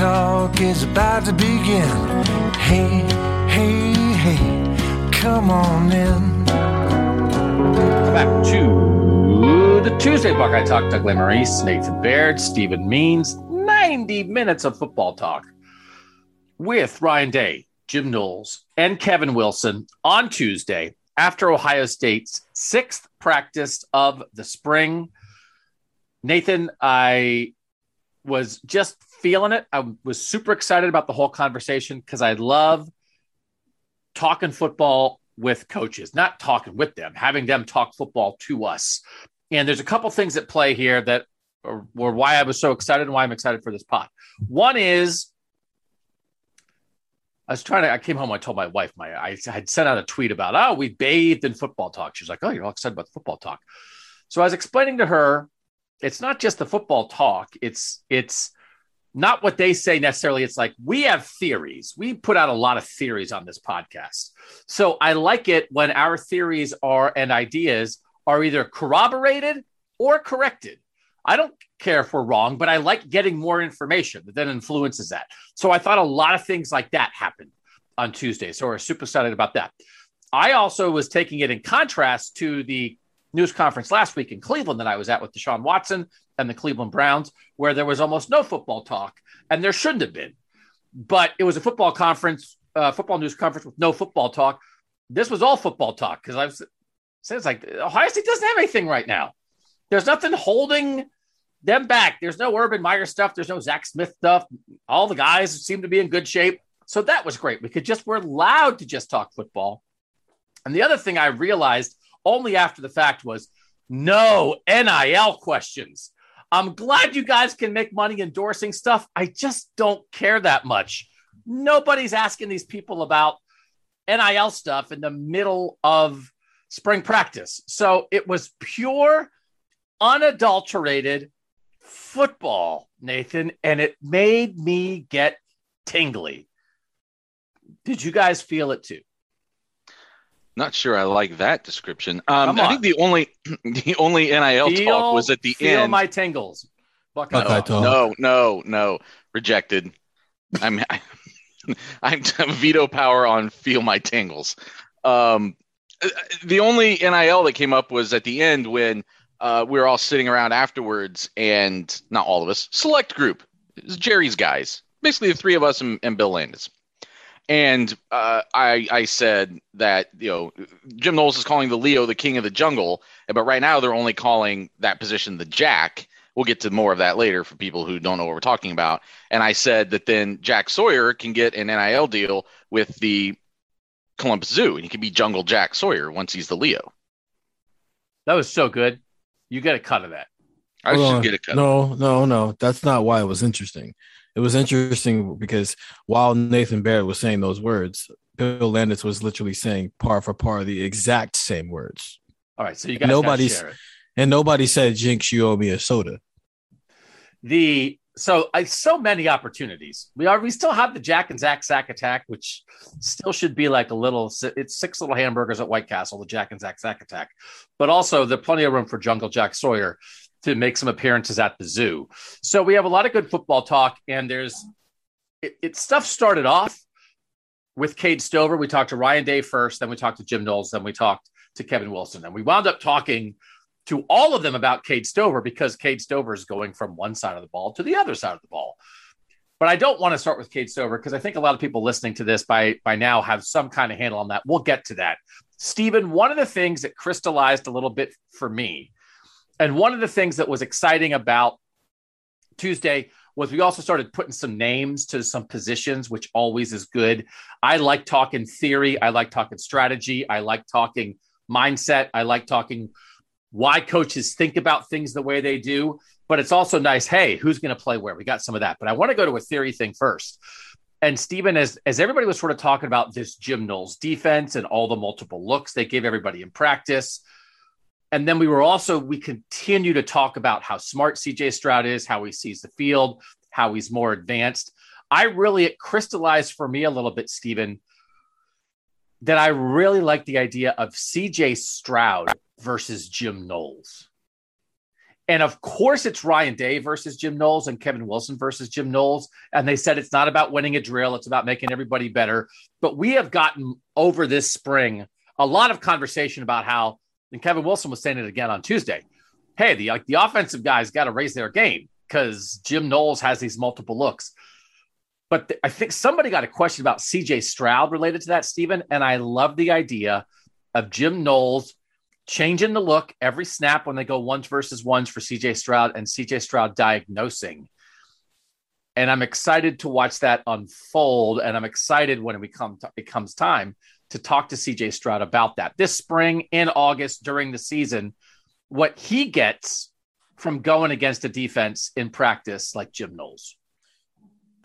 Talk is about to begin. Hey, hey, hey, come on in. Back to the Tuesday Buckeye Talk. Doug Lesmerises, Nathan Baird, Stephen Means. 90 minutes of football talk with Ryan Day, Jim Knowles, and Kevin Wilson on Tuesday after Ohio State's sixth practice of the spring. Nathan, I was just feeling it. I was super excited about the whole conversation because I love talking football with coaches, not talking with them, having them talk football to us. And there's a couple things at play here that are, were why I was so excited and why I'm excited for this pod. One is I was trying to, I came home, I told my wife, my I had sent out a tweet about, oh, we bathed in football talk. She was like, oh, you're all excited about the football talk. So I was explaining to her, it's not just the football talk. It's it's not what they say necessarily. It's like we have theories. We put out a lot of theories on this podcast. So I like it when our theories are and ideas are either corroborated or corrected. I don't care if we're wrong, but I like getting more information that then influences that. So I thought a lot of things like that happened on Tuesday. So we're super excited about that. I also was taking it in contrast to the news conference last week in Cleveland that I was at with Deshaun Watson and the Cleveland Browns, where there was almost no football talk, and there shouldn't have been. But it was a football conference, uh, football news conference with no football talk. This was all football talk because I was saying it's like Ohio State doesn't have anything right now. There's nothing holding them back. There's no Urban Meyer stuff. There's no Zach Smith stuff. All the guys seem to be in good shape. So that was great. We could just, we're allowed to just talk football. And the other thing I realized only after the fact was no NIL questions. I'm glad you guys can make money endorsing stuff. I just don't care that much. Nobody's asking these people about NIL stuff in the middle of spring practice. So it was pure, unadulterated football, Nathan, and it made me get tingly. Did you guys feel it too? Not sure I like that description. Um, I think the only the only NIL feel, talk was at the end feel end. my tingles. Buckeye no, talk. no, no, no, rejected. I'm I'm veto power on feel my tingles. Um, the only NIL that came up was at the end when uh, we were all sitting around afterwards, and not all of us, select group, Jerry's guys, basically the three of us and, and Bill Landis and uh, I, I said that you know Jim Knowles is calling the Leo the king of the jungle, but right now they're only calling that position the Jack. We'll get to more of that later for people who don't know what we're talking about. And I said that then Jack Sawyer can get an NIL deal with the Columbus Zoo, and he can be Jungle Jack Sawyer once he's the Leo. That was so good. You get a cut of that. I should get a cut. No, no, no. That's not why it was interesting it was interesting because while Nathan Baird was saying those words, Bill Landis was literally saying par for par the exact same words. All right, so you guys nobody's and nobody said Jinx, you owe me a soda. The so I so many opportunities. We are we still have the Jack and Zach Sack attack, which still should be like a little. It's six little hamburgers at White Castle, the Jack and Zach Sack attack, but also there's plenty of room for Jungle Jack Sawyer. To make some appearances at the zoo. So we have a lot of good football talk, and there's it, it stuff started off with Cade Stover. We talked to Ryan Day first, then we talked to Jim Knowles, then we talked to Kevin Wilson, and we wound up talking to all of them about Cade Stover because Cade Stover is going from one side of the ball to the other side of the ball. But I don't want to start with Cade Stover because I think a lot of people listening to this by by now have some kind of handle on that. We'll get to that. Stephen, one of the things that crystallized a little bit for me, and one of the things that was exciting about Tuesday was we also started putting some names to some positions, which always is good. I like talking theory. I like talking strategy. I like talking mindset. I like talking why coaches think about things the way they do. But it's also nice. Hey, who's going to play where? We got some of that. But I want to go to a theory thing first. And Stephen, as as everybody was sort of talking about this Jim Knowles defense and all the multiple looks they gave everybody in practice, and then we were also we continue to talk about how smart CJ Stroud is, how he sees the field, how he's more advanced. I really it crystallized for me a little bit, Stephen, that I really like the idea of CJ Stroud versus Jim Knowles. And of course, it's Ryan Day versus Jim Knowles and Kevin Wilson versus Jim Knowles. And they said it's not about winning a drill, it's about making everybody better. But we have gotten over this spring a lot of conversation about how, and Kevin Wilson was saying it again on Tuesday. Hey, the like the offensive guys got to raise their game because Jim Knowles has these multiple looks. But th- I think somebody got a question about CJ Stroud related to that, Stephen. And I love the idea of Jim Knowles changing the look every snap when they go ones versus ones for CJ Stroud and CJ Stroud diagnosing. And I'm excited to watch that unfold. And I'm excited when we come to, it comes time to talk to CJ Stroud about that this spring in August during the season, what he gets from going against a defense in practice like Jim Knowles.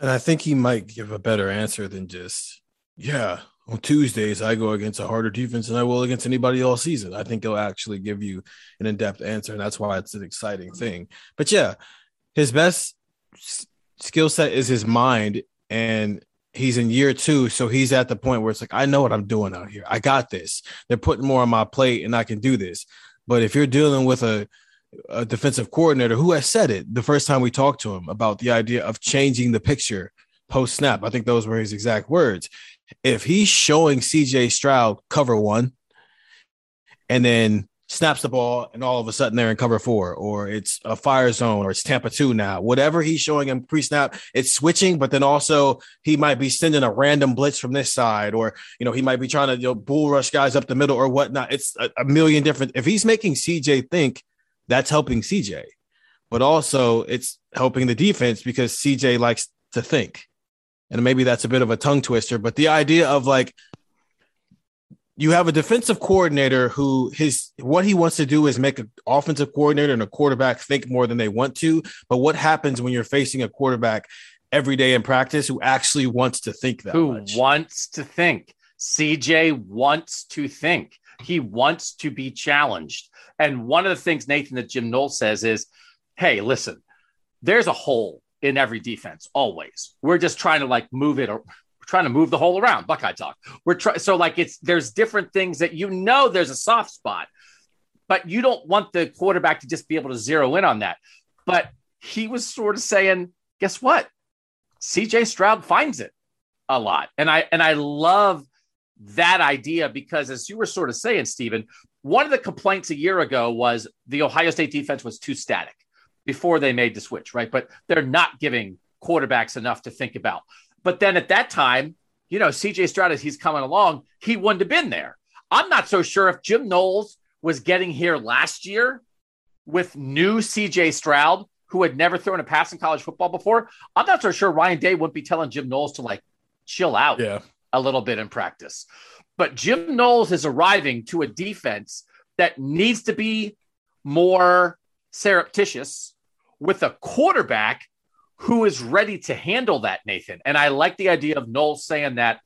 And I think he might give a better answer than just, yeah, on Tuesdays, I go against a harder defense than I will against anybody all season. I think he'll actually give you an in depth answer, and that's why it's an exciting thing. But yeah, his best skill set is his mind, and he's in year two. So he's at the point where it's like, I know what I'm doing out here. I got this. They're putting more on my plate, and I can do this. But if you're dealing with a a defensive coordinator who has said it the first time we talked to him about the idea of changing the picture post snap. I think those were his exact words if he's showing CJ Stroud cover one and then snaps the ball and all of a sudden they're in cover four or it's a fire zone or it's Tampa two now, whatever he's showing him pre snap, it's switching, but then also he might be sending a random blitz from this side or, you know, he might be trying to you know, bull rush guys up the middle or whatnot. It's a, a million different. If he's making CJ think, that's helping CJ, but also it's helping the defense because CJ likes to think and maybe that's a bit of a tongue twister, but the idea of like you have a defensive coordinator who his what he wants to do is make an offensive coordinator and a quarterback think more than they want to. But what happens when you're facing a quarterback every day in practice who actually wants to think that who much? wants to think? CJ wants to think. He wants to be challenged. And one of the things Nathan that Jim Knowles says is, "Hey, listen, there's a hole in every defense always. We're just trying to like move it or trying to move the whole around. Buckeye talk. We're trying so like it's there's different things that you know there's a soft spot, but you don't want the quarterback to just be able to zero in on that. But he was sort of saying, guess what? CJ Stroud finds it a lot. And I and I love that idea because as you were sort of saying, Stephen, one of the complaints a year ago was the Ohio State defense was too static before they made the switch, right? But they're not giving quarterbacks enough to think about. But then at that time, you know, CJ Stroud, as he's coming along, he wouldn't have been there. I'm not so sure if Jim Knowles was getting here last year with new CJ Stroud, who had never thrown a pass in college football before. I'm not so sure Ryan Day wouldn't be telling Jim Knowles to like chill out yeah. a little bit in practice. But Jim Knowles is arriving to a defense that needs to be more surreptitious with a quarterback who is ready to handle that, Nathan. And I like the idea of Knowles saying that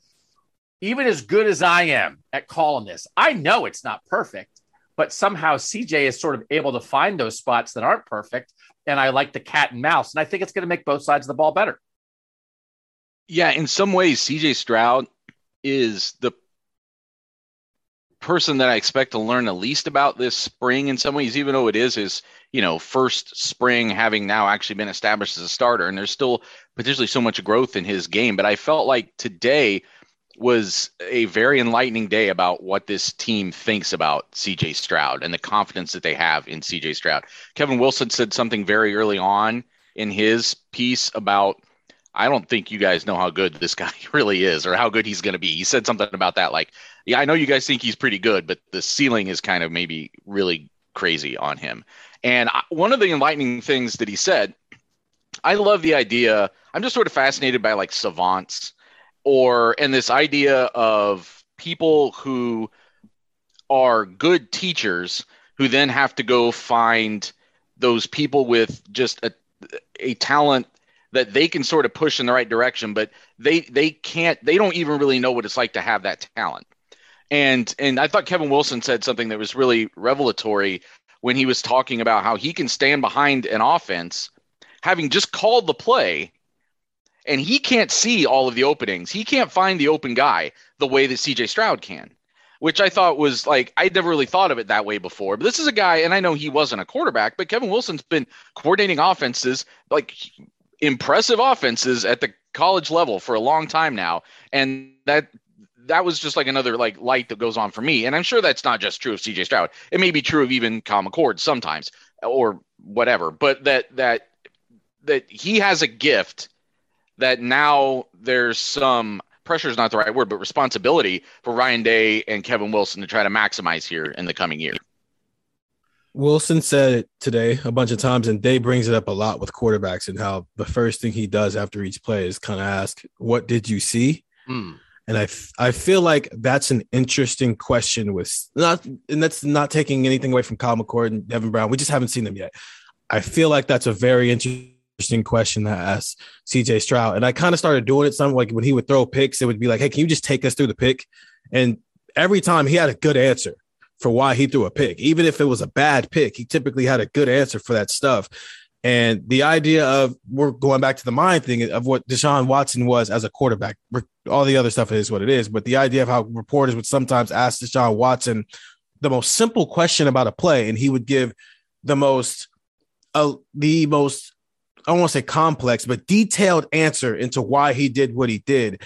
even as good as I am at calling this, I know it's not perfect, but somehow CJ is sort of able to find those spots that aren't perfect. And I like the cat and mouse. And I think it's going to make both sides of the ball better. Yeah, in some ways, CJ Stroud is the person that I expect to learn the least about this spring in some ways, even though it is his, you know, first spring having now actually been established as a starter. And there's still potentially so much growth in his game. But I felt like today was a very enlightening day about what this team thinks about CJ Stroud and the confidence that they have in CJ Stroud. Kevin Wilson said something very early on in his piece about I don't think you guys know how good this guy really is or how good he's going to be. He said something about that like yeah, I know you guys think he's pretty good, but the ceiling is kind of maybe really crazy on him. And I, one of the enlightening things that he said, I love the idea. I'm just sort of fascinated by like savants or and this idea of people who are good teachers who then have to go find those people with just a, a talent that they can sort of push in the right direction but they they can't they don't even really know what it's like to have that talent and and I thought Kevin Wilson said something that was really revelatory when he was talking about how he can stand behind an offense having just called the play and he can't see all of the openings. He can't find the open guy the way that CJ Stroud can, which I thought was like I'd never really thought of it that way before. But this is a guy, and I know he wasn't a quarterback, but Kevin Wilson's been coordinating offenses like impressive offenses at the college level for a long time now, and that that was just like another like light that goes on for me. And I'm sure that's not just true of CJ Stroud. It may be true of even Kyle McCord sometimes or whatever, but that that that he has a gift that now there's some pressure is not the right word, but responsibility for Ryan Day and Kevin Wilson to try to maximize here in the coming year. Wilson said it today a bunch of times, and Day brings it up a lot with quarterbacks and how the first thing he does after each play is kind of ask, "What did you see?" Mm. And I, I feel like that's an interesting question with not, and that's not taking anything away from Kyle McCord and Devin Brown. We just haven't seen them yet. I feel like that's a very interesting question to ask CJ Stroud. And I kind of started doing it some like when he would throw picks, it would be like, Hey, can you just take us through the pick? And every time he had a good answer for why he threw a pick, even if it was a bad pick, he typically had a good answer for that stuff. And the idea of we're going back to the mind thing of what Deshaun Watson was as a quarterback, all the other stuff is what it is. But the idea of how reporters would sometimes ask Deshaun Watson the most simple question about a play, and he would give the most, uh, the most, I to say complex, but detailed answer into why he did what he did.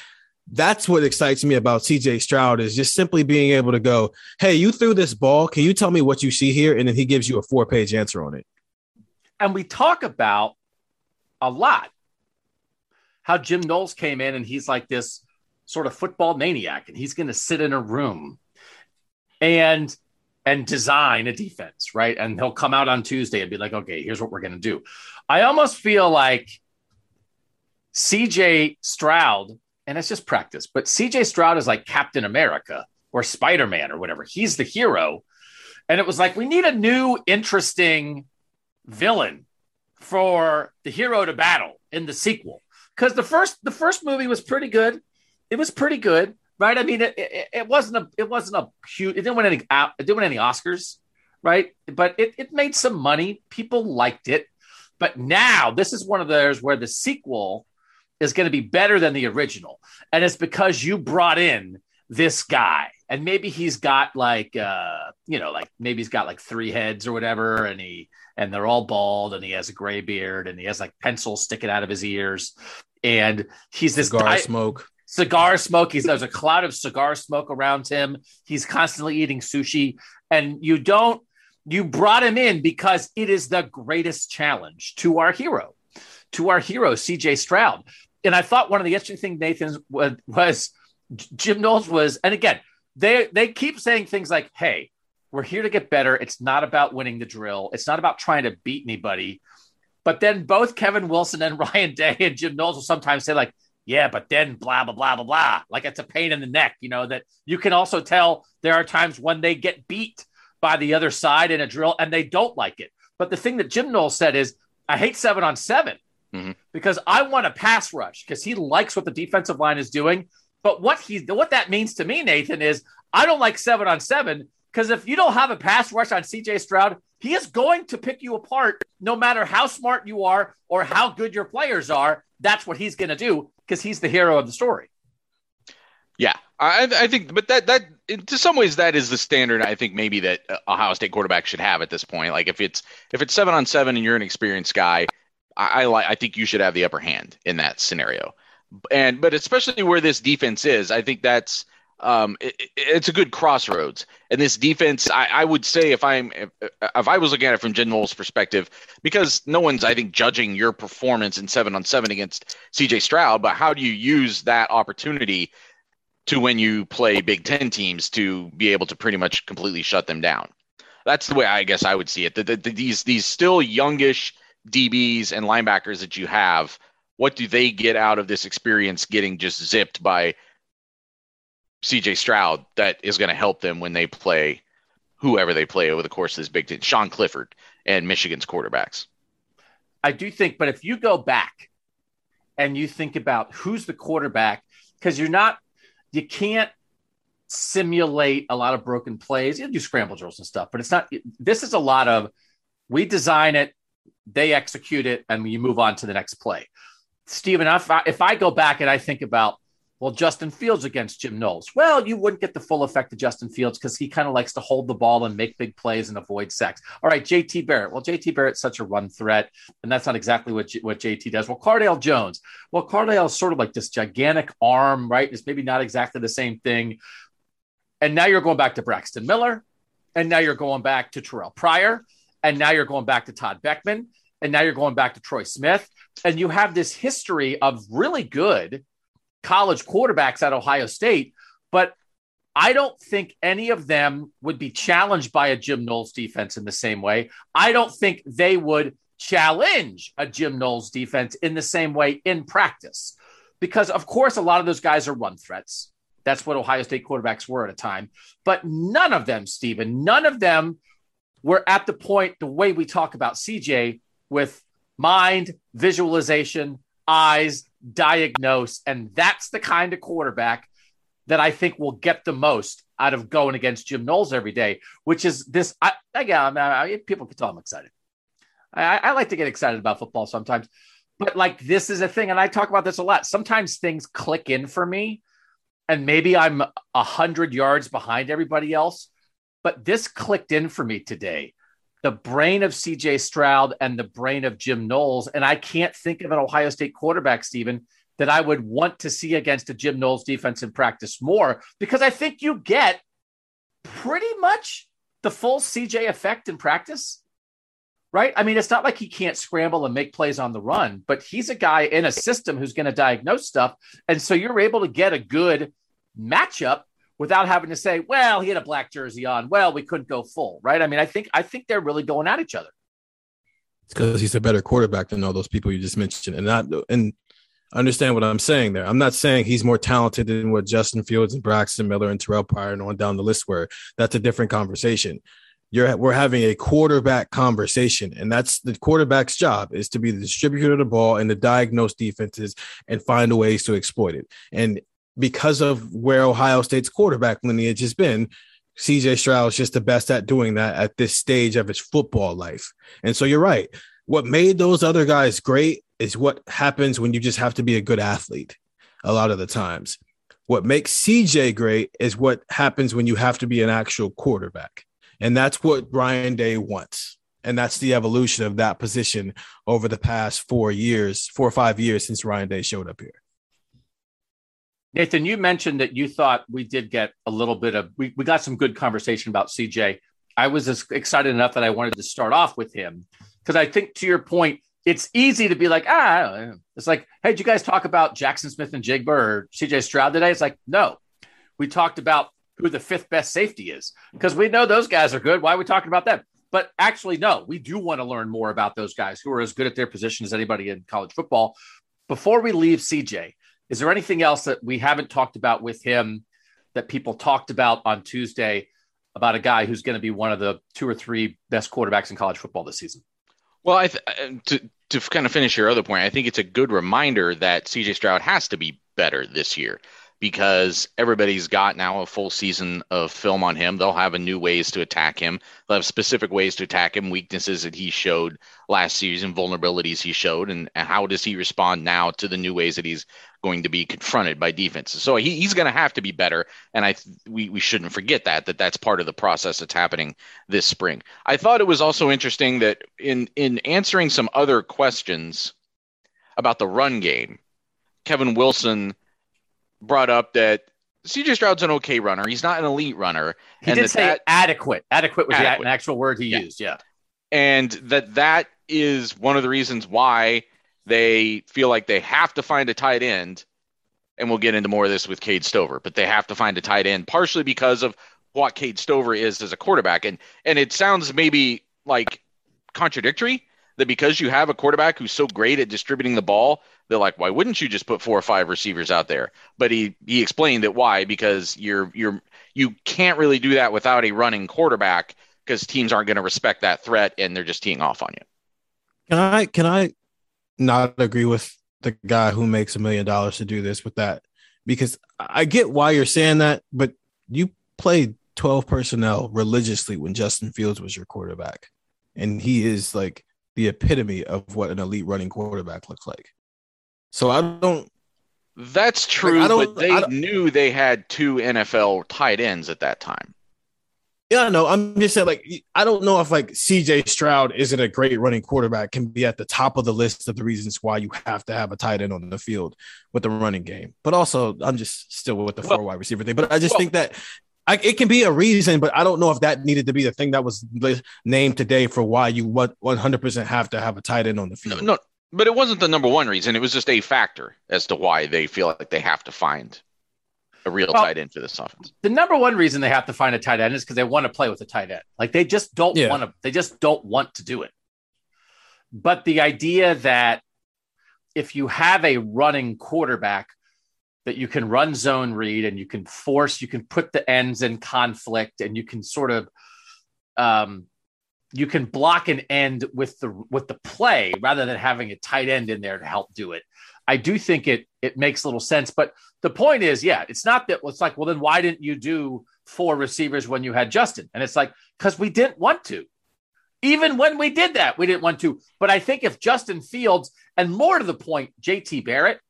That's what excites me about CJ Stroud is just simply being able to go, Hey, you threw this ball. Can you tell me what you see here? And then he gives you a four page answer on it. And we talk about a lot how Jim Knowles came in and he's like this sort of football maniac and he's going to sit in a room and and design a defense, right? And he'll come out on Tuesday and be like, "Okay, here's what we're going to do." I almost feel like CJ Stroud, and it's just practice, but CJ Stroud is like Captain America or Spider Man or whatever. He's the hero. And it was like, we need a new, interesting villain for the hero to battle in the sequel. Because the first the first movie was pretty good. It was pretty good right? I mean it, it, it, wasn't a it wasn't a huge it didn't win any it didn't win any oscars right? But it, it made some money. People liked it. But now this is one of those where the sequel is going to be better than the original. And it's because you brought in this guy. And maybe he's got like uh you know like maybe he's got like three heads or whatever and he and they're all bald and he has a gray beard and he has like pencils sticking out of his ears and he's this cigar di- smoke. Cigar smoke. He's there's a cloud of cigar smoke around him. He's constantly eating sushi and you don't you brought him in because it is the greatest challenge to our hero to our hero cj stroud. And i thought one of the interesting things nathan was, was jim knowles was and again they they keep saying things like hey we're here to get better. It's not about winning the drill. It's not about trying to beat anybody. But then both Kevin Wilson and Ryan Day and Jim Knowles will sometimes say, like, yeah, but then blah, blah, blah, blah, blah. Like it's a pain in the neck, you know, that you can also tell there are times when they get beat by the other side in a drill and they don't like it. But the thing that Jim Knowles said is, I hate seven on 7 mm-hmm. because I want a pass rush because he likes what the defensive line is doing. But what he what that means to me, Nathan, is I don't like seven on seven because if you don't have a pass rush on CJ Stroud, he is going to pick you apart no matter how smart you are or how good your players are. That's what he's going to do because he's the hero of the story. Yeah, I, I think, but that that to some ways that is the standard I think maybe that Ohio State quarterback should have at this point. Like if it's if it's seven on seven and you're an experienced guy, I, I I think you should have the upper hand in that scenario. And but especially where this defense is, I think that's um, it, it's a good crossroads. And this defense, I, I would say, if I'm if, if, I was looking at it from Jim Knowles' perspective, because no one's I think judging your performance in seven on seven against C.J. Stroud, but how do you use that opportunity to when you play Big Ten teams to be able to pretty much completely shut them down? That's the way I guess I would see it. The, the, the, these these still youngish DBs and linebackers that you have, what do they get out of this experience getting just zipped by CJ Stroud that is going to help them when they play whoever they play over the course of this Big Ten, Sean Clifford and Michigan's quarterbacks. I do think, but if you go back and you think about who's the quarterback, because you're not, you can't simulate a lot of broken plays. You do scramble drills and stuff, but it's not, this is a lot of we design it, they execute it, and you move on to the next play. Stephen, if I, if I go back and I think about well, Justin Fields against Jim Knowles. Well, you wouldn't get the full effect of Justin Fields because he kind of likes to hold the ball and make big plays and avoid sacks. All right, JT Barrett. Well, JT Barrett's such a run threat, and that's not exactly what, J- what JT does. Well, Cardale Jones. Well, Cardale is sort of like this gigantic arm, right? It's maybe not exactly the same thing. And now you're going back to Braxton Miller, and now you're going back to Terrell Pryor, and now you're going back to Todd Boeckman, and now you're going back to Troy Smith. And you have this history of really good college quarterbacks at Ohio State, but I don't think any of them would be challenged by a Jim Knowles defense in the same way. I don't think they would challenge a Jim Knowles defense in the same way in practice. Because, of course, a lot of those guys are run threats. That's what Ohio State quarterbacks were at a time. But none of them, Stephen, none of them were at the point, the way we talk about CJ with mind, visualization, eyes, diagnose. And that's the kind of quarterback that I think will get the most out of going against Jim Knowles every day, which is this. I, again, I mean, I, people can tell I'm excited. I, I like to get excited about football sometimes, but like this is a thing. And I talk about this a lot. Sometimes things click in for me, and maybe I'm a hundred yards behind everybody else, but this clicked in for me today the brain of CJ Stroud and the brain of Jim Knowles. And I can't think of an Ohio State quarterback, Stephen, that I would want to see against a Jim Knowles defense in practice more because I think you get pretty much the full CJ effect in practice. Right. I mean, it's not like he can't scramble and make plays on the run, but he's a guy in a system who's going to diagnose stuff. And so you're able to get a good matchup without having to say, well, he had a black jersey on. Well, we couldn't go full, right? I mean, I think I think they're really going at each other. It's because he's a better quarterback than all those people you just mentioned, and not and understand what I'm saying there. I'm not saying he's more talented than what Justin Fields and Braxton Miller and Terrell Pryor and on down the list were. That's a different conversation. You're we're having a quarterback conversation, and that's the quarterback's job is to be the distributor of the ball and to diagnose defenses and find ways to exploit it. And because of where Ohio State's quarterback lineage has been, CJ Stroud is just the best at doing that at this stage of his football life. And so you're right. What made those other guys great is what happens when you just have to be a good athlete a lot of the times. What makes CJ great is what happens when you have to be an actual quarterback. And that's what Ryan Day wants. And that's the evolution of that position over the past four years, four or five years since Ryan Day showed up here. Nathan, you mentioned that you thought we did get a little bit of, we, we got some good conversation about CJ. I was excited enough that I wanted to start off with him because I think to your point, it's easy to be like, ah, it's like, hey, did you guys talk about Jackson Smith-Njigba or CJ Stroud today? It's like, no, we talked about who the fifth best safety is because we know those guys are good. Why are we talking about them? But actually, no, we do want to learn more about those guys who are as good at their position as anybody in college football. Before we leave CJ, is there anything else that we haven't talked about with him that people talked about on Tuesday about a guy who's going to be one of the two or three best quarterbacks in college football this season? Well, I th- uh, to to kind of finish your other point, I think it's a good reminder that CJ Stroud has to be better this year. Because everybody's got now a full season of film on him. They'll have a new ways to attack him. They'll have specific ways to attack him, weaknesses that he showed last season, vulnerabilities he showed, and, how does he respond now to the new ways that he's going to be confronted by defenses. So he, he's going to have to be better, and I we we shouldn't forget that that that's part of the process that's happening this spring. I thought it was also interesting that in in answering some other questions about the run game, Kevin Wilson brought up that CJ Stroud's an okay runner. He's not an elite runner. He and did that say that, adequate. Adequate was Adequate. the actual word he Yeah. used. Yeah. and that that is one of the reasons why they feel like they have to find a tight end. And we'll get into more of this with Cade Stover, but they have to find a tight end partially because of what Cade Stover is as a quarterback. And and it sounds maybe like contradictory that because you have a quarterback who's so great at distributing the ball, they're like, why wouldn't you just put four or five receivers out there? But he he explained that why because you're you're you can't really do that without a running quarterback because teams aren't going to respect that threat and they're just teeing off on you. Can I can I not agree with the guy who makes a million dollars to do this with that? Because I get why you're saying that, but you played 12 personnel religiously when Justin Fields was your quarterback. And he is like the epitome of what an elite running quarterback looks like. So I don't That's true, I don't- but they knew they had two NFL tight ends at that time. Yeah, no, I'm just saying, like, I don't know if like CJ Stroud isn't a great running quarterback, can be at the top of the list of the reasons why you have to have a tight end on the field with the running game. But also, I'm just still with the Well- four wide receiver thing. But I just well- think that I, it can be a reason, but I don't know if that needed to be the thing that was li- named today for why you what 100% have to have a tight end on the No, field. no, but it wasn't the number one reason. It was just a factor as to why they feel like they have to find a real Well- tight end for this offense. The number one reason they have to find a tight end is because they want to play with a tight end. Like they just don't Yeah. want to. They just don't want to do it. But the idea that if you have a running quarterback that you can run zone read and you can force, you can put the ends in conflict and you can sort of um you can block an end with the with the play rather than having a tight end in there to help do it. I do think it it makes little sense, but the point is, yeah, it's not that it's like, well, then why didn't you do four receivers when you had Justin? And it's like, because we didn't want to. Even when we did that, we didn't want to. But I think if Justin Fields, and more to the point, JT Barrett,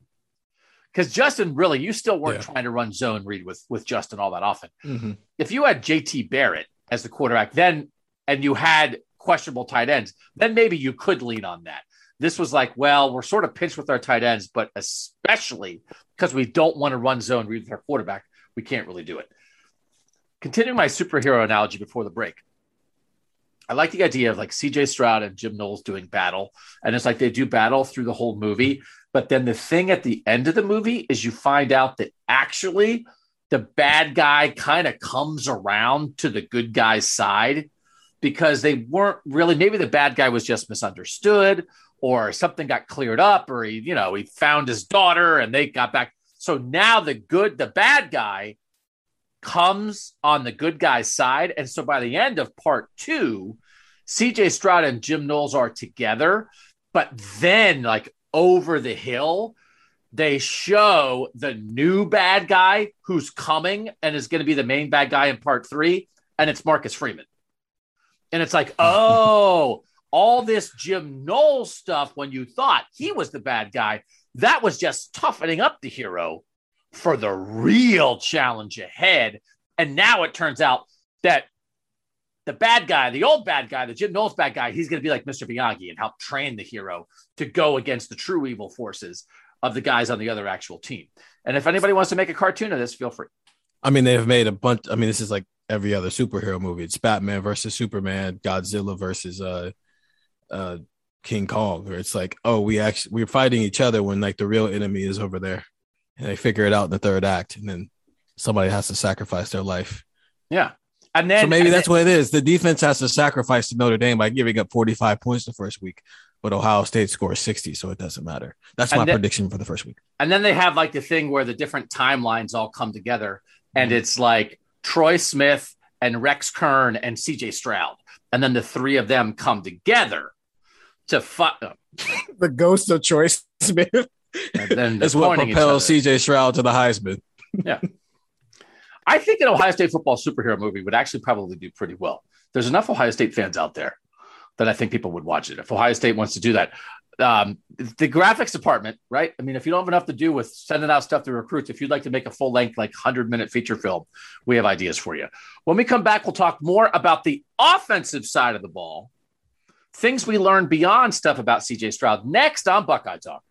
because Justin really, you still weren't Yeah. trying to run zone read with with Justin all that often. Mhm. If you had JT Barrett as the quarterback, then and you had questionable tight ends, then maybe you could lean on that. This was like, well, we're sort of pinched with our tight ends, but especially because we don't want to run zone read with our quarterback, we can't really do it. Continuing my superhero analogy before the break, I like the idea of like CJ Stroud and Jim Knowles doing battle. And it's like they do battle through the whole movie. But then the thing at the end of the movie is you find out that actually the bad guy kind of comes around to the good guy's side because they weren't really, maybe the bad guy was just misunderstood or something got cleared up or he, you know, he found his daughter and they got back. So now the good, the bad guy comes on the good guy's side. And so by the end of part two, CJ Stroud and Jim Knowles are together. But then, like over the hill, they show the new bad guy who's coming and is going to be the main bad guy in part three. And it's Marcus Freeman. And it's like, oh, all this Jim Knowles stuff when you thought he was the bad guy, that was just toughening up the hero for the real challenge ahead. And now it turns out that the bad guy, the old bad guy, the Jim Knowles bad guy, he's going to be like Mr. Miyagi and help train the hero to go against the true evil forces of the guys on the other actual team. And if anybody wants to make a cartoon of this, feel free. I mean, they've made a bunch. I mean, this is like every other superhero movie. It's Batman versus Superman, Godzilla versus uh, uh, King Kong. Where it's like, oh, we actually we're fighting each other when like the real enemy is over there, and they figure it out in the third act, and then somebody has to sacrifice their life. Yeah. And then so maybe and that's then- what it is. The defense has to sacrifice to Notre Dame by giving up 45 points the first week, but Ohio State scores 60, so it doesn't matter. That's my then- prediction for the first week. And then they have like the thing where the different timelines all come together, and Mm-hmm. it's like Troy Smith and Rex Kern and CJ Stroud, and then the three of them come together to fight. The ghost of Troy Smith And then they're what propels. CJ Stroud to the Heisman. yeah. I think an Ohio State football superhero movie would actually probably do pretty well. There's enough Ohio State fans out there that I think people would watch it. If Ohio State wants to do that, um, the graphics department, right? I mean, if you don't have enough to do with sending out stuff to recruits, if you'd like to make a full length, like 100 minute feature film, we have ideas for you. When we come back, we'll talk more about the offensive side of the ball, things we learned beyond stuff about CJ Stroud next on Buckeye Talk.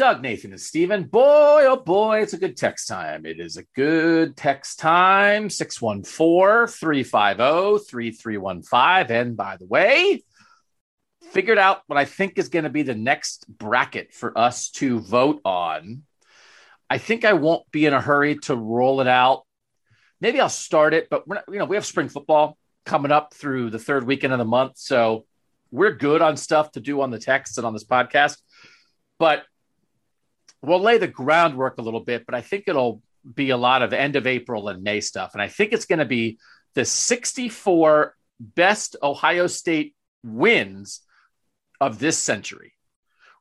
Doug, Nathan, and Steven. Boy, oh boy, it's a good text time. It is a good text time 614 350 3315. And by the way, figured out what I think is going to be the next bracket for us to vote on. I think I won't be in a hurry to roll it out. Maybe I'll start it, but we're not, you know, we have spring football coming up through the third weekend of the month. So we're good on stuff to do on the text and on this podcast. But we'll lay the groundwork a little bit, but I think it'll be a lot of end of April and May stuff. And I think it's going to be the 64 best Ohio State wins of this century,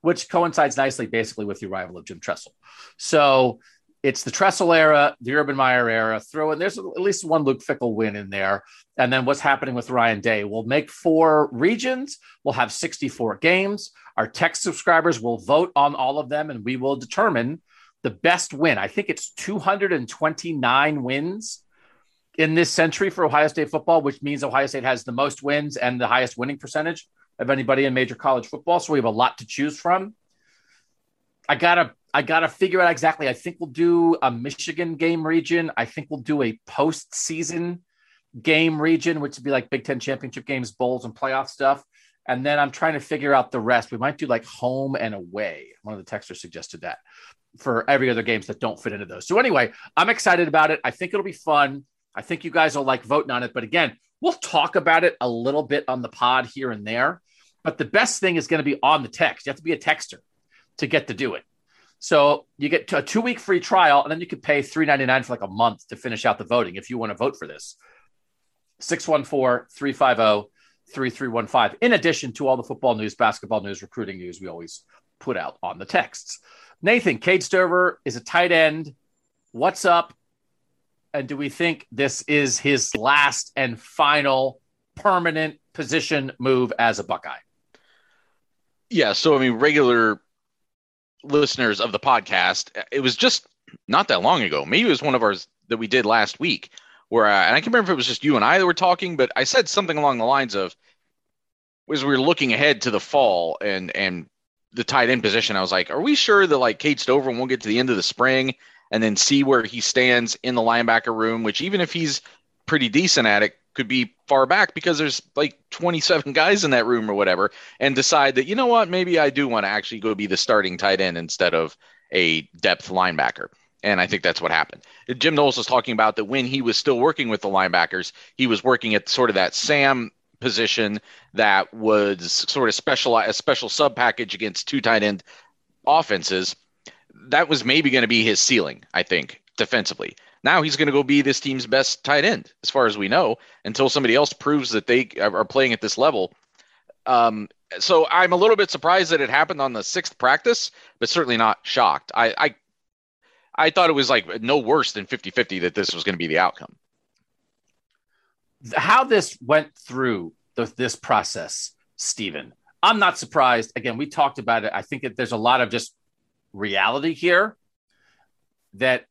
which coincides nicely basically with the arrival of Jim Tressel. So it's the Tressel era, the Urban Meyer era. Throw in there's at least one Luke Fickell win in there, and then what's happening with Ryan Day. We'll make four regions. We'll have 64 games. Our text subscribers will vote on all of them, and we will determine the best win. I think it's 229 wins in this century for Ohio State football, which means Ohio State has the most wins and the highest winning percentage of anybody in major college football. So we have a lot to choose from. I gotta I gotta figure out exactly. I think we'll do a Michigan game region. I think we'll do a postseason game region, which would be like Big Ten championship games, bowls, and playoff stuff. And then I'm trying to figure out the rest. We might do like home and away. One of the texters suggested that for every other games that don't fit into those. So anyway, I'm excited about it. I think it'll be fun. I think you guys will like voting on it. But again, we'll talk about it a little bit on the pod here and there. But the best thing is going to be on the text. You have to be a texter to get to do it. So you get a two week free trial, and then you could pay three ninety nine for like a month to finish out the voting if you want to vote for this. 614 350 3315. In addition to all the football news, basketball news, recruiting news we always put out on the texts. Nathan, Cade Stover is a tight end. What's up? And do we think this is his last and final permanent position move as a Buckeye? Yeah. So, I mean, regular listeners of the podcast, it was just not that long ago. Maybe it was one of ours that we did last week where, I, and I can remember if it was just you and I that were talking, but I said something along the lines of, as we were looking ahead to the fall and, and, the tight end position, I was like, are we sure that like Cade Stover won't get to the end of the spring and then see where he stands in the linebacker room, which even if he's pretty decent at it, could be far back because there's like 27 guys in that room or whatever, and decide that, you know what, maybe I do want to actually go be the starting tight end instead of a depth linebacker. And I think that's what happened. Jim Knowles was talking about that when he was still working with the linebackers, he was working at sort of that Sam position that was sort of special a special sub package against two tight end offenses. That was maybe going to be his ceiling, I think, defensively. Now he's going to go be this team's best tight end, as far as we know, until somebody else proves that they are playing at this level. Um, so I'm a little bit surprised that it happened on the sixth practice, but certainly not shocked. I, I, I thought it was like no worse than 50 50 that this was going to be the outcome. How this went through the, this process, Stephen, I'm not surprised. Again, we talked about it. I think that there's a lot of just reality here that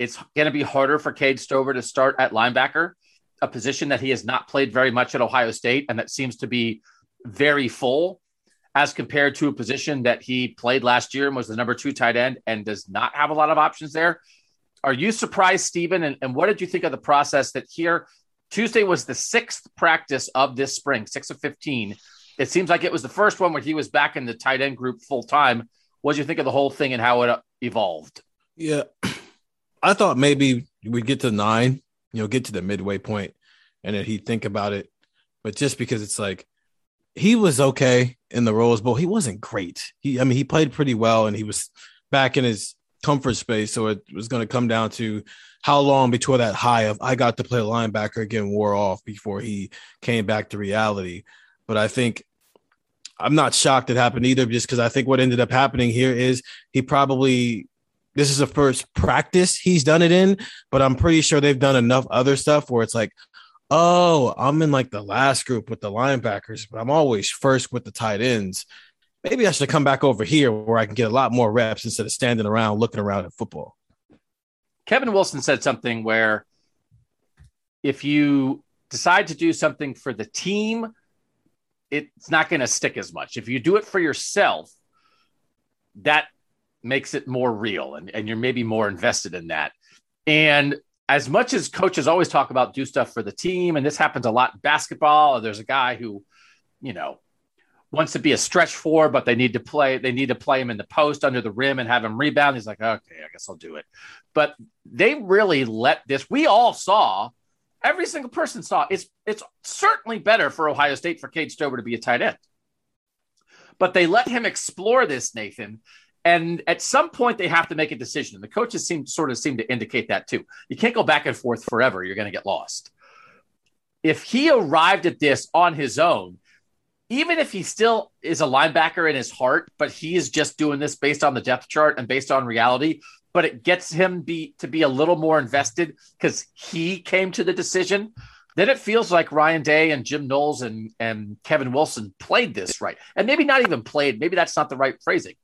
it's going to be harder for Cade Stover to start at linebacker, a position that he has not played very much at Ohio State and that seems to be very full as compared to a position that he played last year and was the number two tight end and does not have a lot of options there. Are you surprised, Stephen? And, and what did you think of the process that here Tuesday was the sixth practice of this spring, six of 15. It seems like it was the first one where he was back in the tight end group full time. What did you think of the whole thing and how it uh, evolved? Yeah, I thought maybe we'd get to nine, you know, get to the midway point, and then he'd think about it. But just because it's like he was okay in the Rose Bowl, he wasn't great. He, I mean, he played pretty well, and he was back in his comfort space. So it was going to come down to how long before that high of I got to play linebacker again wore off before he came back to reality. But I think I'm not shocked it happened either, just because I think what ended up happening here is he probably this is the first practice he's done it in, but I'm pretty sure they've done enough other stuff where it's like, oh, I'm in like the last group with the linebackers, but I'm always first with the tight ends. Maybe I should come back over here where I can get a lot more reps instead of standing around looking around at football. Kevin Wilson said something where if you decide to do something for the team, it's not going to stick as much. If you do it for yourself, that makes it more real and, and you're maybe more invested in that. And as much as coaches always talk about do stuff for the team, and this happens a lot in basketball, there's a guy who, you know, wants to be a stretch four, but they need to play, they need to play him in the post under the rim and have him rebound. He's like, okay, I guess I'll do it. But they really let this, we all saw, every single person saw it's it's certainly better for Ohio State for Cade Stover to be a tight end. But they let him explore this, Nathan, and at some point, they have to make a decision. And the coaches seem sort of seem to indicate that too. You can't go back and forth forever. You're going to get lost. If he arrived at this on his own, even if he still is a linebacker in his heart, but he is just doing this based on the depth chart and based on reality, but it gets him be to be a little more invested because he came to the decision. Then it feels like Ryan Day and Jim Knowles and, and Kevin Wilson played this right. And maybe not even played. Maybe that's not the right phrasing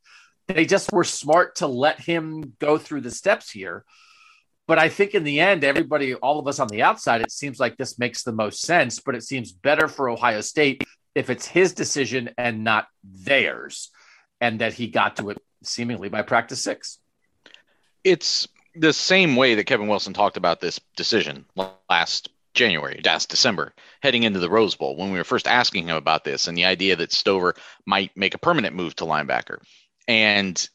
they just were smart to let him go through the steps here. But I think in the end, everybody, all of us on the outside, it seems like this makes the most sense, but it seems better for Ohio State if it's his decision and not theirs, and that he got to it seemingly by practice six. It's the same way that Kevin Wilson talked about this decision last January, last December, heading into the Rose Bowl, when we were first asking him about this and the idea that Stover might make a permanent move to linebacker. And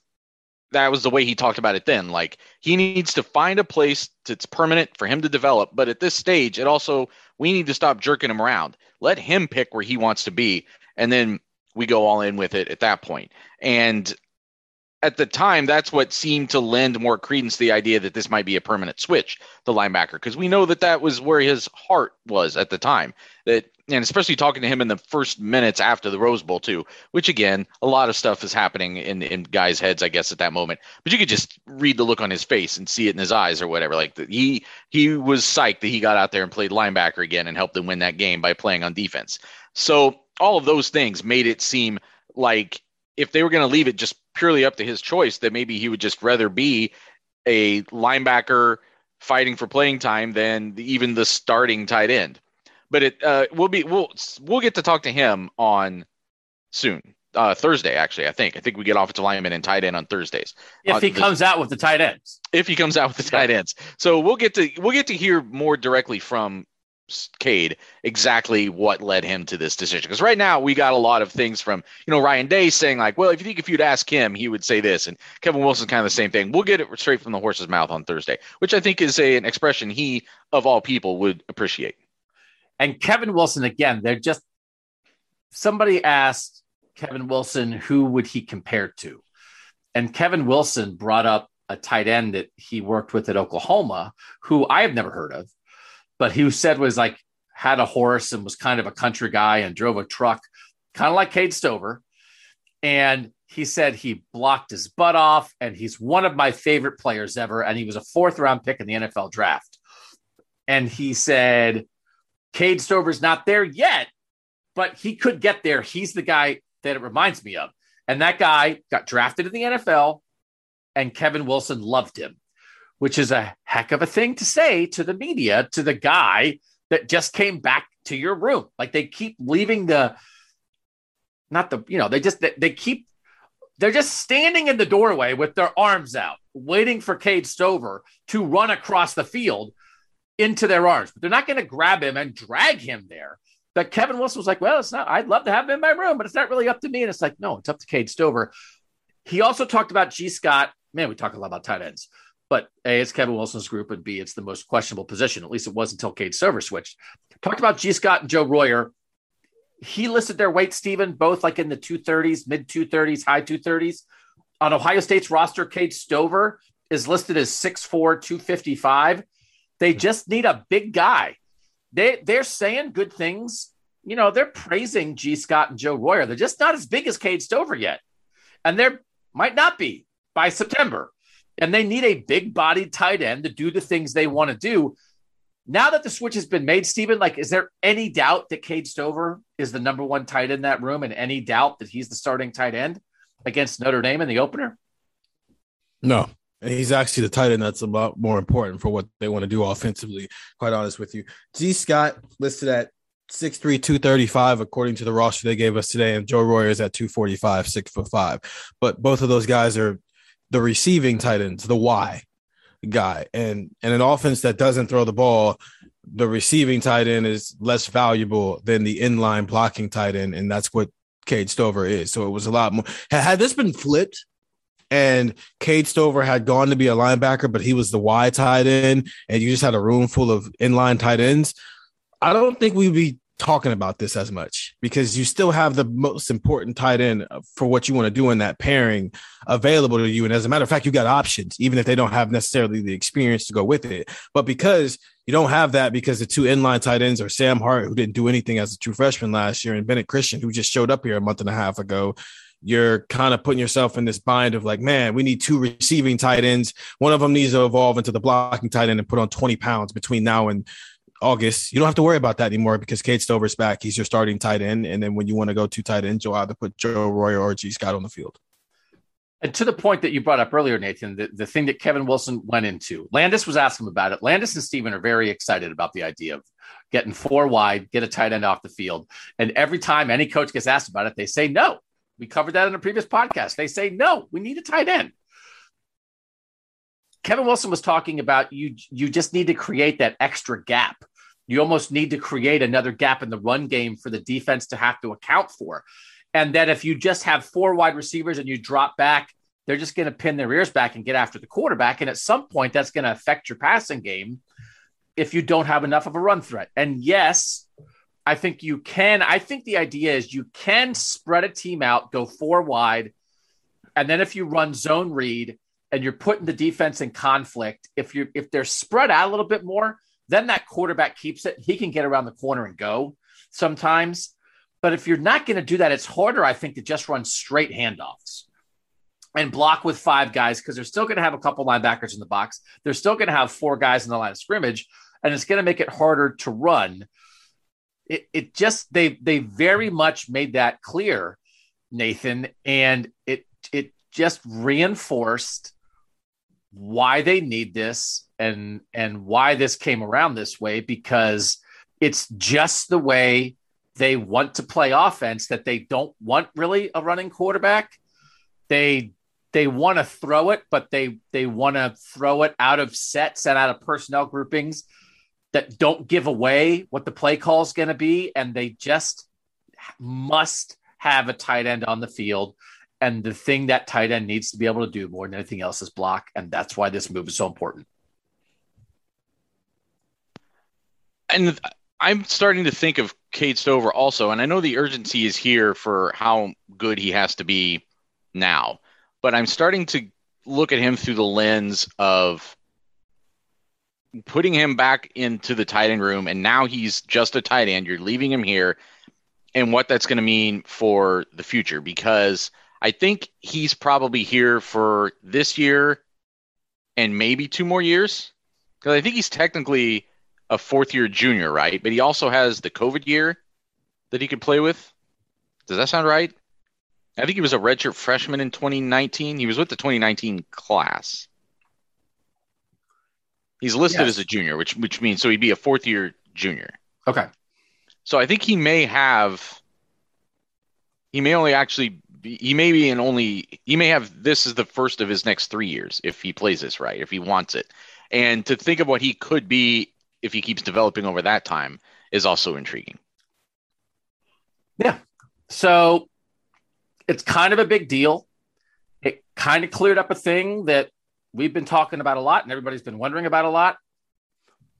that was the way he talked about it then. Like he needs to find a place that's permanent for him to develop. But at this stage, it also we need to stop jerking him around. Let him pick where he wants to be, and then we go all in with it at that point. And at the time, that's what seemed to lend more credence to the idea that this might be a permanent switch, the linebacker, because we know that that was where his heart was at the time. That and especially talking to him in the first minutes after the Rose Bowl too, which again, a lot of stuff is happening in in guys' heads, I guess, at that moment. But you could just read the look on his face and see it in his eyes or whatever. Like the, he he was psyched that he got out there and played linebacker again and helped them win that game by playing on defense. So all of those things made it seem like if they were going to leave it just purely up to his choice, that maybe he would just rather be a linebacker fighting for playing time than even the starting tight end but it uh, we'll be we'll we'll get to talk to him on soon. Uh, Thursday, actually, I think. I think we get offensive lineman and tight end on Thursdays. If he comes out with the tight ends. If he comes out with the tight ends. So we'll get to we'll get to hear more directly from Cade exactly what led him to this decision. Because right now we got a lot of things from, you know, Ryan Day saying like, well, if you think if you'd ask him, he would say this. And Kevin Wilson kind of the same thing. We'll get it straight from the horse's mouth on Thursday, which I think is a, an expression he of all people would appreciate. And Kevin Wilson, again, they're just somebody asked Kevin Wilson who would he compare to? And Kevin Wilson brought up a tight end that he worked with at Oklahoma, who I have never heard of, but he said was like had a horse and was kind of a country guy and drove a truck, kind of like Cade Stover. And he said he blocked his butt off, and he's one of my favorite players ever. And he was a fourth round pick in the NFL draft. And he said Cade Stover's not there yet, but he could get there. He's the guy that it reminds me of. And that guy got drafted in the NFL, and Kevin Wilson loved him, which is a heck of a thing to say to the media, to the guy that just came back to your room. Like they keep leaving the, not the, you know, they just, they, they keep, they're just standing in the doorway with their arms out, waiting for Cade Stover to run across the field into their arms, but they're not going to grab him and drag him there. But Kevin Wilson was like, well, it's not, I'd love to have him in my room, but it's not really up to me. And it's like, no, it's up to Cade Stover. He also talked about Gee Scott. Man, we talk a lot about tight ends, but A, it's Kevin Wilson's group, and B, it's the most questionable position. At least it was until Cade Stover switched. Talked about Gee Scott and Joe Royer. He listed their weight, Stephen, both like in the 230s, mid 230s, high 230s. On Ohio State's roster, Cade Stover is listed as 6'4, 255. They just need a big guy. They they're saying good things. You know, they're praising Gee Scott and Joe Royer. They're just not as big as Cade Stover yet. And they might not be by September. And they need a big bodied tight end to do the things they want to do. Now that the switch has been made, Stephen, like, is there any doubt that Cade Stover is the number one tight end in that room and any doubt that he's the starting tight end against Notre Dame in the opener? No. And he's actually the tight end that's a lot more important for what they want to do offensively, quite honest with you. Gee Scott listed at 6'3, 235, according to the roster they gave us today. And Joe Royer is at 245, six foot five. But both of those guys are the receiving tight ends, the Y guy. And and an offense that doesn't throw the ball, the receiving tight end is less valuable than the inline blocking tight end. And that's what Cade Stover is. So it was a lot more. Had this been flipped, and Cade Stover had gone to be a linebacker, but he was the Y tight end, and you just had a room full of inline tight ends. I don't think we'd be talking about this as much because you still have the most important tight end for what you want to do in that pairing available to you. And as a matter of fact, you got options, even if they don't have necessarily the experience to go with it. But because you don't have that, because the two inline tight ends are Sam Hart, who didn't do anything as a true freshman last year, and Bennett Christian, who just showed up here a month and a half ago. You're kind of putting yourself in this bind of like, man, we need two receiving tight ends. One of them needs to evolve into the blocking tight end and put on 20 pounds between now and August, you don't have to worry about that anymore because Cade Stover's back. He's your starting tight end. And then when you want to go to tight end, you'll either put Joe Royer or Gee Scott on the field. And to the point that you brought up earlier, Nathan, the, the thing that Kevin Wilson went into, Landis was asking about it. Landis and Steven are very excited about the idea of getting four wide, get a tight end off the field. And every time any coach gets asked about it, they say no. We covered that in a previous podcast. They say no, we need a tight end. Kevin Wilson was talking about you you just need to create that extra gap you almost need to create another gap in the run game for the defense to have to account for. And that if you just have four wide receivers and you drop back, they're just going to pin their ears back and get after the quarterback. And at some point, that's going to affect your passing game if you don't have enough of a run threat. And yes, I think you can. I think the idea is you can spread a team out, go four wide. And then if you run zone read and you're putting the defense in conflict, if you if they're spread out a little bit more, then that quarterback keeps it. He can get around the corner and go sometimes. But if you're not going to do that, it's harder, I think, to just run straight handoffs and block with five guys because they're still going to have a couple linebackers in the box. They're still going to have four guys in the line of scrimmage, and it's going to make it harder to run. It, it just they they very much made that clear, Nathan, and it it just reinforced why they need this and and why this came around this way because it's just the way they want to play offense that they don't want really a running quarterback. They they want to throw it but they they want to throw it out of sets and out of personnel groupings that don't give away what the play call is going to be and they just must have a tight end on the field and the thing that tight end needs to be able to do more than anything else is block and that's why this move is so important and I'm starting to think of Cade Stover also, and I know the urgency is here for how good he has to be now, but I'm starting to look at him through the lens of putting him back into the tight end room, and now he's just a tight end. You're leaving him here, and what that's going to mean for the future because I think he's probably here for this year and maybe two more years because I think he's technically a fourth year junior, right? But he also has the COVID year that he could play with. Does that sound right? I think he was a redshirt freshman in 2019. He was with the 2019 class. He's listed yes. as a junior, which which means so he'd be a fourth year junior. Okay. So I think he may have he may only actually he may be in only he may have this is the first of his next 3 years if he plays this right, if he wants it. And to think of what he could be if he keeps developing over that time is also intriguing. Yeah. So it's kind of a big deal. It kind of cleared up a thing that we've been talking about a lot and everybody's been wondering about a lot.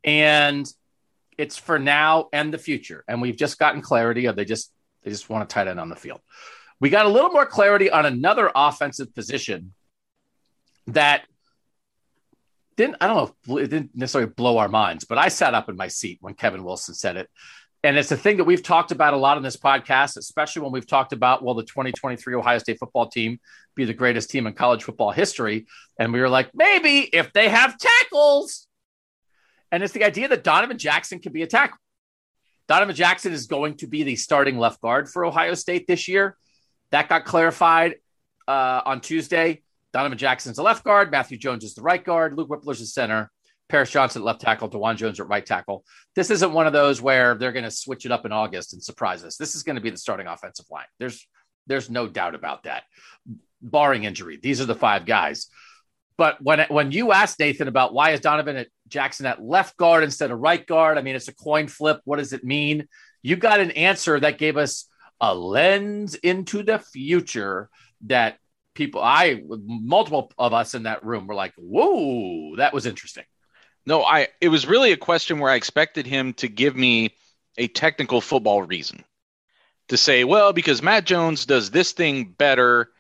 And it's for now and the future. And we've just gotten clarity of they just they just want a tight end on the field. We got a little more clarity on another offensive position that didn't I don't know it didn't necessarily blow our minds, but I sat up in my seat when Kevin Wilson said it. and it's a thing that we've talked about a lot in this podcast, especially when we've talked about will the 2023 Ohio State football team be the greatest team in college football history? And we were like, maybe if they have tackles. And it's the idea that Donovan Jackson can be a tackle. Donovan Jackson is going to be the starting left guard for Ohio State this year. That got clarified uh, on Tuesday. Donovan Jackson's the left guard. Matthew Jones is the right guard. Luke Wypler's the center. Paris Johnson at left tackle, Dawand Jones at right tackle. This isn't one of those where they're going to switch it up in August and surprise us. This is going to be the starting offensive line. There's there's no doubt about that, barring injury. These are the five guys. But when when you asked Nathan about why is Donovan at Jackson at left guard instead of right guard, I mean it's a coin flip. What does it mean? You got an answer that gave us a lens into the future that people I multiple of us in that room were like, "Whoa, that was interesting." No, I it was really a question where I expected him to give me a technical football reason to say, well, because Matt Jones does this thing better,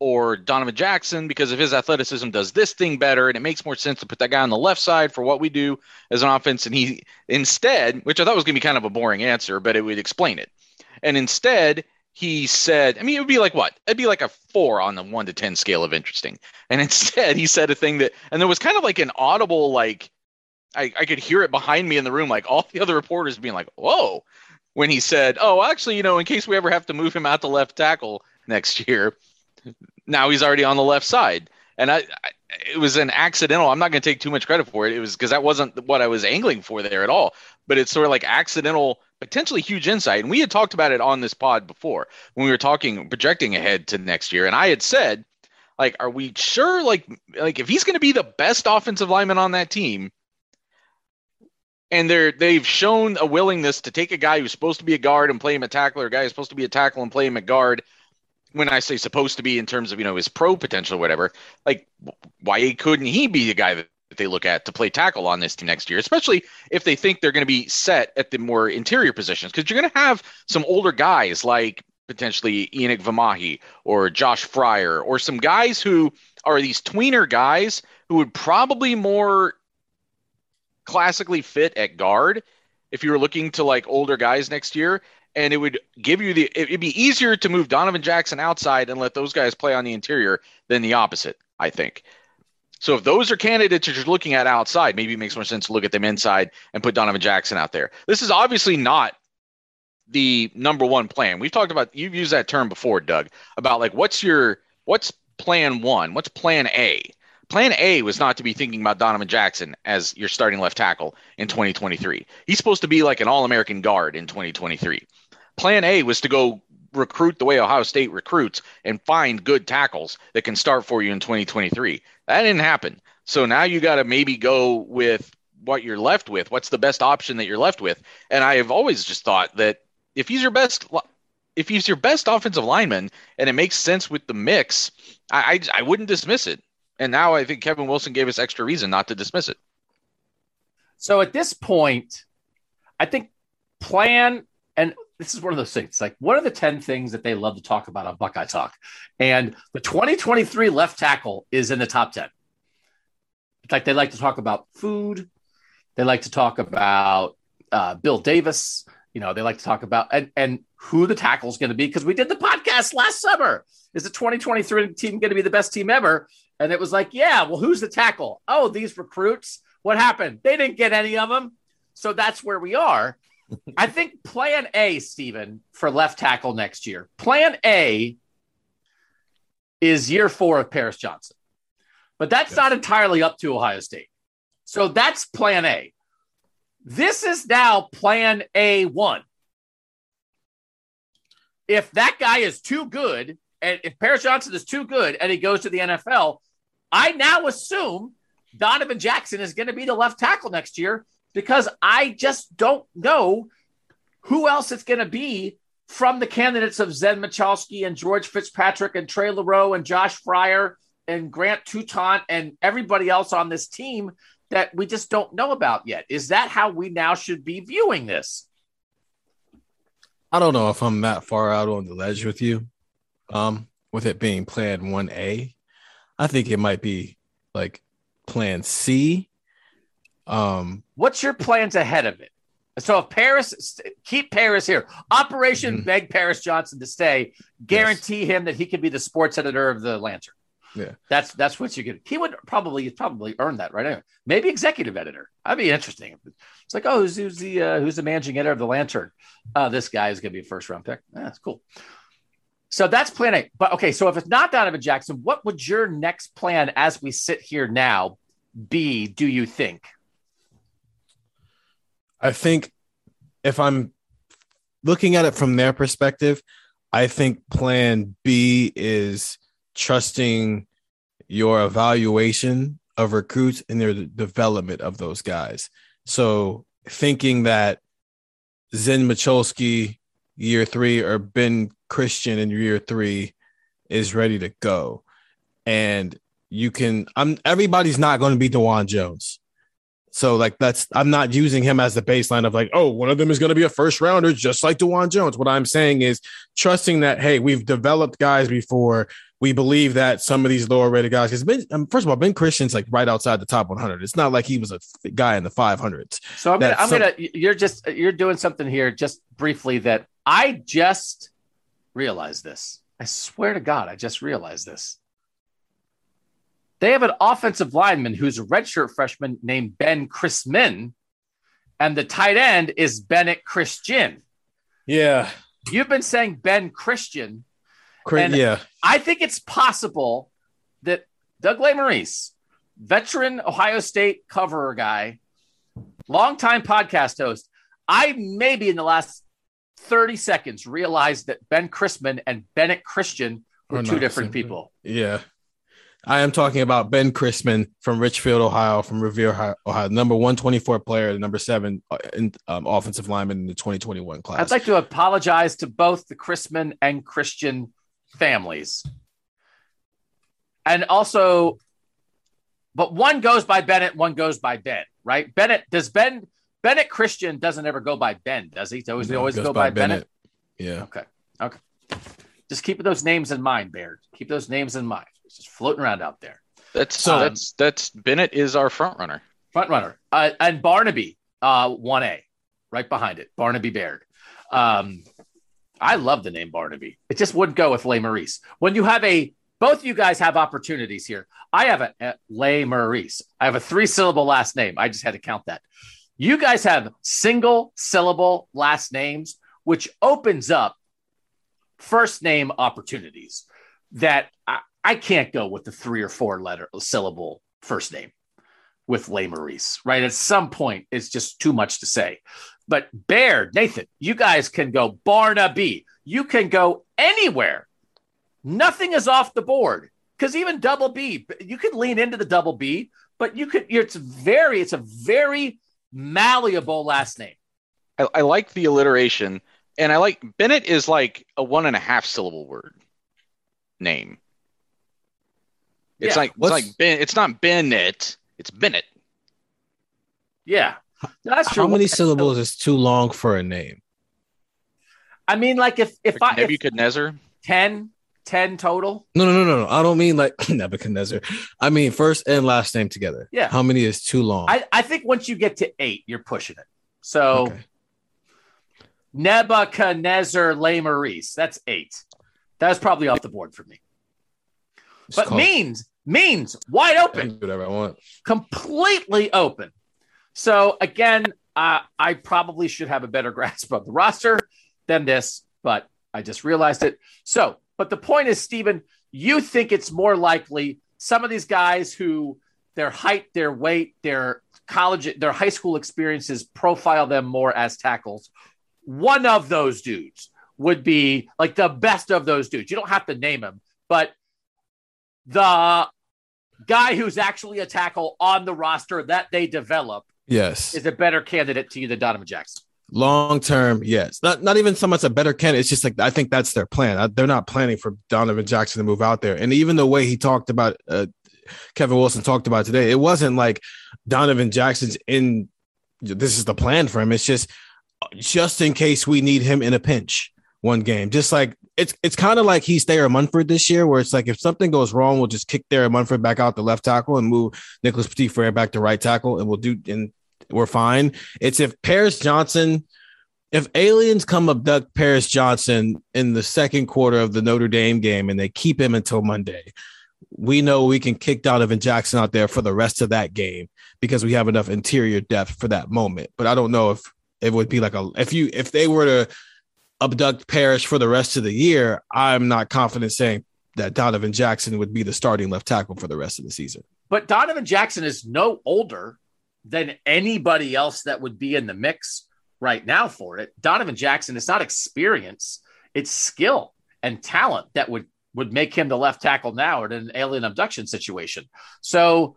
or Donovan Jackson, because of his athleticism, does this thing better, and it makes more sense to put that guy on the left side for what we do as an offense. And he instead, which I thought was going to be kind of a boring answer, but it would explain it. And instead, he said, I mean, it would be like what? It'd be like a four on the one to 10 scale of interesting. And instead, he said a thing that, and there was kind of like an audible, like, I, I could hear it behind me in the room, like all the other reporters being like, whoa, when he said, oh, actually, you know, in case we ever have to move him out to left tackle next year, now he's already on the left side. And I, I it was an accidental. I'm not going to take too much credit for it. It was because that wasn't what I was angling for there at all. But it's sort of like accidental, potentially huge insight. And we had talked about it on this pod before when we were talking projecting ahead to next year. And I had said, like, are we sure? Like, like if he's going to be the best offensive lineman on that team, and they're they've shown a willingness to take a guy who's supposed to be a guard and play him a tackle, or a guy who's supposed to be a tackle and play him a guard. When I say supposed to be in terms of you know his pro potential or whatever, like why couldn't he be the guy that they look at to play tackle on this team next year, especially if they think they're going to be set at the more interior positions, because you're going to have some older guys like potentially Enokk Vimahi or Josh Fryar or some guys who are these tweener guys who would probably more classically fit at guard if you were looking to like older guys next year. And it would give you the, it'd be easier to move Donovan Jackson outside and let those guys play on the interior than the opposite, I think. So if those are candidates that you're looking at outside, maybe it makes more sense to look at them inside and put Donovan Jackson out there. This is obviously not the number one plan. We've talked about you've used that term before, Doug, about like what's your what's plan one? What's plan A? Plan A was not to be thinking about Donovan Jackson as your starting left tackle in 2023. He's supposed to be like an All American guard in 2023. Plan A was to go recruit the way Ohio State recruits and find good tackles that can start for you in 2023. That didn't happen. So now you got to maybe go with what you're left with. What's the best option that you're left with? And I have always just thought that if he's your best if he's your best offensive lineman and it makes sense with the mix, I, I, I wouldn't dismiss it. And now I think Kevin Wilson gave us extra reason not to dismiss it. So at this point, I think plan, this is one of those things like, what are the 10 things that they love to talk about on Buckeye Talk? And the 2023 left tackle is in the top 10. It's like they like to talk about food, they like to talk about uh, Bill Davis. You know, they like to talk about and, and who the tackle is going to be because we did the podcast last summer. Is the 2023 team going to be the best team ever? And it was like, yeah, well, who's the tackle? Oh, these recruits. What happened? They didn't get any of them. So that's where we are. I think plan A, Stephen, for left tackle next year. Plan A is year four of Paris Johnson. But that's yes. not entirely up to Ohio State. So that's plan A. This is now plan A1. If that guy is too good, and if Paris Johnson is too good and he goes to the NFL, I now assume Donovan Jackson is going to be the left tackle next year because I just don't know who else it's going to be from the candidates of Zen Michalski and George Fitzpatrick and Trey Leroux and Josh Fryar and Grant Toutant and everybody else on this team that we just don't know about yet. Is that how we now should be viewing this? I don't know if I'm that far out on the ledge with you. Um, with it being plan 1A, I think it might be like plan C. Um, What's your plans ahead of it? So if Paris keep Paris here, Operation mm-hmm. beg Paris Johnson to stay, guarantee yes. him that he can be the sports editor of the Lantern. Yeah, that's that's what you get. He would probably probably earn that right now. Maybe executive editor. That'd be interesting. It's like, oh, who's, who's the uh, who's the managing editor of the Lantern? Uh, this guy is going to be a first round pick. Yeah, that's cool. So that's plan A. But okay, so if it's not Donovan Jackson, what would your next plan as we sit here now be? Do you think? I think if I'm looking at it from their perspective, I think plan B is trusting your evaluation of recruits and their development of those guys. So thinking that Zen Michalski year three or Ben Christian in year three is ready to go. And you can I'm everybody's not going to be Dawand Jones. So like that's I'm not using him as the baseline of like, oh, one of them is going to be a first rounder, just like Dawand Jones. What I'm saying is trusting that hey, we've developed guys before. We believe that some of these lower rated guys, because Ben, um, first of all, Ben Christian's like right outside the top 100. It's not like he was a guy in the 500s. So I'm gonna, I'm some, gonna, you're just, you're doing something here, just briefly that I just realized this. I swear to God, I just realized this. They have an offensive lineman who's a redshirt freshman named Ben Christman, and the tight end is Bennett Christian. Yeah. You've been saying Ben Christian. and yeah. I think it's possible that Doug Lesmerises, veteran Ohio State cover guy, longtime podcast host, I maybe in the last 30 seconds realized that Ben Christman and Bennett Christian were oh, two different people. Yeah. I am talking about Ben Christman from Richfield, Ohio, from Revere, Ohio, number 124 player, number seven uh, in, um, offensive lineman in the 2021 class. I'd like to apologize to both the Christman and Christian families. And also, but one goes by Bennett, one goes by Ben, right? Bennett, does Ben, Bennett Christian doesn't ever go by Ben, does he? Always, no, always go by, by Bennett. Bennett. Yeah. Okay. Okay. Just keep those names in mind, Baird. Keep those names in mind. Just floating around out there. That's so that's that's Bennett is our front runner. Front runner. Uh, and Barnaby, uh, one A, right behind it. Barnaby Baird. Um, I love the name Barnaby. It just wouldn't go with Lesmerises. When you have a both you guys have opportunities here. I have a, a Maurice. I have a three syllable last name. I just had to count that. You guys have single syllable last names, which opens up first name opportunities that I, I can't go with the three or four letter syllable first name with Lesmerises, right? At some point, it's just too much to say. But Baird, Nathan, you guys can go Barnaby. You can go anywhere. Nothing is off the board because even double B, you could lean into the double B, but you could. It's very, it's a very malleable last name. I, I like the alliteration, and I like Bennett is like a one and a half syllable word name. It's yeah. like it's like Ben. It's not Bennett. It's Bennett. Yeah, that's true. How many syllables is too long for a name? I mean, like if if like I Nebuchadnezzar, 10, 10 total. No, no, no, no, no. I don't mean like Nebuchadnezzar. I mean first and last name together. Yeah. How many is too long? I, I think once you get to eight, you're pushing it. So okay. Nebuchadnezzar Maurice. That's eight. That's probably off the board for me. But called- means means wide open. whatever I want. Completely open. So again, uh, I probably should have a better grasp of the roster than this, but I just realized it. So, but the point is, Stephen, you think it's more likely some of these guys who their height, their weight, their college, their high school experiences profile them more as tackles. One of those dudes would be like the best of those dudes. You don't have to name him, but the guy who's actually a tackle on the roster that they develop yes is a better candidate to you than Donovan Jackson. Long term, yes. Not not even so much a better candidate. It's just like I think that's their plan. They're not planning for Donovan Jackson to move out there. And even the way he talked about uh, Kevin Wilson talked about today, it wasn't like Donovan Jackson's in. This is the plan for him. It's just just in case we need him in a pinch one game. Just like it's it's kind of like he's Thayer Munford this year, where it's like if something goes wrong, we'll just kick Thayer Munford back out the left tackle and move Nicholas Petit Frere back to right tackle, and we'll do and we're fine. It's if Paris Johnson, if aliens come abduct Paris Johnson in the second quarter of the Notre Dame game and they keep him until Monday, we know we can kick Donovan Jackson out there for the rest of that game because we have enough interior depth for that moment. But I don't know if it would be like a if you if they were to abduct Paris for the rest of the year, I'm not confident saying that Donovan Jackson would be the starting left tackle for the rest of the season. But Donovan Jackson is no older than anybody else that would be in the mix right now for it. Donovan Jackson is not experience, it's skill and talent that would would make him the left tackle now in an alien abduction situation. So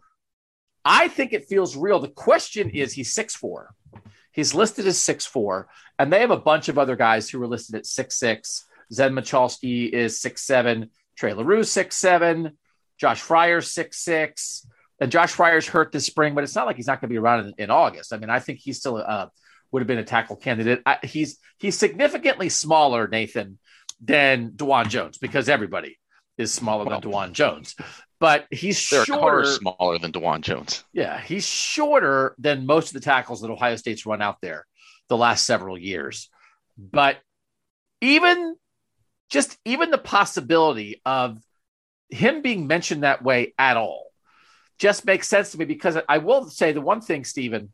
I think it feels real. The question is he's six four. He's listed as six four, and they have a bunch of other guys who were listed at six six. Zen Michalski is six seven. Trey Leroux six seven. Josh Fryar six six. And Josh Fryar's hurt this spring, but it's not like he's not going to be around in, in, August. I mean, I think he's still uh, would have been a tackle candidate. I, he's he's significantly smaller, Nathan, than Dawand Jones because everybody is smaller well, than Dawand Jones. But he's shorter, smaller than Dawand Jones. Yeah, he's shorter than most of the tackles that Ohio State's run out there the last several years. But even just even the possibility of him being mentioned that way at all just makes sense to me because I will say the one thing, Stephen.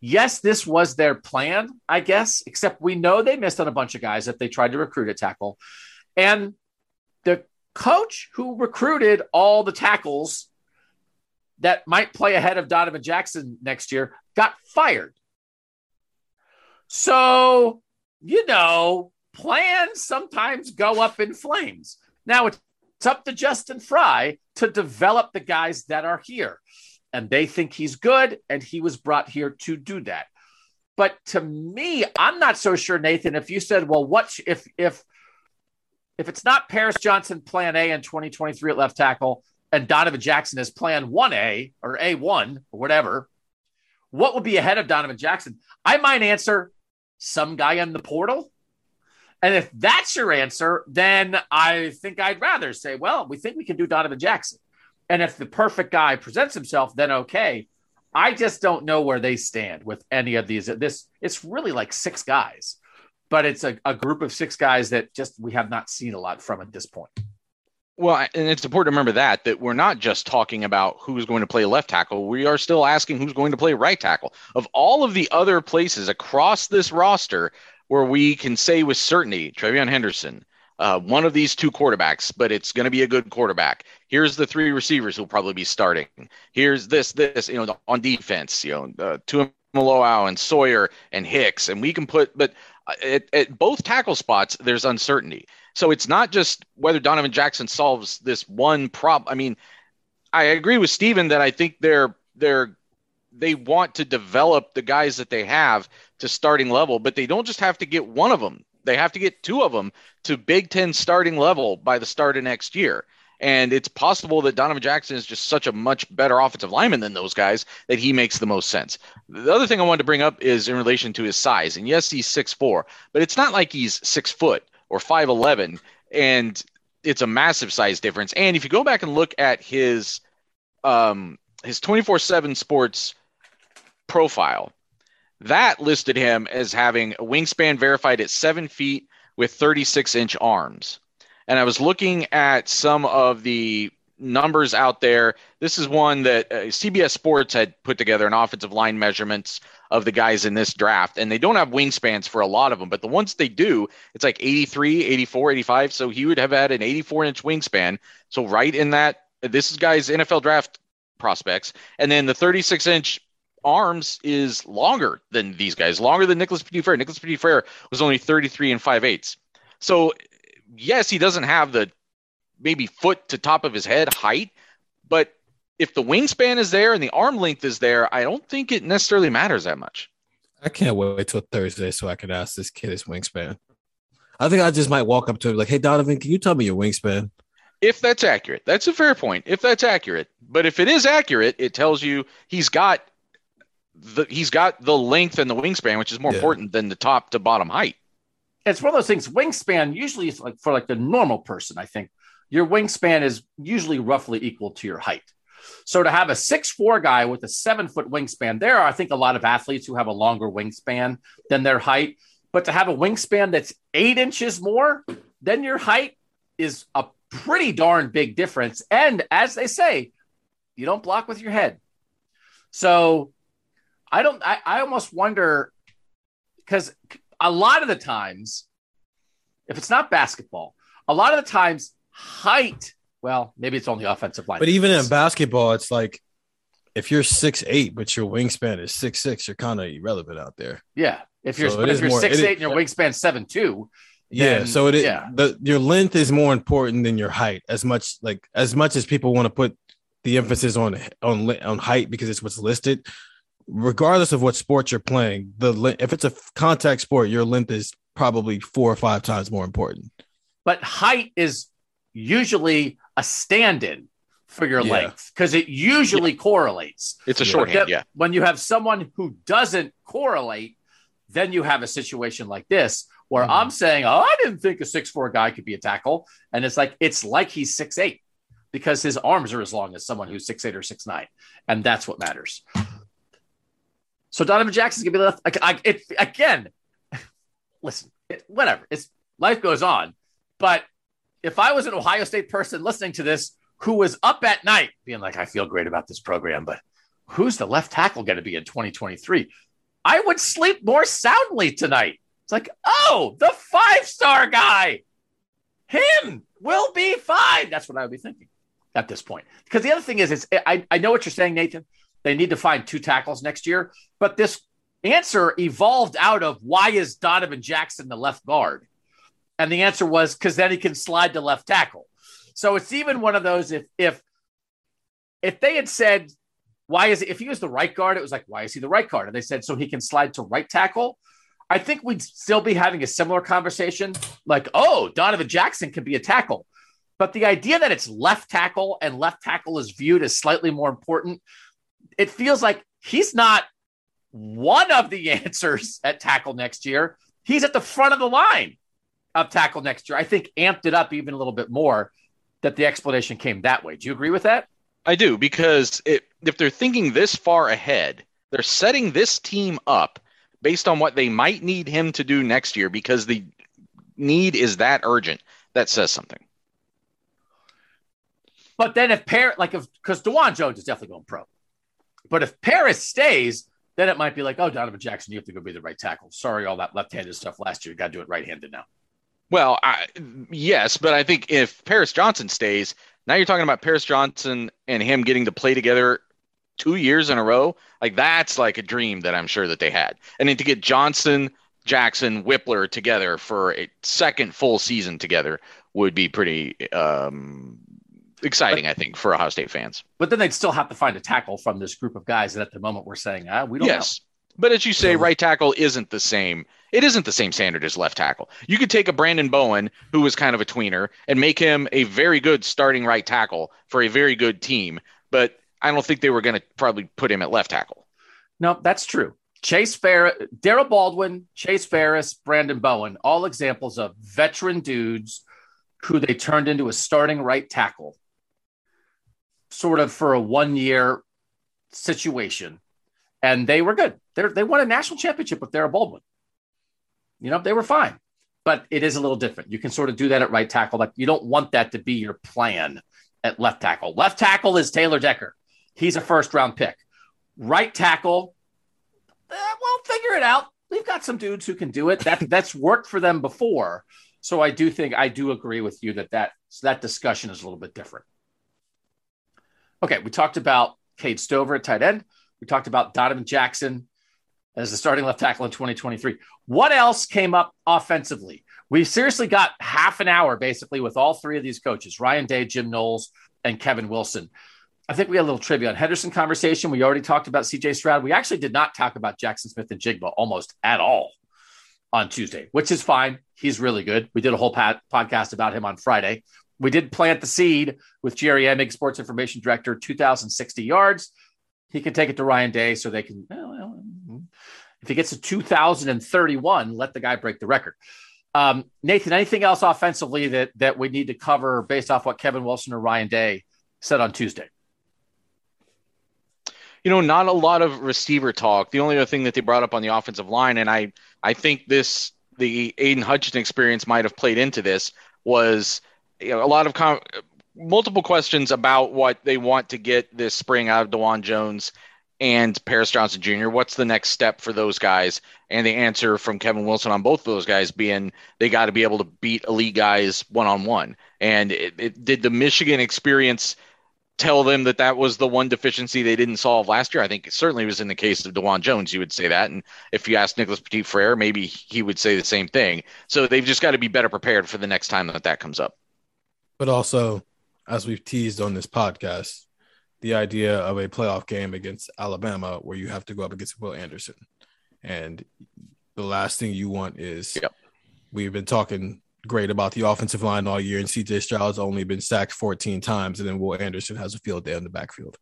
Yes, this was their plan, I guess, except we know they missed on a bunch of guys that they tried to recruit a tackle. And the coach who recruited all the tackles that might play ahead of Donovan Jackson next year got fired. So, you know, plans sometimes go up in flames. Now it's up to Justin Frye to develop the guys that are here. And they think he's good, and he was brought here to do that. But to me, I'm not so sure, Nathan. If you said, well, what if if if it's not Paris Johnson plan A in 2023 at left tackle and Donovan Jackson is plan 1A or A1 or whatever, what would be ahead of Donovan Jackson? I might answer some guy in the portal. And if that's your answer, then I think I'd rather say, well, we think we can do Donovan Jackson. And if the perfect guy presents himself, then okay. I just don't know where they stand with any of these. This it's really like six guys but it's a, a group of six guys that just we have not seen a lot from at this point. Well, and it's important to remember that that we're not just talking about who's going to play left tackle. We are still asking who's going to play right tackle. Of all of the other places across this roster where we can say with certainty, TreVeyon Henderson, uh, one of these two quarterbacks, but it's going to be a good quarterback. Here's the three receivers who'll probably be starting. Here's this, this, you know, on defense, you know, uh, Tuimoloau and Sawyer and Hicks, and we can put, but at, at both tackle spots, there's uncertainty. So it's not just whether Donovan Jackson solves this one problem. I mean, I agree with Steven that I think they're they're they want to develop the guys that they have to starting level, but they don't just have to get one of them. They have to get two of them to Big Ten starting level by the start of next year. And it's possible that Donovan Jackson is just such a much better offensive lineman than those guys that he makes the most sense. The other thing I wanted to bring up is in relation to his size. And yes, he's six four, but it's not like he's six foot or 5'11. And it's a massive size difference. And if you go back and look at his um, his 24 7 sports profile, that listed him as having a wingspan verified at seven feet with 36 inch arms and I was looking at some of the numbers out there. This is one that uh, CBS Sports had put together an offensive line measurements of the guys in this draft, and they don't have wingspans for a lot of them, but the ones they do, it's like 83, 84, 85. So he would have had an 84 inch wingspan. So right in that, this is guys NFL draft prospects, and then the 36 inch arms is longer than these guys, longer than Nicholas Petit-Frere. Nicholas Petit-Frere was only 33 and 5 eighths. So yes, he doesn't have the maybe foot to top of his head height, but if the wingspan is there and the arm length is there, I don't think it necessarily matters that much. I can't wait till Thursday so I can ask this kid his wingspan. I think I just might walk up to him like, "Hey, Donovan, can you tell me your wingspan?" If that's accurate, that's a fair point. If that's accurate, but if it is accurate, it tells you he's got the he's got the length and the wingspan, which is more yeah. important than the top to bottom height it's one of those things. Wingspan usually is like for like the normal person. I think your wingspan is usually roughly equal to your height. So to have a six four guy with a seven foot wingspan, there are I think a lot of athletes who have a longer wingspan than their height. But to have a wingspan that's eight inches more than your height is a pretty darn big difference. And as they say, you don't block with your head. So I don't, I, I almost wonder because a lot of the times, if it's not basketball, a lot of the times height, well, maybe it's only offensive line. But even in basketball, it's like if you're six eight, but your wingspan is six six, you're kind of irrelevant out there. Yeah. If you're, so if you're more, six eight and your wingspan seven two, yeah. Then, so it yeah. the your length is more important than your height. As much like as much as people want to put the emphasis on on on height because it's what's listed. Regardless of what sport you're playing, the if it's a contact sport, your length is probably four or five times more important. But height is usually a stand-in for your yeah. length because it usually yeah. correlates. It's a shorthand, yeah. When you have someone who doesn't correlate, then you have a situation like this where mm-hmm. I'm saying, oh, I didn't think a six four guy could be a tackle. And it's like, it's like he's six eight because his arms are as long as someone who's six eight or six nine. And that's what matters. So Donovan Jackson's gonna be left. I, I, it, again, listen, it, whatever. It's life goes on. But if I was an Ohio State person listening to this who was up at night being like, I feel great about this program, but who's the left tackle going to be in 2023? I would sleep more soundly tonight it's like, oh, the five star guy, him will be fine. That's what I would be thinking at this point. Because the other thing is, it's I, I know what you're saying, Nathan. They need to find two tackles next year, but this answer evolved out of why is Donovan Jackson the left guard? And the answer was because then he can slide to left tackle. So it's even one of those if if if they had said why is it if he was the right guard, it was like why is he the right guard? And they said so he can slide to right tackle. I think we'd still be having a similar conversation like, oh, Donovan Jackson can be a tackle. But the idea that it's left tackle and left tackle is viewed as slightly more important, it feels like he's not one of the answers at tackle next year. He's at the front of the line of tackle next year. I think amped it up even a little bit more that the explanation came that way. Do you agree with that? I do, because it, if they're thinking this far ahead, they're setting this team up based on what they might need him to do next year because the need is that urgent. That says something. But then if Paris, like if because Dawand Jones is definitely going pro, but if Paris stays, then it might be like, oh, Donovan Jackson, you have to go be the right tackle. Sorry, all that left-handed stuff last year. You got to do it right-handed now. Well, I, yes, but I think if Paris Johnson stays, now you're talking about Paris Johnson and him getting to play together two years in a row, like that's like a dream that I'm sure that they had. And then to get Johnson, Jackson, Wypler together for a second full season together would be pretty um, exciting, but, I think, for Ohio State fans. But then they'd still have to find a tackle from this group of guys. And at the moment, we're saying, ah, we don't yes. Know. But as you say, right tackle isn't the same. It isn't the same standard as left tackle. You could take a Brandon Bowen, who was kind of a tweener, and make him a very good starting right tackle for a very good team. But I don't think they were going to probably put him at left tackle. No, that's true. Chase Farris, Darryl Baldwin, Chase Farris, Brandon Bowen, all examples of veteran dudes who they turned into a starting right tackle, sort of for a one year situation. And they were good. They're, they won a national championship with Darryl Baldwin. You know, they were fine, but it is a little different. You can sort of do that at right tackle. but you don't want that to be your plan at left tackle. Left tackle is Taylor Decker. He's a first round pick. Right tackle, eh, well, figure it out. We've got some dudes who can do it. That that's worked for them before. So I do think I do agree with you that that that discussion is a little bit different. Okay, we talked about Cade Stover at tight end. We talked about Donovan Jackson as the starting left tackle in 2023. What else came up offensively? We seriously got half an hour basically with all three of these coaches Ryan Day, Jim Knowles, and Kevin Wilson. I think we had a little TreVeyon Henderson conversation. We already talked about CJ Stroud. We actually did not talk about Jaxon Smith-Njigba almost at all on Tuesday, which is fine. He's really good. We did a whole podcast about him on Friday. We did plant the seed with Jerry Emig, sports information director, 2,060 yards. He can take it to Ryan Day so they can, well, if he gets to 2,031, let the guy break the record. Um, Nathan, anything else offensively that that we need to cover based off what Kevin Wilson or Ryan Day said on Tuesday? you know, not a lot of receiver talk. The only other thing that they brought up on the offensive line, and I, I think this, the Aidan Hutchinson experience might have played into this, was you know, a lot of com- multiple questions about what they want to get this spring out of Dawand Jones and Paris Johnson Jr. What's the next step for those guys? And the answer from Kevin Wilson on both of those guys being they got to be able to beat elite guys one on one. And it, it, did the Michigan experience tell them that that was the one deficiency they didn't solve last year? I think it certainly was in the case of Dawand Jones. You would say that, and if you asked Nicholas Petit Frere, maybe he would say the same thing. So they've just got to be better prepared for the next time that that comes up. But also, as we've teased on this podcast, the idea of a playoff game against Alabama where you have to go up against Will Anderson. And the last thing you want is yep. we've been talking great about the offensive line all year, and CJ Stroud's only been sacked 14 times, and then Will Anderson has a field day in the backfield.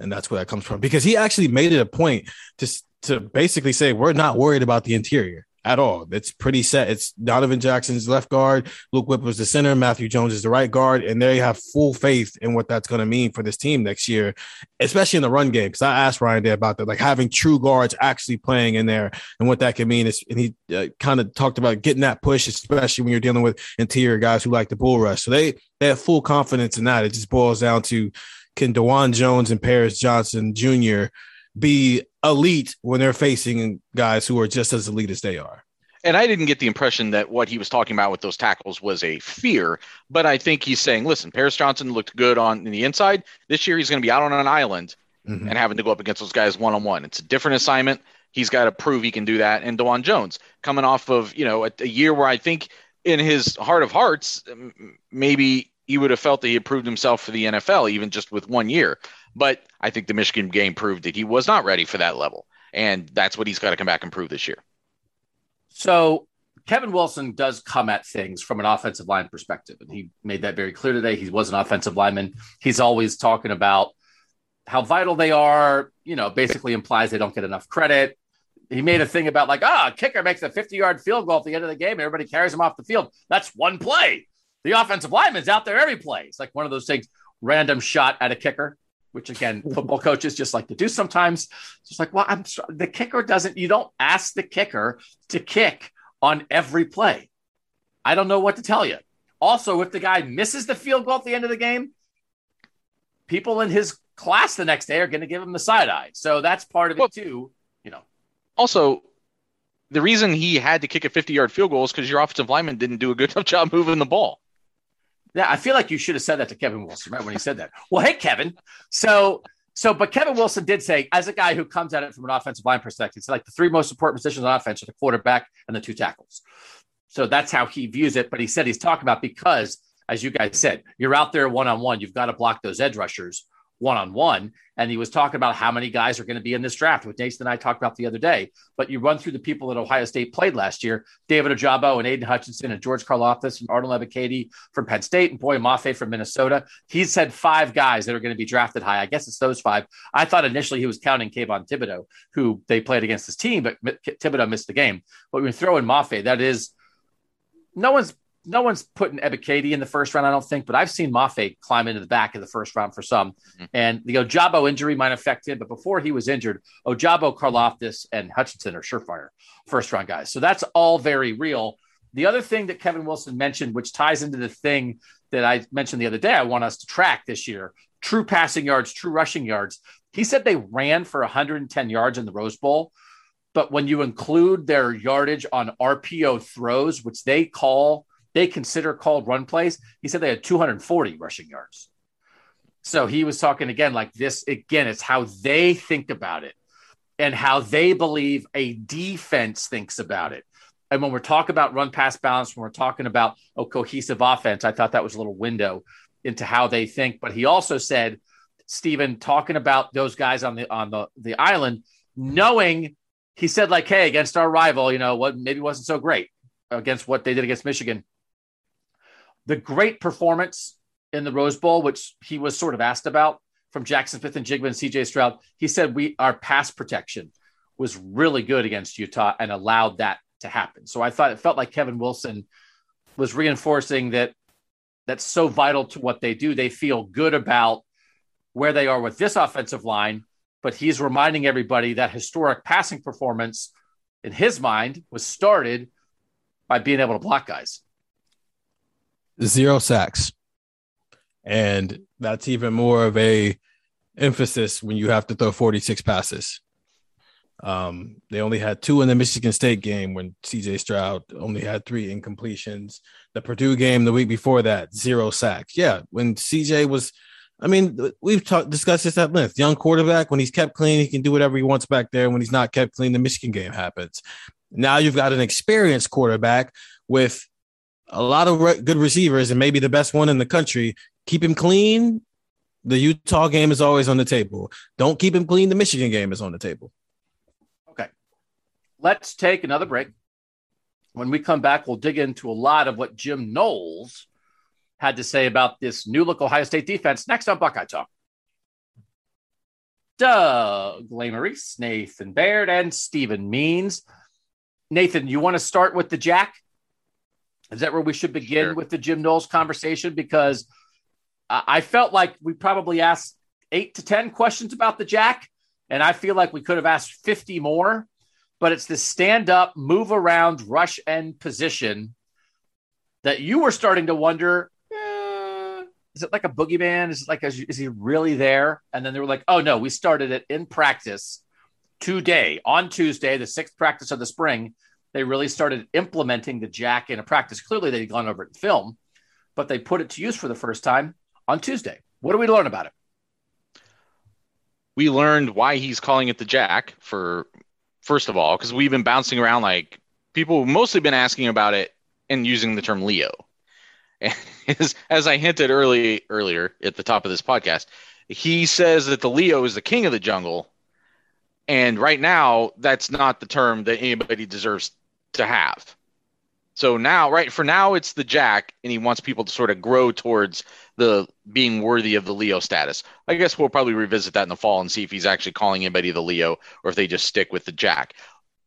And that's where that comes from because he actually made it a point to, to basically say, We're not worried about the interior at all. It's pretty set. It's Donovan Jackson's left guard, Luke Wypler's the center, Matthew Jones is the right guard, and they have full faith in what that's going to mean for this team next year, especially in the run game. Because I asked Ryan there about that, like having true guards actually playing in there and what that can mean. Is, and he uh, kind of talked about getting that push, especially when you're dealing with interior guys who like the bull rush. So they they have full confidence in that. It just boils down to can Dawand Jones and Paris Johnson Jr be elite when they're facing guys who are just as elite as they are. And I didn't get the impression that what he was talking about with those tackles was a fear, but I think he's saying, listen, Paris Johnson looked good on the inside. This year he's going to be out on an island mm-hmm. and having to go up against those guys one on one. It's a different assignment. He's got to prove he can do that. And Dawand Jones coming off of, you know, a, a year where I think in his heart of hearts, maybe he would have felt that he had proved himself for the NFL, even just with one year. But I think the Michigan game proved that he was not ready for that level. And that's what he's got to come back and prove this year. So Kevin Wilson does come at things from an offensive line perspective. And he made that very clear today. He was an offensive lineman. He's always talking about how vital they are, you know, basically implies they don't get enough credit. He made a thing about like, ah, oh, kicker makes a 50 yard field goal at the end of the game. Everybody carries him off the field. That's one play. The offensive lineman's out there every play. It's like one of those things, random shot at a kicker which again, football coaches just like to do sometimes. It's like, well, I'm the kicker doesn't, you don't ask the kicker to kick on every play. I don't know what to tell you. Also, if the guy misses the field goal at the end of the game, people in his class the next day are going to give him the side eye. So that's part of it too, you know. Also, the reason he had to kick a 50 yard field goal is because your offensive lineman didn't do a good enough job moving the ball. Yeah, I feel like you should have said that to Kevin Wilson, right? When he said that. Well, hey, Kevin. So, so, but Kevin Wilson did say, as a guy who comes at it from an offensive line perspective, it's like the three most important positions on offense are the quarterback and the two tackles. So that's how he views it. But he said he's talking about because, as you guys said, you're out there one on one, you've got to block those edge rushers one on one. And he was talking about how many guys are going to be in this draft, which Nathan and I talked about the other day. But you run through the people that Ohio State played last year David Ojabo and Aidan Hutchinson and George Karlaftis and Arnold Ebiketie from Penn State and Boye Mafe from Minnesota. He said five guys that are going to be drafted high. I guess it's those five. I thought initially he was counting Kayvon Thibodeaux, who they played against his team, but Thibodeaux missed the game. But when you throw in Mafe, that is no one's no one's putting Ebiketie in the first round, I don't think, but I've seen Mafe climb into the back of the first round for some. Mm-hmm. And the Ojabo injury might affect him, but before he was injured, Ojabo, Karlaftis, and Hutchinson are surefire first round guys. So that's all very real. The other thing that Kevin Wilson mentioned, which ties into the thing that I mentioned the other day, I want us to track this year true passing yards, true rushing yards. He said they ran for 110 yards in the Rose Bowl. But when you include their yardage on RPO throws, which they call they consider called run plays. He said they had 240 rushing yards. So he was talking again like this again, it's how they think about it and how they believe a defense thinks about it. And when we're talking about run pass balance, when we're talking about a cohesive offense, I thought that was a little window into how they think. But he also said, Stephen, talking about those guys on the on the, the island, knowing he said, like, hey, against our rival, you know, what maybe wasn't so great against what they did against Michigan the great performance in the Rose Bowl, which he was sort of asked about from Jaxon Smith-Njigba and CJ Stroud, he said we our pass protection was really good against Utah and allowed that to happen. So I thought it felt like Kevin Wilson was reinforcing that that's so vital to what they do. They feel good about where they are with this offensive line, but he's reminding everybody that historic passing performance in his mind was started by being able to block guys. Zero sacks. And that's even more of a emphasis when you have to throw 46 passes. Um, they only had two in the Michigan State game when CJ Stroud only had three incompletions. The Purdue game the week before that, zero sacks. Yeah, when CJ was, I mean, we've talked discussed this at length. Young quarterback, when he's kept clean, he can do whatever he wants back there. When he's not kept clean, the Michigan game happens. Now you've got an experienced quarterback with a lot of re- good receivers and maybe the best one in the country. Keep him clean. The Utah game is always on the table. Don't keep him clean. The Michigan game is on the table. Okay. Let's take another break. When we come back, we'll dig into a lot of what Jim Knowles had to say about this new look Ohio State defense next on Buckeye Talk. Doug Lesmerises, Nathan Baird, and Stephen Means. Nathan, you want to start with the Jack? Is that where we should begin sure. with the Jim Knowles conversation? Because I felt like we probably asked eight to 10 questions about the Jack, and I feel like we could have asked 50 more but it's the stand up, move around, rush end position that you were starting to wonder eh, is it like a boogeyman? Is it like, a, is he really there? And then they were like, oh no, we started it in practice today on Tuesday, the sixth practice of the spring. They really started implementing the jack in a practice. Clearly, they'd gone over it in film, but they put it to use for the first time on Tuesday. What do we learn about it? We learned why he's calling it the jack for first of all, because we've been bouncing around like people mostly been asking about it and using the term Leo. as, as I hinted early earlier at the top of this podcast, he says that the Leo is the king of the jungle, and right now that's not the term that anybody deserves to have. So now, right for now, it's the Jack, and he wants people to sort of grow towards the being worthy of the Leo status. I guess we'll probably revisit that in the fall and see if he's actually calling anybody the Leo or if they just stick with the Jack.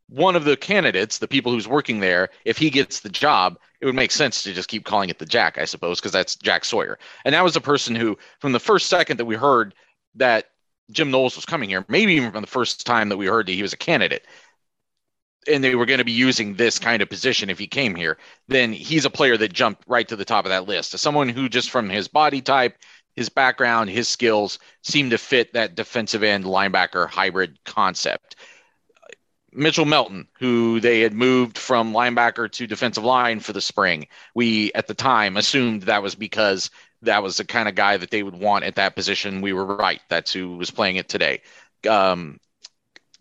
One of the candidates, the people who's working there, if he gets the job, it would make sense to just keep calling it the Jack, I suppose, because that's Jack Sawyer. And that was a person who, from the first second that we heard that Jim Knowles was coming here, maybe even from the first time that we heard that he was a candidate, and they were going to be using this kind of position if he came here, then he's a player that jumped right to the top of that list. Someone who just from his body type, his background, his skills seem to fit that defensive end linebacker hybrid concept. Mitchell Melton, who they had moved from linebacker to defensive line for the spring, we at the time assumed that was because that was the kind of guy that they would want at that position. We were right. That's who was playing it today. Um,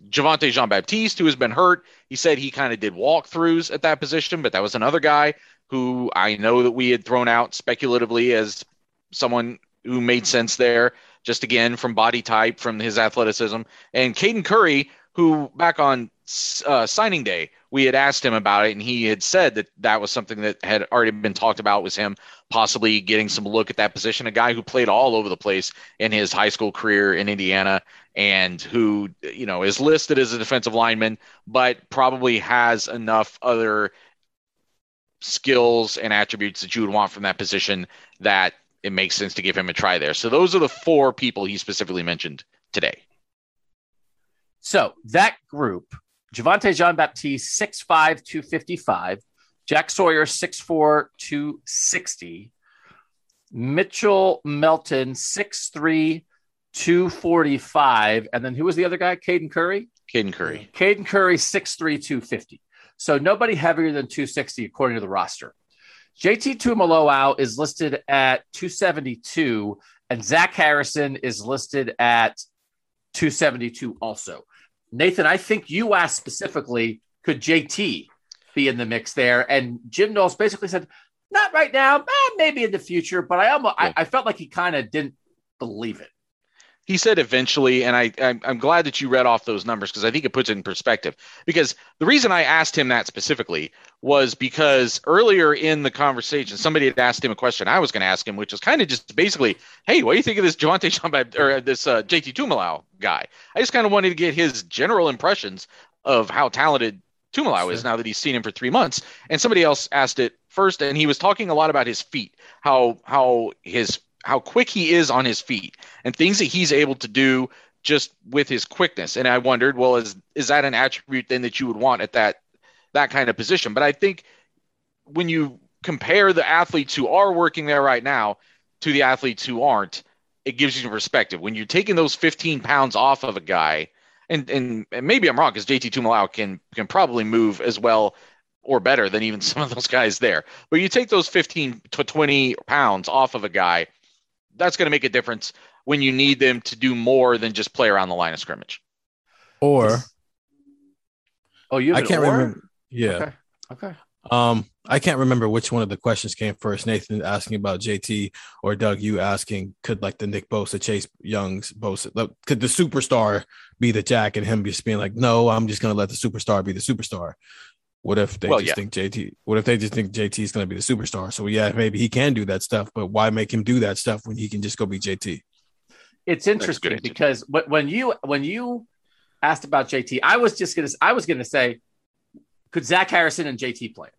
Javontae Jean Baptiste, who has been hurt, he said he kind of did walkthroughs at that position, but that was another guy who I know that we had thrown out speculatively as someone who made sense there, just again from body type, from his athleticism. And Caden Curry, who back on uh, signing day, we had asked him about it, and he had said that that was something that had already been talked about was him possibly getting some look at that position. A guy who played all over the place in his high school career in Indiana, and who you know is listed as a defensive lineman, but probably has enough other skills and attributes that you would want from that position that it makes sense to give him a try there. So those are the four people he specifically mentioned today. So that group, Javontae Jean Baptiste, 6'5, 255, Jack Sawyer, 6'4, 260, Mitchell Melton, 6'3, 245. And then who was the other guy? Caden Curry? Caden Curry. Caden Curry, 6'3, 250. So nobody heavier than 260 according to the roster. JT Tuimoloau is listed at 272, and Zach Harrison is listed at 272 also. Nathan, I think you asked specifically, could JT be in the mix there? And Jim Knowles basically said, not right now, eh, maybe in the future, but I almost yeah. I, I felt like he kind of didn't believe it he said eventually, and I, I am glad that you read off those numbers because I think it puts it in perspective. Because the reason I asked him that specifically was because earlier in the conversation, somebody had asked him a question I was going to ask him, which was kind of just basically, "Hey, what do you think of this Javontae Chamba or this uh, JT Tuimoloau guy?" I just kind of wanted to get his general impressions of how talented Tuimoloau sure. is now that he's seen him for three months. And somebody else asked it first, and he was talking a lot about his feet, how how his how quick he is on his feet and things that he's able to do just with his quickness. And I wondered, well, is is that an attribute then that you would want at that that kind of position? But I think when you compare the athletes who are working there right now to the athletes who aren't, it gives you some perspective. When you're taking those 15 pounds off of a guy, and and, and maybe I'm wrong because JT Tuimoloau can can probably move as well or better than even some of those guys there. But you take those 15 to 20 pounds off of a guy, that's going to make a difference when you need them to do more than just play around the line of scrimmage. Or, oh, you I can't or? remember. Yeah. Okay. Okay. Um, I can't remember which one of the questions came first. Nathan asking about JT or Doug, you asking could like the Nick Bosa, Chase Young's Bosa, could the superstar be the Jack and him just being like, no, I'm just gonna let the superstar be the superstar. What if they Well, just yeah. think JT? What if they just think JT is gonna be the superstar? So yeah, maybe he can do that stuff, but why make him do that stuff when he can just go be JT? It's interesting because when you when you asked about JT, I was just gonna I was gonna say, could Zach Harrison and JT play?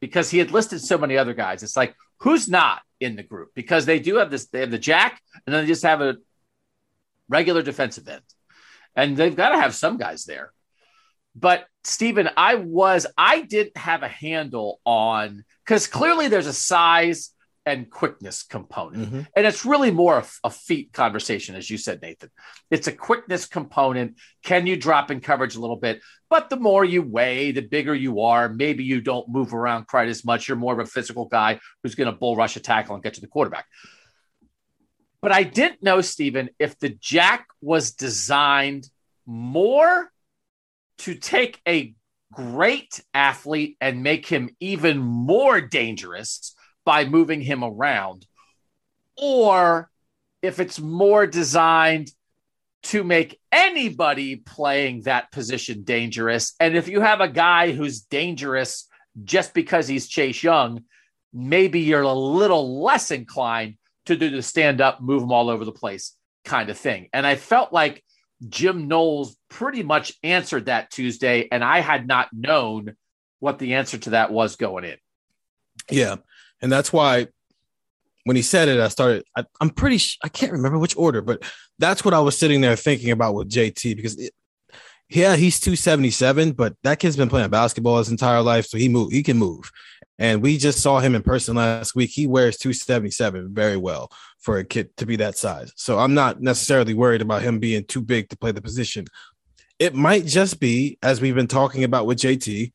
Because he had listed so many other guys. It's like who's not in the group because they do have this. They have the Jack, and then they just have a regular defensive end, and they've got to have some guys there. But Stephen, I was I didn't have a handle on because clearly there's a size and quickness component. Mhm. And it's really more of a feet conversation, as you said, Nathan. It's a quickness component. Can you drop in coverage a little bit? But the more you weigh, the bigger you are. Maybe you don't move around quite as much. You're more of a physical guy who's going to bull rush a tackle and get to the quarterback. But I didn't know, Stephen, if the jack was designed more to take a great athlete and make him even more dangerous by moving him around, or if it's more designed to make anybody playing that position dangerous. And if you have a guy who's dangerous just because he's Chase Young, maybe you're a little less inclined to do the stand up, move him all over the place kind of thing. And I felt like Jim Knowles pretty much answered that Tuesday, and I had not known what the answer to that was going in. Yeah, and that's why when he said it, I started. I, I'm pretty. Sh- I can't remember which order, but that's what I was sitting there thinking about with JT because, it, yeah, he's 277, but that kid's been playing basketball his entire life, so he move. He can move, and we just saw him in person last week. He wears 277 very well for a kid to be that size. So I'm not necessarily worried about him being too big to play the position. It might just be, as we've been talking about with JT,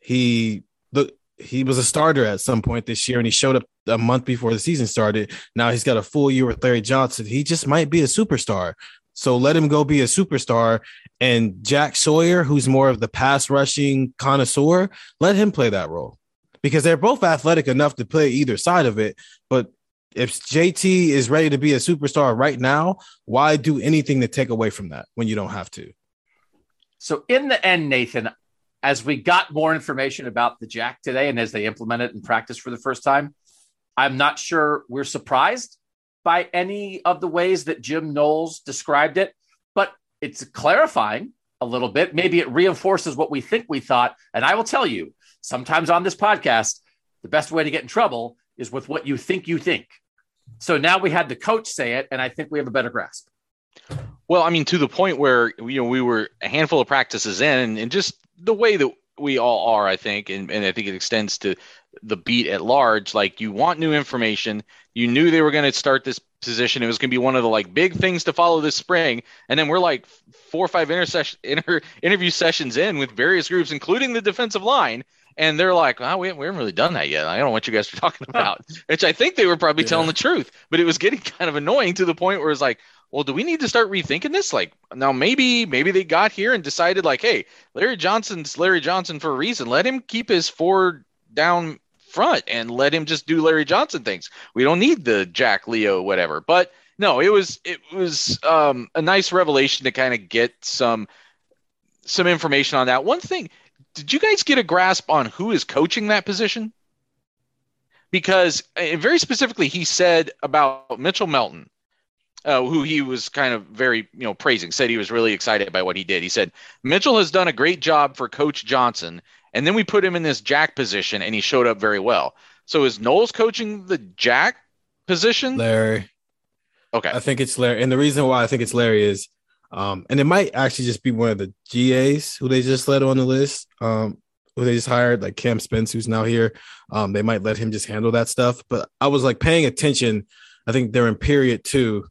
he the he was a starter at some point this year and he showed up a month before the season started. Now he's got a full year with Larry Johnson. He just might be a superstar. So let him go be a superstar. And Jack Sawyer, who's more of the pass rushing connoisseur, let him play that role because they're both athletic enough to play either side of it. But if JT is ready to be a superstar right now, why do anything to take away from that when you don't have to? So in the end, Nathan, as we got more information about the Jack today and as they implement it in practice for the first time, I'm not sure we're surprised by any of the ways that Jim Knowles described it, but it's clarifying a little bit. Maybe it reinforces what we think we thought. And I will tell you, sometimes on this podcast, the best way to get in trouble is with what you think you think. So now we had the coach say it, and I think we have a better grasp. Well, I mean, to the point where you know we were a handful of practices in, and, and just the way that we all are, I think, and, and I think it extends to the beat at large. Like you want new information. You knew they were going to start this position. It was going to be one of the like big things to follow this spring. And then we're like four or five inter- interview sessions in with various groups, including the defensive line. And they're like, oh, we, haven't, we haven't really done that yet. I don't know what you guys are talking about, which I think they were probably Yeah. telling the truth, but it was getting kind of annoying to the point where it's like, well, do we need to start rethinking this? Like now, maybe maybe they got here and decided like, hey, Larry Johnson's Larry Johnson for a reason. Let him keep his four down front and let him just do Larry Johnson things. We don't need the Jack Leo whatever. But no, it was it was um, a nice revelation to kind of get some some information on that. One thing, did you guys get a grasp on who is coaching that position? Because uh, very specifically, he said about Mitchell Melton uh, who he was kind of very you know praising, said he was really excited by what he did. He said Mitchell has done a great job for Coach Johnson, and then we put him in this Jack position, and he showed up very well. So is Knowles coaching the Jack position? Larry. Okay, I think it's Larry. And the reason why I think it's Larry is Um, and it might actually just be one of the GAs who they just let on the list. Um, who they just hired, like Cam Spence, who's now here. Um, they might let him just handle that stuff. But I was like paying attention. I think they're in period two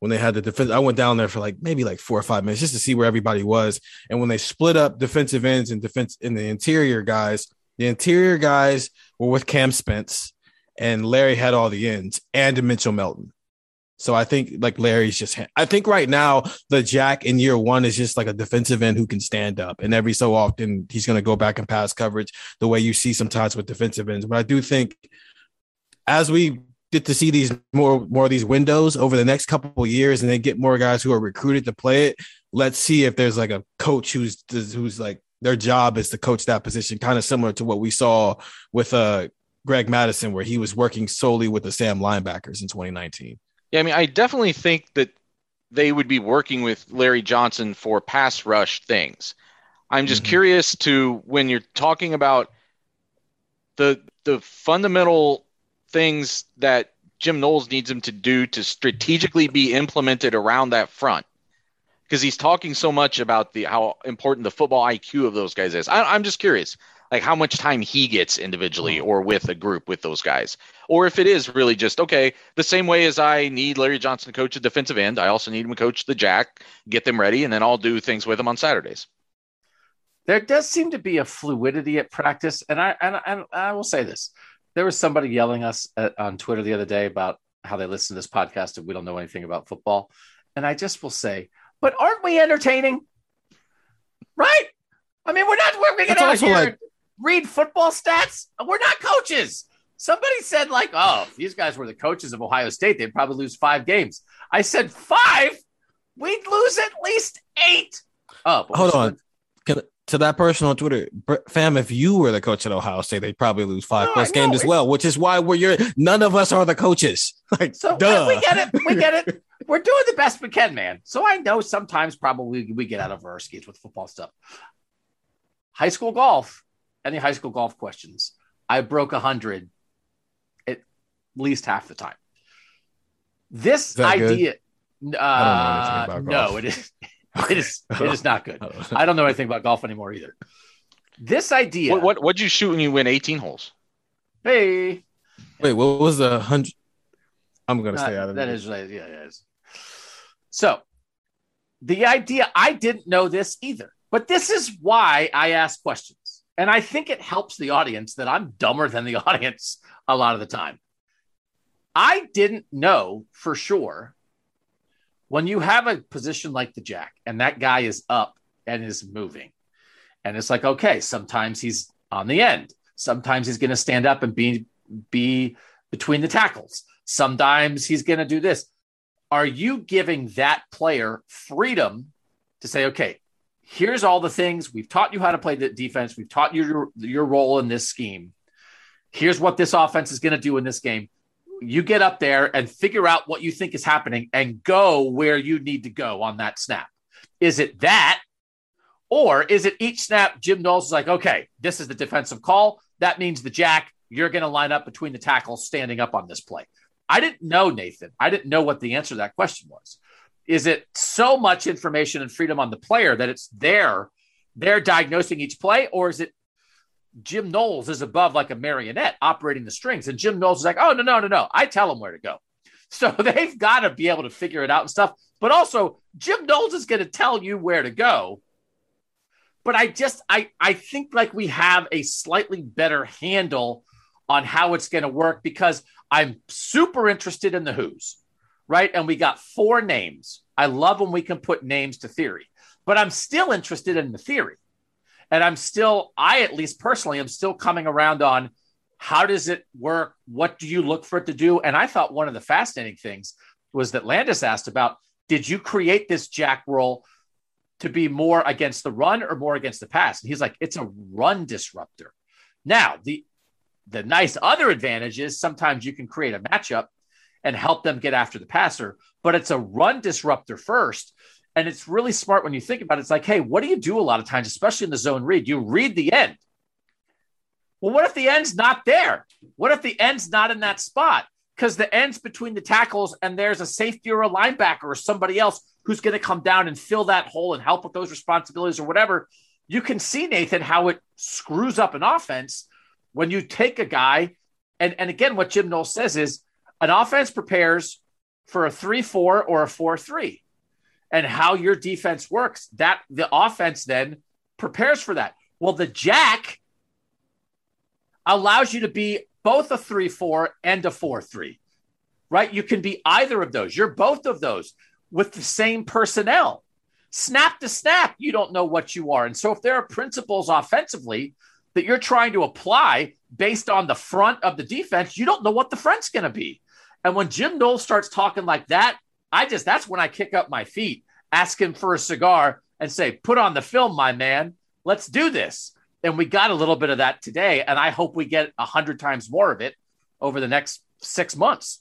when they had the defense. I went down there for like maybe like four or five minutes just to see where everybody was. And when they split up defensive ends and defense in the interior guys, the interior guys were with Cam Spence, and Larry had all the ends and Mitchell Melton. So I think like Larry's just, I think right now the Jack in year one is just like a defensive end who can stand up. And every so often he's going to go back and pass coverage the way you see sometimes with defensive ends. But I do think as we get to see these more, more of these windows over the next couple of years and then get more guys who are recruited to play it, let's see if there's like a coach who's, who's like their job is to coach that position, kind of similar to what we saw with uh, Greg Mattison, where he was working solely with the Sam linebackers in 2019. Yeah, I mean, I definitely think that they would be working with Larry Johnson for pass rush things. I'm just mm-hmm. curious to when you're talking about the the fundamental things that Jim Knowles needs him to do to strategically be implemented around that front. Because he's talking so much about the how important the football IQ of those guys is. I, I'm just curious like how much time he gets individually hmm. or with a group with those guys. Or if it is really just, okay, the same way as I need Larry Johnson to coach a defensive end, I also need him to coach the jack, get them ready, and then I'll do things with them on Saturdays. There does seem to be a fluidity at practice. And I, and, and I will say this there was somebody yelling us at, on Twitter the other day about how they listen to this podcast and we don't know anything about football. And I just will say, but aren't we entertaining? Right? I mean, we're not working it out here. Like, read football stats. We're not coaches. Somebody said, like, oh, if these guys were the coaches of Ohio State, they'd probably lose five games. I said, five? We'd lose at least eight. Oh, hold on. Can, to that person on Twitter, fam, if you were the coach at Ohio State, they'd probably lose five no, plus games as well, which is why we're your none of us are the coaches. Like, so duh. we get it. We get it. we're doing the best we can, man. So I know sometimes probably we get out of our skis with football stuff. High school golf, any high school golf questions, I broke a hundred at least half the time. This idea, uh, no, it is, it is, it is not good. I don't know anything about golf anymore either. This idea. What what what'd you shoot when you win eighteen holes? Hey, wait, what was the hundred? I'm gonna stay out of that. Is right. Yeah, yeah. So the idea, I didn't know this either, but this is why I ask questions. And I think it helps the audience that I'm dumber than the audience a lot of the time. I didn't know for sure when you have a position like the jack and that guy is up and is moving. And it's like, okay, sometimes he's on the end. Sometimes he's going to stand up and be be between the tackles. Sometimes he's going to do this. Are you giving that player freedom to say, okay, here's all the things we've taught you how to play the defense. We've taught you your, your role in this scheme. Here's what this offense is going to do in this game. You get up there and figure out what you think is happening and go where you need to go on that snap. Is it that? Or is it each snap, Jim Knowles is like, okay, this is the defensive call. That means the jack, you're going to line up between the tackles standing up on this play. I didn't know, Nathan. I didn't know what the answer to that question was is it so much information and freedom on the player that it's there, they're diagnosing each play, or is it Jim Knowles is above like a marionette operating the strings, and Jim Knowles is like, oh no no no no, I tell them where to go. So they've got to be able to figure it out and stuff. But also, Jim Knowles is going to tell you where to go. But I just I I think like we have a slightly better handle on how it's going to work because I'm super interested in the Who's right? And we got four names. I love when we can put names to theory, but I'm still interested in the theory. And I'm still, I at least personally, am still coming around on how does it work? What do you look for it to do? And I thought one of the fascinating things was that Landis asked about did you create this jack role to be more against the run or more against the pass? And he's like, it's a run disruptor. Now, the the nice other advantage is sometimes you can create a matchup and help them get after the passer. But it's a run disruptor first. And it's really smart when you think about it. It's like, hey, what do you do a lot of times, especially in the zone read? You read the end. Well, what if the end's not there? What if the end's not in that spot? because the ends between the tackles and there's a safety or a linebacker or somebody else who's going to come down and fill that hole and help with those responsibilities or whatever. You can see, Nathan, how it screws up an offense when you take a guy. And, and again, what Jim Knowles says is an offense prepares for a 3 4 or a 4 3 and how your defense works. That the offense then prepares for that. Well, the jack allows you to be both a 3 4 and a 4 3, right? You can be either of those. You're both of those with the same personnel. Snap to snap, you don't know what you are. And so, if there are principles offensively that you're trying to apply based on the front of the defense, you don't know what the front's going to be. And when Jim Knowles starts talking like that, I just, that's when I kick up my feet, ask him for a cigar and say, put on the film, my man. Let's do this. And we got a little bit of that today. And I hope we get a hundred times more of it over the next six months.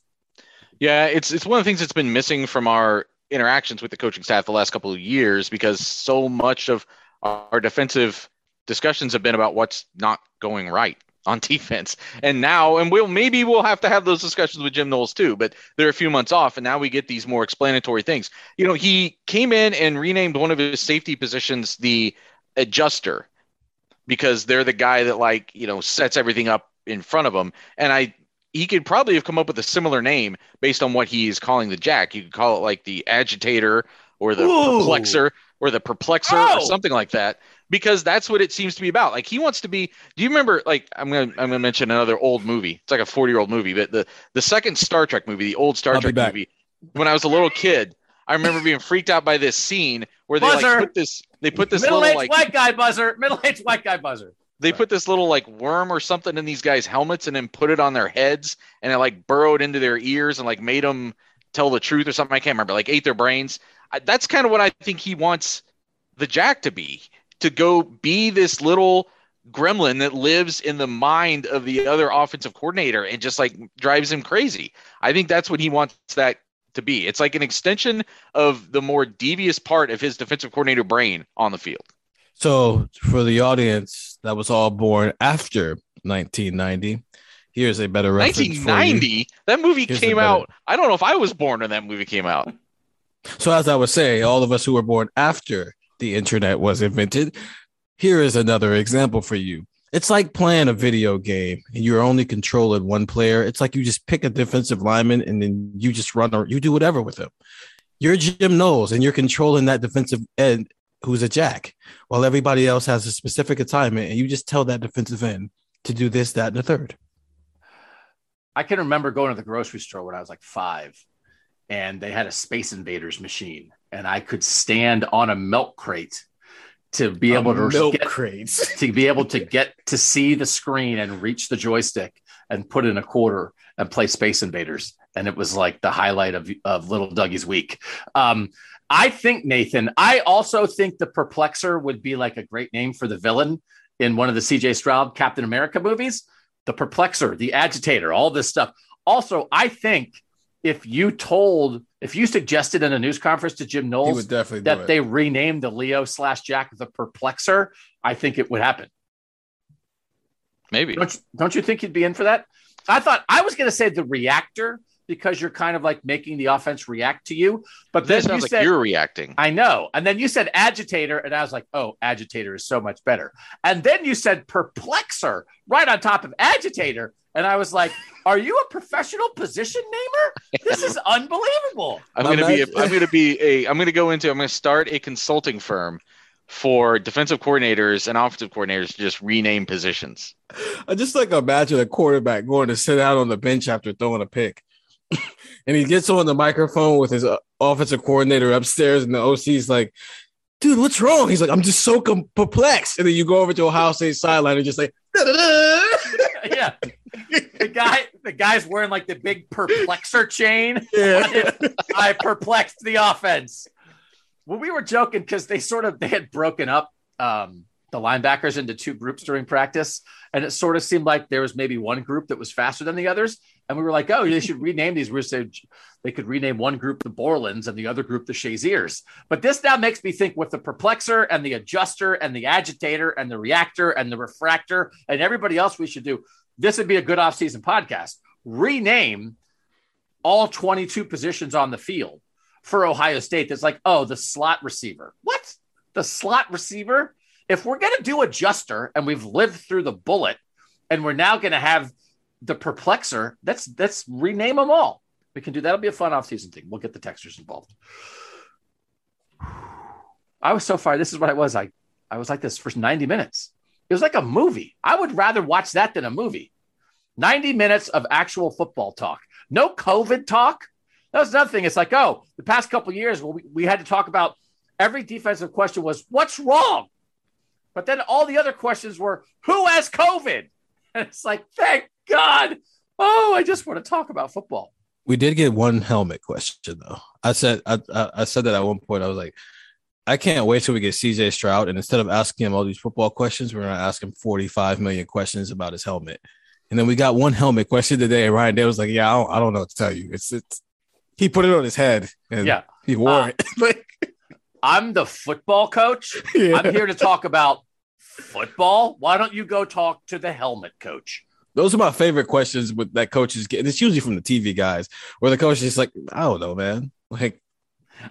Yeah, it's it's one of the things that's been missing from our interactions with the coaching staff the last couple of years because so much of our defensive discussions have been about what's not going right on defense. And now, and we'll maybe we'll have to have those discussions with Jim Knowles too, but they're a few months off, and now we get these more explanatory things. You know, he came in and renamed one of his safety positions the adjuster because they're the guy that like you know sets everything up in front of him. And I he could probably have come up with a similar name based on what he's calling the jack. You could call it like the agitator or the Ooh. perplexer or the perplexer oh. or something like that because that's what it seems to be about. Like he wants to be. Do you remember? Like I'm gonna I'm gonna mention another old movie. It's like a 40 year old movie, but the the second Star Trek movie, the old Star I'll Trek movie. When I was a little kid, I remember being freaked out by this scene where they buzzer. like put this they put this middle aged like, white guy buzzer middle aged white guy buzzer. They put this little like worm or something in these guys' helmets and then put it on their heads and it like burrowed into their ears and like made them tell the truth or something. I can't remember. Like ate their brains. I, that's kind of what I think he wants the Jack to be to go be this little gremlin that lives in the mind of the other offensive coordinator and just like drives him crazy. I think that's what he wants that to be. It's like an extension of the more devious part of his defensive coordinator brain on the field. So, for the audience that was all born after 1990, here's a better reference. 1990? That movie here's came out. I don't know if I was born when that movie came out. So, as I was saying, all of us who were born after the internet was invented. Here is another example for you. It's like playing a video game and you're only controlling one player. It's like you just pick a defensive lineman and then you just run or you do whatever with him. You're Jim Knowles and you're controlling that defensive end who's a jack while everybody else has a specific assignment and you just tell that defensive end to do this, that, and the third. I can remember going to the grocery store when I was like five and they had a Space Invaders machine and I could stand on a milk crate to be a able to milk get, crates to be able to get to see the screen and reach the joystick and put in a quarter and play Space Invaders. And it was like the highlight of, of Little Dougie's week. Um, I think, Nathan, I also think the Perplexer would be like a great name for the villain in one of the CJ Stroud Captain America movies. The Perplexer, the Agitator, all this stuff. Also, I think if you told, if you suggested in a news conference to Jim Knowles that they renamed the Leo slash Jack the Perplexer, I think it would happen. Maybe. Don't you, don't you think you'd be in for that? I thought I was going to say the reactor because you're kind of like making the offense react to you. But then sounds you like said, you're reacting. I know. And then you said agitator, and I was like, oh, agitator is so much better. And then you said perplexer right on top of agitator. And I was like, "Are you a professional position namer? This is unbelievable." I'm going to be. A, I'm going to be a. I'm going to go into. I'm going to start a consulting firm for defensive coordinators and offensive coordinators to just rename positions. I just like imagine a quarterback going to sit out on the bench after throwing a pick, and he gets on the microphone with his uh, offensive coordinator upstairs, and the OC's like, "Dude, what's wrong?" He's like, "I'm just so com- perplexed." And then you go over to Ohio State sideline and just like, yeah the guy, the guy's wearing like the big perplexer chain. Yeah. I perplexed the offense. Well, we were joking because they sort of they had broken up um, the linebackers into two groups during practice, and it sort of seemed like there was maybe one group that was faster than the others. And we were like, oh, they should rename these. We said they could rename one group the Borlands and the other group the Shaziers. But this now makes me think with the perplexer and the adjuster and the agitator and the reactor and the refractor and everybody else we should do this would be a good off-season podcast. Rename all 22 positions on the field for Ohio State. That's like, oh, the slot receiver. What? The slot receiver? If we're going to do adjuster and we've lived through the bullet and we're now going to have the perplexer, let's, let's rename them all. We can do that'll be a fun off-season thing. We'll get the textures involved. I was so far. This is what I was. I I was like this for 90 minutes. It was like a movie. I would rather watch that than a movie. 90 minutes of actual football talk. No COVID talk. That was thing It's like, oh, the past couple years, well, we, we had to talk about every defensive question was what's wrong? But then all the other questions were who has COVID? And it's like, thank God. Oh, I just want to talk about football. We did get one helmet question though. I said I, I said that at one point. I was like, I can't wait till we get CJ Stroud, and instead of asking him all these football questions, we're gonna ask him 45 million questions about his helmet. And then we got one helmet question today. And Ryan Day was like, "Yeah, I don't, I don't know what to tell you. It's it's." He put it on his head, and yeah, he wore uh, it. like, I'm the football coach. Yeah. I'm here to talk about football. Why don't you go talk to the helmet coach? Those are my favorite questions with that coaches get. It's usually from the TV guys where the coach is like, I don't know, man. Like,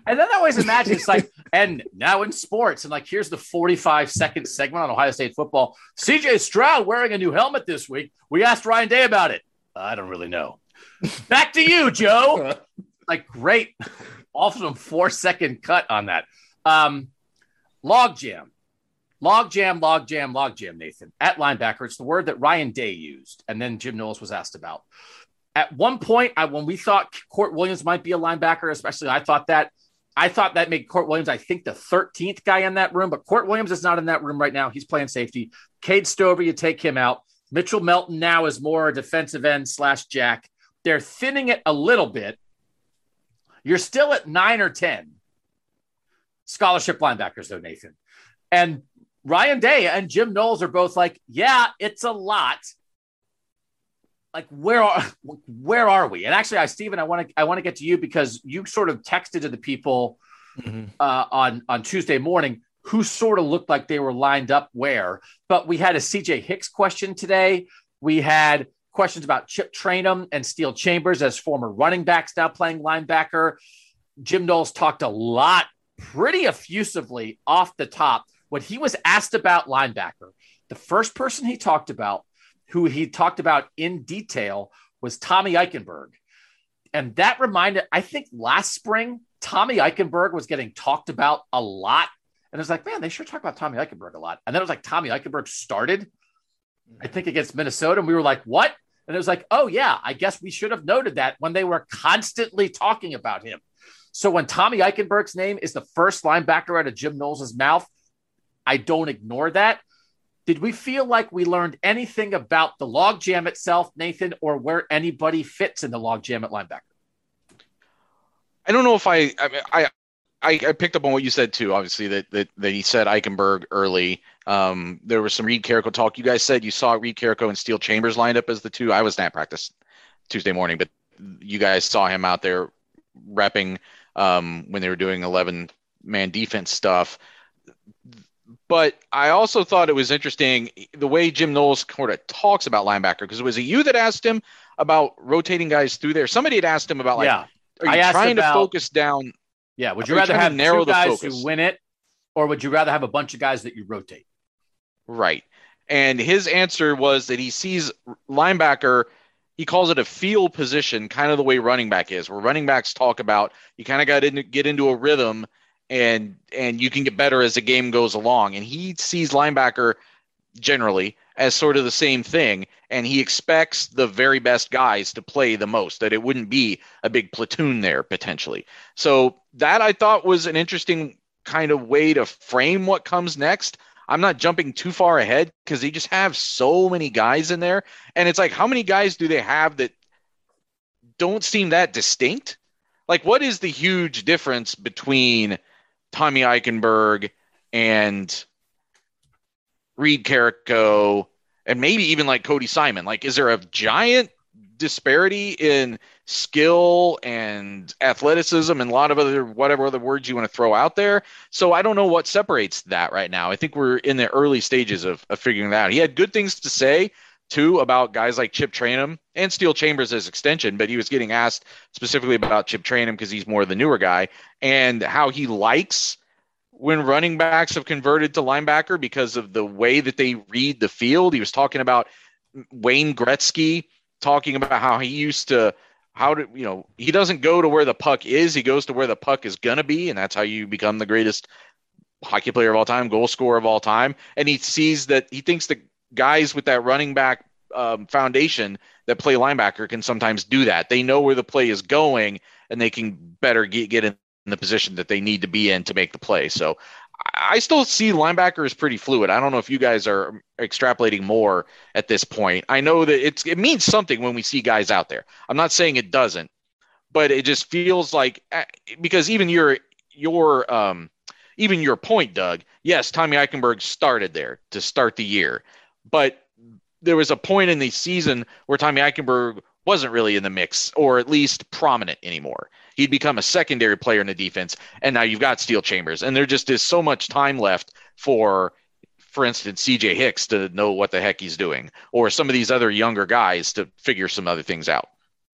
and then I always imagine it's like, and now in sports, and like, here's the 45 second segment on Ohio State football. CJ Stroud wearing a new helmet this week. We asked Ryan Day about it. I don't really know. Back to you, Joe. like, great. Awesome four second cut on that. Um, log jam. Log jam, log jam, log jam, Nathan. At linebacker, it's the word that Ryan Day used, and then Jim Knowles was asked about. At one point, I, when we thought Kourt Williams might be a linebacker, especially I thought that, I thought that made Kourt Williams, I think, the 13th guy in that room, but Kourt Williams is not in that room right now. He's playing safety. Cade Stover, you take him out. Mitchell Melton now is more a defensive end slash jack. They're thinning it a little bit. You're still at nine or 10 scholarship linebackers, though, Nathan. And Ryan Day and Jim Knowles are both like, yeah, it's a lot. Like where are where are we? And actually, I Stephen, I want to I want to get to you because you sort of texted to the people mm-hmm. uh, on on Tuesday morning who sort of looked like they were lined up where. But we had a CJ Hicks question today. We had questions about Chip Trayanum and Steele Chambers as former running backs now playing linebacker. Jim Knowles talked a lot, pretty effusively off the top when he was asked about linebacker, the first person he talked about, who he talked about in detail, was Tommy Eichenberg. And that reminded, I think last spring, Tommy Eichenberg was getting talked about a lot. And it was like, man, they sure talk about Tommy Eichenberg a lot. And then it was like Tommy Eichenberg started, I think, against Minnesota. And we were like, what? And it was like, oh, yeah, I guess we should have noted that when they were constantly talking about him. So when Tommy Eichenberg's name is the first linebacker out of Jim Knowles' mouth, I don't ignore that. Did we feel like we learned anything about the logjam itself, Nathan, or where anybody fits in the logjam at linebacker? I don't know if I, I, I, I, picked up on what you said too. Obviously, that that, that he said Eichenberg early. Um, there was some Reed Carrico talk. You guys said you saw Reed Carrico and Steele Chambers lined up as the two. I was not at practice Tuesday morning, but you guys saw him out there repping um, when they were doing 11 man defense stuff but I also thought it was interesting the way Jim Knowles sort of talks about linebacker because it was it you that asked him about rotating guys through there. Somebody had asked him about like, yeah. are you trying about, to focus down? Yeah, would you rather have narrow two guys who win it, or would you rather have a bunch of guys that you rotate? Right, and his answer was that he sees linebacker. He calls it a field position, kind of the way running back is, where running backs talk about you kind of got to get into a rhythm and and you can get better as the game goes along. And he sees linebacker generally as sort of the same thing, and he expects the very best guys to play the most. That it wouldn't be a big platoon there potentially. So that I thought was an interesting kind of way to frame what comes next. I'm not jumping too far ahead because they just have so many guys in there. And it's like, how many guys do they have that don't seem that distinct? Like, what is the huge difference between Tommy Eichenberg and Reed Carrico and maybe even like Cody Simon. Like, is there a giant disparity in skill and athleticism and a lot of other whatever other words you want to throw out there? So I don't know what separates that right now. I think we're in the early stages of, of figuring that out. He had good things to say too about guys like Chip Trayanum and Steele Chambers as extension, but he was getting asked specifically about Chip Trayanum because he's more the newer guy and how he likes when running backs have converted to linebacker because of the way that they read the field. He was talking about Wayne Gretzky talking about how he used to how to you know he doesn't go to where the puck is he goes to where the puck is going to be and that's how you become the greatest hockey player of all time goal scorer of all time and he sees that he thinks that guys with that running back um, foundation that play linebacker can sometimes do that they know where the play is going and they can better get, get in the position that they need to be in to make the play so I still see linebacker is pretty fluid. I don't know if you guys are extrapolating more at this point. I know that it's it means something when we see guys out there. I'm not saying it doesn't, but it just feels like eh, because even your your um even your point, Doug. Yes, Tommy Eichenberg started there to start the year, but there was a point in the season where Tommy Eichenberg wasn't really in the mix or at least prominent anymore. He'd become a secondary player in the defense, and now you've got Steele Chambers, and there just is so much time left for, for instance, C.J. Hicks to know what the heck he's doing, or some of these other younger guys to figure some other things out.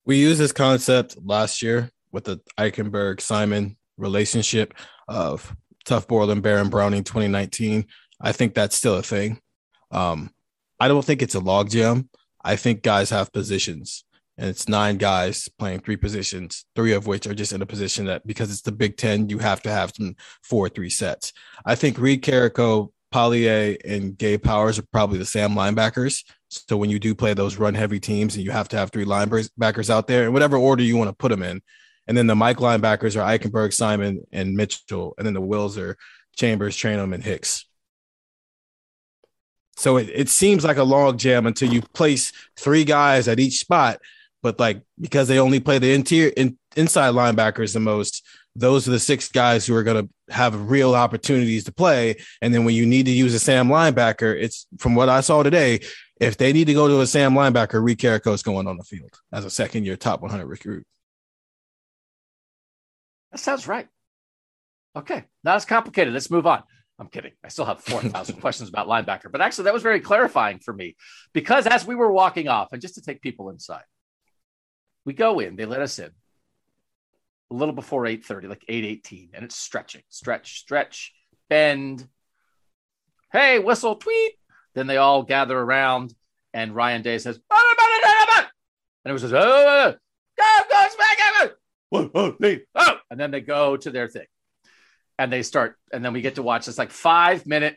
We used this concept last year with the Eichenberg Simon relationship of Tuf Borland, Baron Browning 2019. I think that's still a thing. Um, I don't think it's a logjam. I think guys have positions and it's nine guys playing three positions, three of which are just in a position that because it's the Big Ten, you have to have some four three sets. I think Reid Carrico, Palaie, and Gabe Powers are probably the Sam linebackers. So when you do play those run heavy teams and you have to have three linebackers out there in whatever order you want to put them in. And then the Mike linebackers are Eichenberg, Simon, and Mitchell. And then the Wills are Chambers, Trayanum, and Hicks. So it, it seems like a log jam until you place three guys at each spot but like because they only play the interior in, inside linebackers the most, those are the six guys who are going to have real opportunities to play. And then when you need to use a Sam linebacker, it's from what I saw today. If they need to go to a Sam linebacker, Reid Carrico is going on the field as a second year top 100 recruit. That sounds right. Okay, not as complicated. Let's move on. I'm kidding. I still have 4,000 questions about linebacker, but actually, that was very clarifying for me because as we were walking off, and just to take people inside, we go in, they let us in a little before 8:30, like 8:18, and it's stretching, stretch, stretch, bend. Hey, whistle, tweet. Then they all gather around, and Ryan Day says, and it was just, oh, go, go, smack it. Oh, and then they go to their thing, and they start, and then we get to watch this like five minute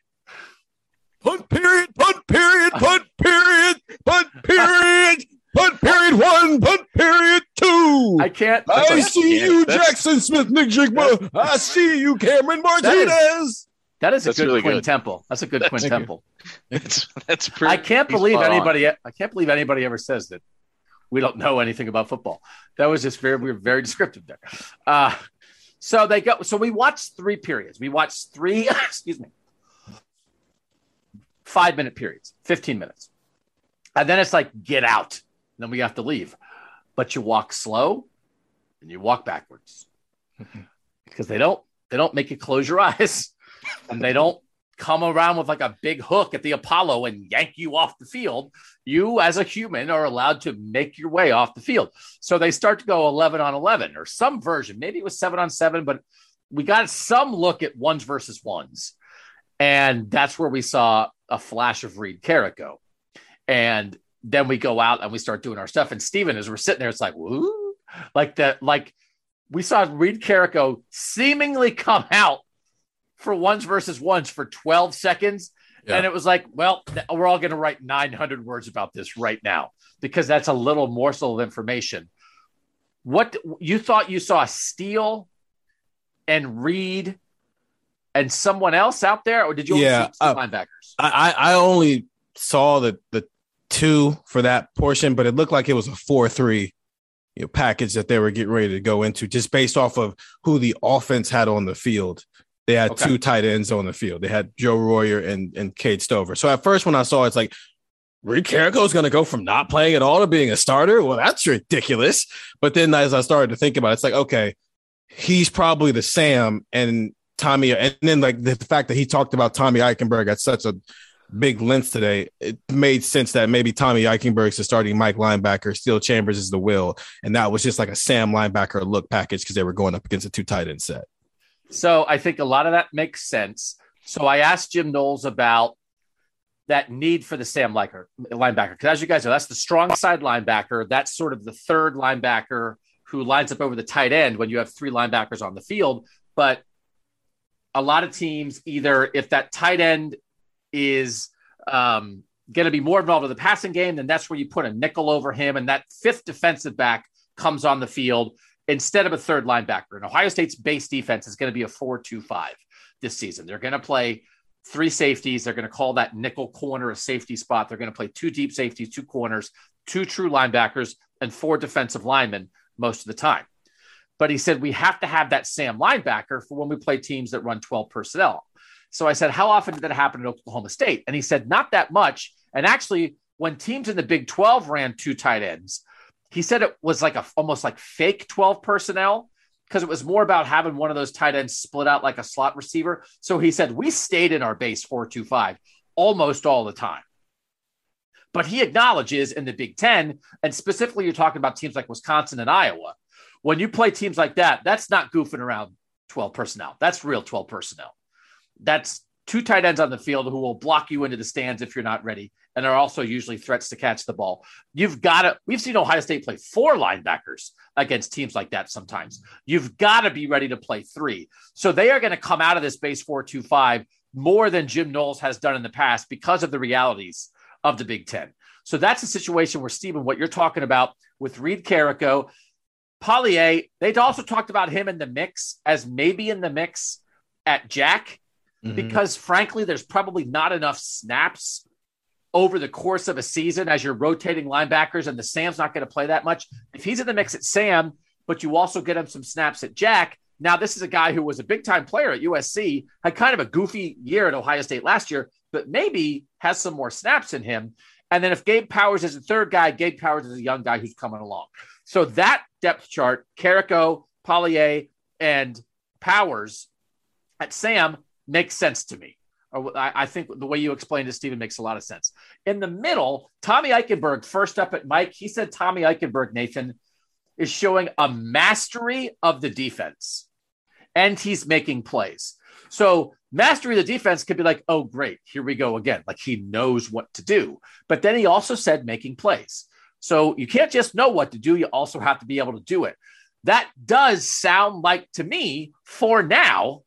punt period, punt period, punt period, punt period. Punt period one, punt period two. I can't. I see can't. you, that's, Jaxon Smith-Njigba. I see you, Cameron Martinez. That is, that is a good really Quinn good. Temple. That's a good Quinn Temple. That's that's pretty. I can't believe anybody. On. I can't believe anybody ever says that we don't know anything about football. That was just very we were very descriptive there. Uh, so they go. So we watched three periods. We watched three. excuse me. Five minute periods, fifteen minutes, and then it's like get out then we have to leave. But you walk slow and you walk backwards because they don't they don't make you close your eyes and they don't come around with like a big hook at the Apollo and yank you off the field. You, as a human, are allowed to make your way off the field. So they start to go 11 on 11 or some version. Maybe it was seven on seven, but we got some look at ones versus ones. And that's where we saw a flash of Reid Carrico. And then we go out and we start doing our stuff. And Steven, as we're sitting there, it's like, woo, like that, like we saw Reid Carrico seemingly come out for ones versus ones for 12 seconds. Yeah. And it was like, well, we're all going to write 900 words about this right now because that's a little morsel of information. What you thought you saw Steele and Reid and someone else out there, or did you yeah, see uh, linebackers? I, I only saw the the two for that portion, but it looked like it was a four three you know, package that they were getting ready to go into just based off of who the offense had on the field. They had okay. two tight ends on the field. They had Joe Royer and, and Cade Stover. So at first, when I saw it, it's like, Carrico is going to go from not playing at all to being a starter. Well, that's ridiculous. But then as I started to think about it, it's like, okay, he's probably the Sam and Tommy. And then like the fact that he talked about Tommy Eichenberg at such a big length today, it made sense that maybe Tommy Eichenberg's the starting Mike linebacker, Steele Chambers is the will, and that was just like a Sam linebacker look package because they were going up against a two tight end set. So I think a lot of that makes sense. So I asked Jim Knowles about that need for the Sam linebacker, linebacker. Because as you guys know, that's the strong side linebacker. That's sort of the third linebacker who lines up over the tight end when you have three linebackers on the field. But a lot of teams either if that tight end is um, going to be more involved in the passing game, then that's where you put a nickel over him, and that fifth defensive back comes on the field instead of a third linebacker. And Ohio State's base defense is going to be a four-two-five this season. They're going to play three safeties. They're going to call that nickel corner a safety spot. They're going to play two deep safeties, two corners, two true linebackers, and four defensive linemen most of the time. But he said we have to have that Sam linebacker for when we play teams that run 12 personnel. So I said, How often did that happen at Oklahoma State? And he said, Not that much. And actually, when teams in the Big 12 ran two tight ends, he said it was like a almost like fake 12 personnel because it was more about having one of those tight ends split out like a slot receiver. So he said, We stayed in our base 425 almost all the time. But he acknowledges in the Big Ten, and specifically, you're talking about teams like Wisconsin and Iowa. When you play teams like that, that's not goofing around 12 personnel. That's real 12 personnel. That's two tight ends on the field who will block you into the stands if you're not ready and are also usually threats to catch the ball. You've got to, we've seen Ohio State play four linebackers against teams like that sometimes. You've got to be ready to play three. So they are going to come out of this base 425 more than Jim Knowles has done in the past because of the realities of the Big Ten. So that's a situation where, Stephen, what you're talking about with Reid Carrico, Palaie, they'd also talked about him in the mix as maybe in the mix at Jack, mm-hmm. because frankly, there's probably not enough snaps over the course of a season as you're rotating linebackers, and the Sam's not going to play that much. If he's in the mix at Sam, but you also get him some snaps at Jack, now this is a guy who was a big time player at USC, had kind of a goofy year at Ohio State last year, but maybe has some more snaps in him. And then if Gabe Powers is the third guy, Gabe Powers is a young guy who's coming along. So that depth chart, Carrico, Palaie, and Powers at Sam makes sense to me. Or I, I think the way you explained it, Stephen, makes a lot of sense. In the middle, Tommy Eichenberg, first up at Mike, he said Tommy Eichenberg, Nathan, is showing a mastery of the defense and he's making plays. So mastery of the defense could be like, oh, great, here we go again. Like he knows what to do. But then he also said making plays. So you can't just know what to do, you also have to be able to do it. That does sound like to me, for now,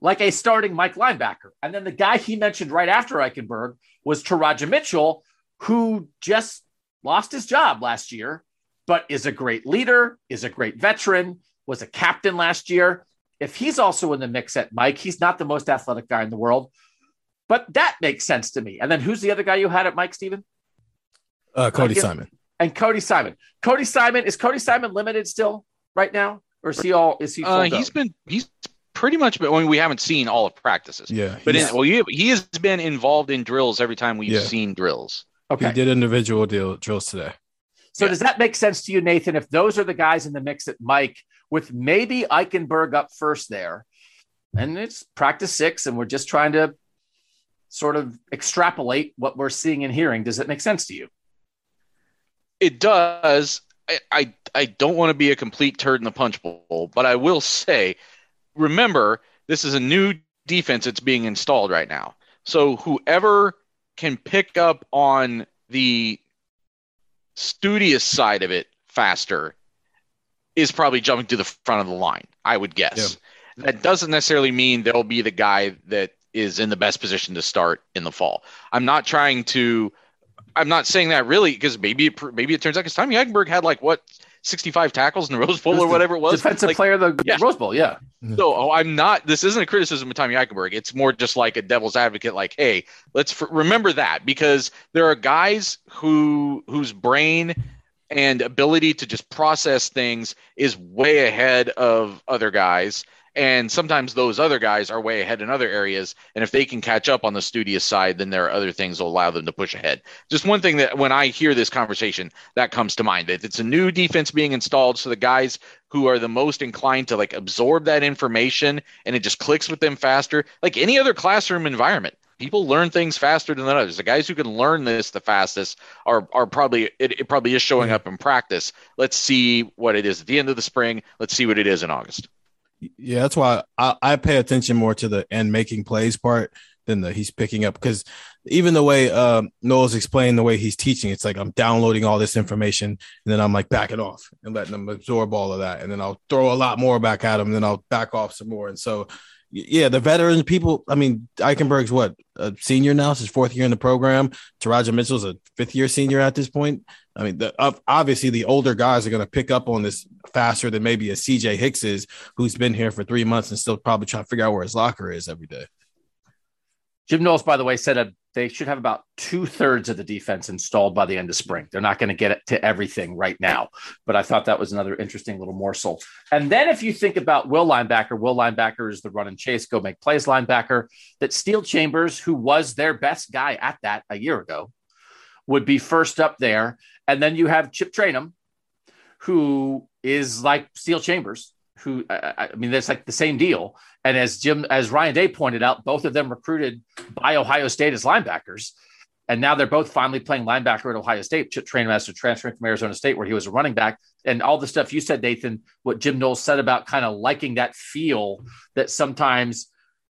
like a starting Mike linebacker. And then the guy he mentioned right after Eichenberg was Teradja Mitchell, who just lost his job last year, but is a great leader, is a great veteran, was a captain last year. If he's also in the mix at Mike, he's not the most athletic guy in the world, but that makes sense to me. And then who's the other guy you had at Mike, Stephen? Uh, Cody Simon. And Cody Simon. Cody Simon is Cody Simon limited still right now, or is he all? Is he? Uh, he's been he's pretty much. But I mean, we haven't seen all of practices. Yeah, but in, well, he, he has been involved in drills every time we've yeah. seen drills. Okay, he did individual deal, drills today. So yeah. does that make sense to you, Nathan? If those are the guys in the mix at Mike, with maybe Eichenberg up first there, and it's practice six, and we're just trying to sort of extrapolate what we're seeing and hearing. Does it make sense to you? It does. I, I, I don't want to be a complete turd in the punch bowl, but I will say, remember, this is a new defense that's being installed right now. So whoever can pick up on the studious side of it faster is probably jumping to the front of the line, I would guess. Yeah. That doesn't necessarily mean they'll be the guy that is in the best position to start in the fall. I'm not trying to I'm not saying that really because maybe it, maybe it turns out because Tommy Eichenberg had like what 65 tackles in the Rose Bowl or whatever it was. Defensive like, player of the yeah. Rose Bowl, yeah. Mm-hmm. So oh, I'm not. This isn't a criticism of Tommy Eichenberg. It's more just like a devil's advocate. Like, hey, let's f- remember that because there are guys who whose brain and ability to just process things is way ahead of other guys and sometimes those other guys are way ahead in other areas. And if they can catch up on the studious side, then there are other things that will allow them to push ahead. Just one thing that when I hear this conversation, that comes to mind that it's a new defense being installed. So the guys who are the most inclined to like absorb that information and it just clicks with them faster, like any other classroom environment. people learn things faster than others. The guys who can learn this the fastest are are probably it, it probably is showing up in practice. Let's see what it is at the end of the spring. Let's see what it is in August. Yeah, that's why I, I pay attention more to the end making plays part than the he's picking up because even the way um, Knowles explaining the way he's teaching, it's like I'm downloading all this information and then I'm like backing off and letting them absorb all of that, and then I'll throw a lot more back at them, and then I'll back off some more, and so yeah, the veteran people. I mean, Eichenberg's what a senior now, it's his fourth year in the program. Teradja Mitchell's a fifth year senior at this point. I mean, the, obviously the older guys are going to pick up on this faster than maybe a CJ Hicks is, who's been here for three months and still probably trying to figure out where his locker is every day. Jim Knowles, by the way, said a, they should have about two thirds of the defense installed by the end of spring. They're not going to get it to everything right now, but I thought that was another interesting little morsel. And then if you think about Will linebacker, Will linebacker is the run and chase, go make plays linebacker. That Steele Chambers, who was their best guy at that a year ago, would be first up there. And then you have Chip Trayanum, who is like Steele Chambers, who I, I mean, that's like the same deal. And as Jim, as Ryan Day pointed out, both of them recruited by Ohio State as linebackers. And now they're both finally playing linebacker at Ohio State. Chip Trayanum transferring from Arizona State, where he was a running back. And all the stuff you said, Nathan, what Jim Knowles said about kind of liking that feel that sometimes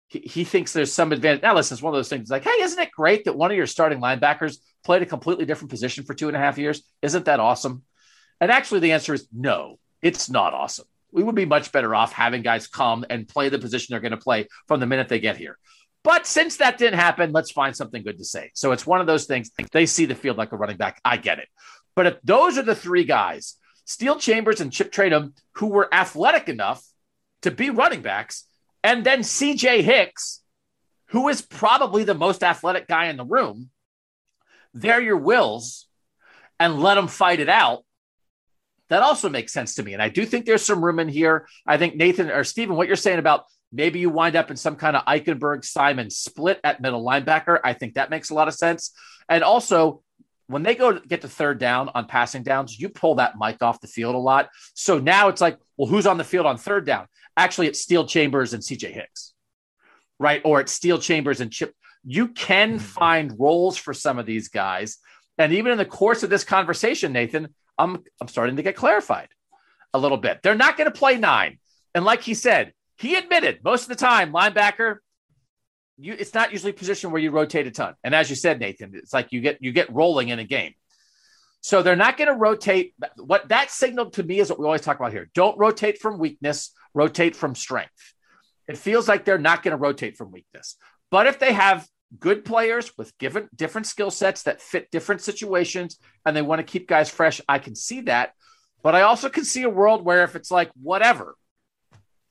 he, he thinks there's some advantage. Now, listen, it's one of those things like, hey, isn't it great that one of your starting linebackers played a completely different position for two and a half years? Isn't that awesome? And actually, the answer is no, it's not awesome we would be much better off having guys come and play the position they're going to play from the minute they get here. But since that didn't happen, let's find something good to say. So it's one of those things. They see the field like a running back. I get it. But if those are the three guys, Steele Chambers and Chip Trayanum, who were athletic enough to be running backs, and then CJ Hicks, who is probably the most athletic guy in the room, they're your wills and let them fight it out that also makes sense to me. And I do think there's some room in here. I think Nathan or Stephen, what you're saying about maybe you wind up in some kind of Eichenberg Simon split at middle linebacker, I think that makes a lot of sense. And also, when they go to get to third down on passing downs, you pull that mic off the field a lot. So now it's like, well, who's on the field on third down? Actually, it's Steele Chambers and CJ Hicks, right? Or it's Steele Chambers and Chip. You can mm-hmm. find roles for some of these guys. And even in the course of this conversation, Nathan, I'm I'm starting to get clarified a little bit. They're not going to play nine, and like he said, he admitted most of the time linebacker. You, it's not usually a position where you rotate a ton. And as you said, Nathan, it's like you get you get rolling in a game. So they're not going to rotate. What that signal to me is what we always talk about here. Don't rotate from weakness, rotate from strength. It feels like they're not going to rotate from weakness. But if they have good players with different different skill sets that fit different situations and they want to keep guys fresh. I can see that. But i also can see a world where if it's like whatever.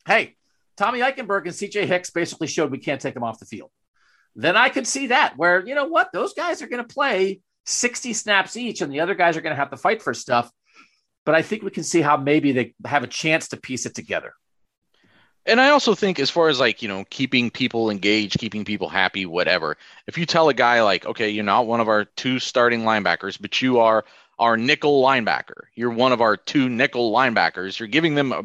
Hey tommy eichenberg and cj hicks basically showed we can't take them off the field. Then i could see that where you know what? Those guys are going to play 60 snaps each and the other guys are going to have to fight for stuff. But i think we can see how maybe they have a chance to piece it together and I also think, as far as like, you know, keeping people engaged, keeping people happy, whatever, if you tell a guy, like, okay, you're not one of our two starting linebackers, but you are our nickel linebacker, you're one of our two nickel linebackers, you're giving them a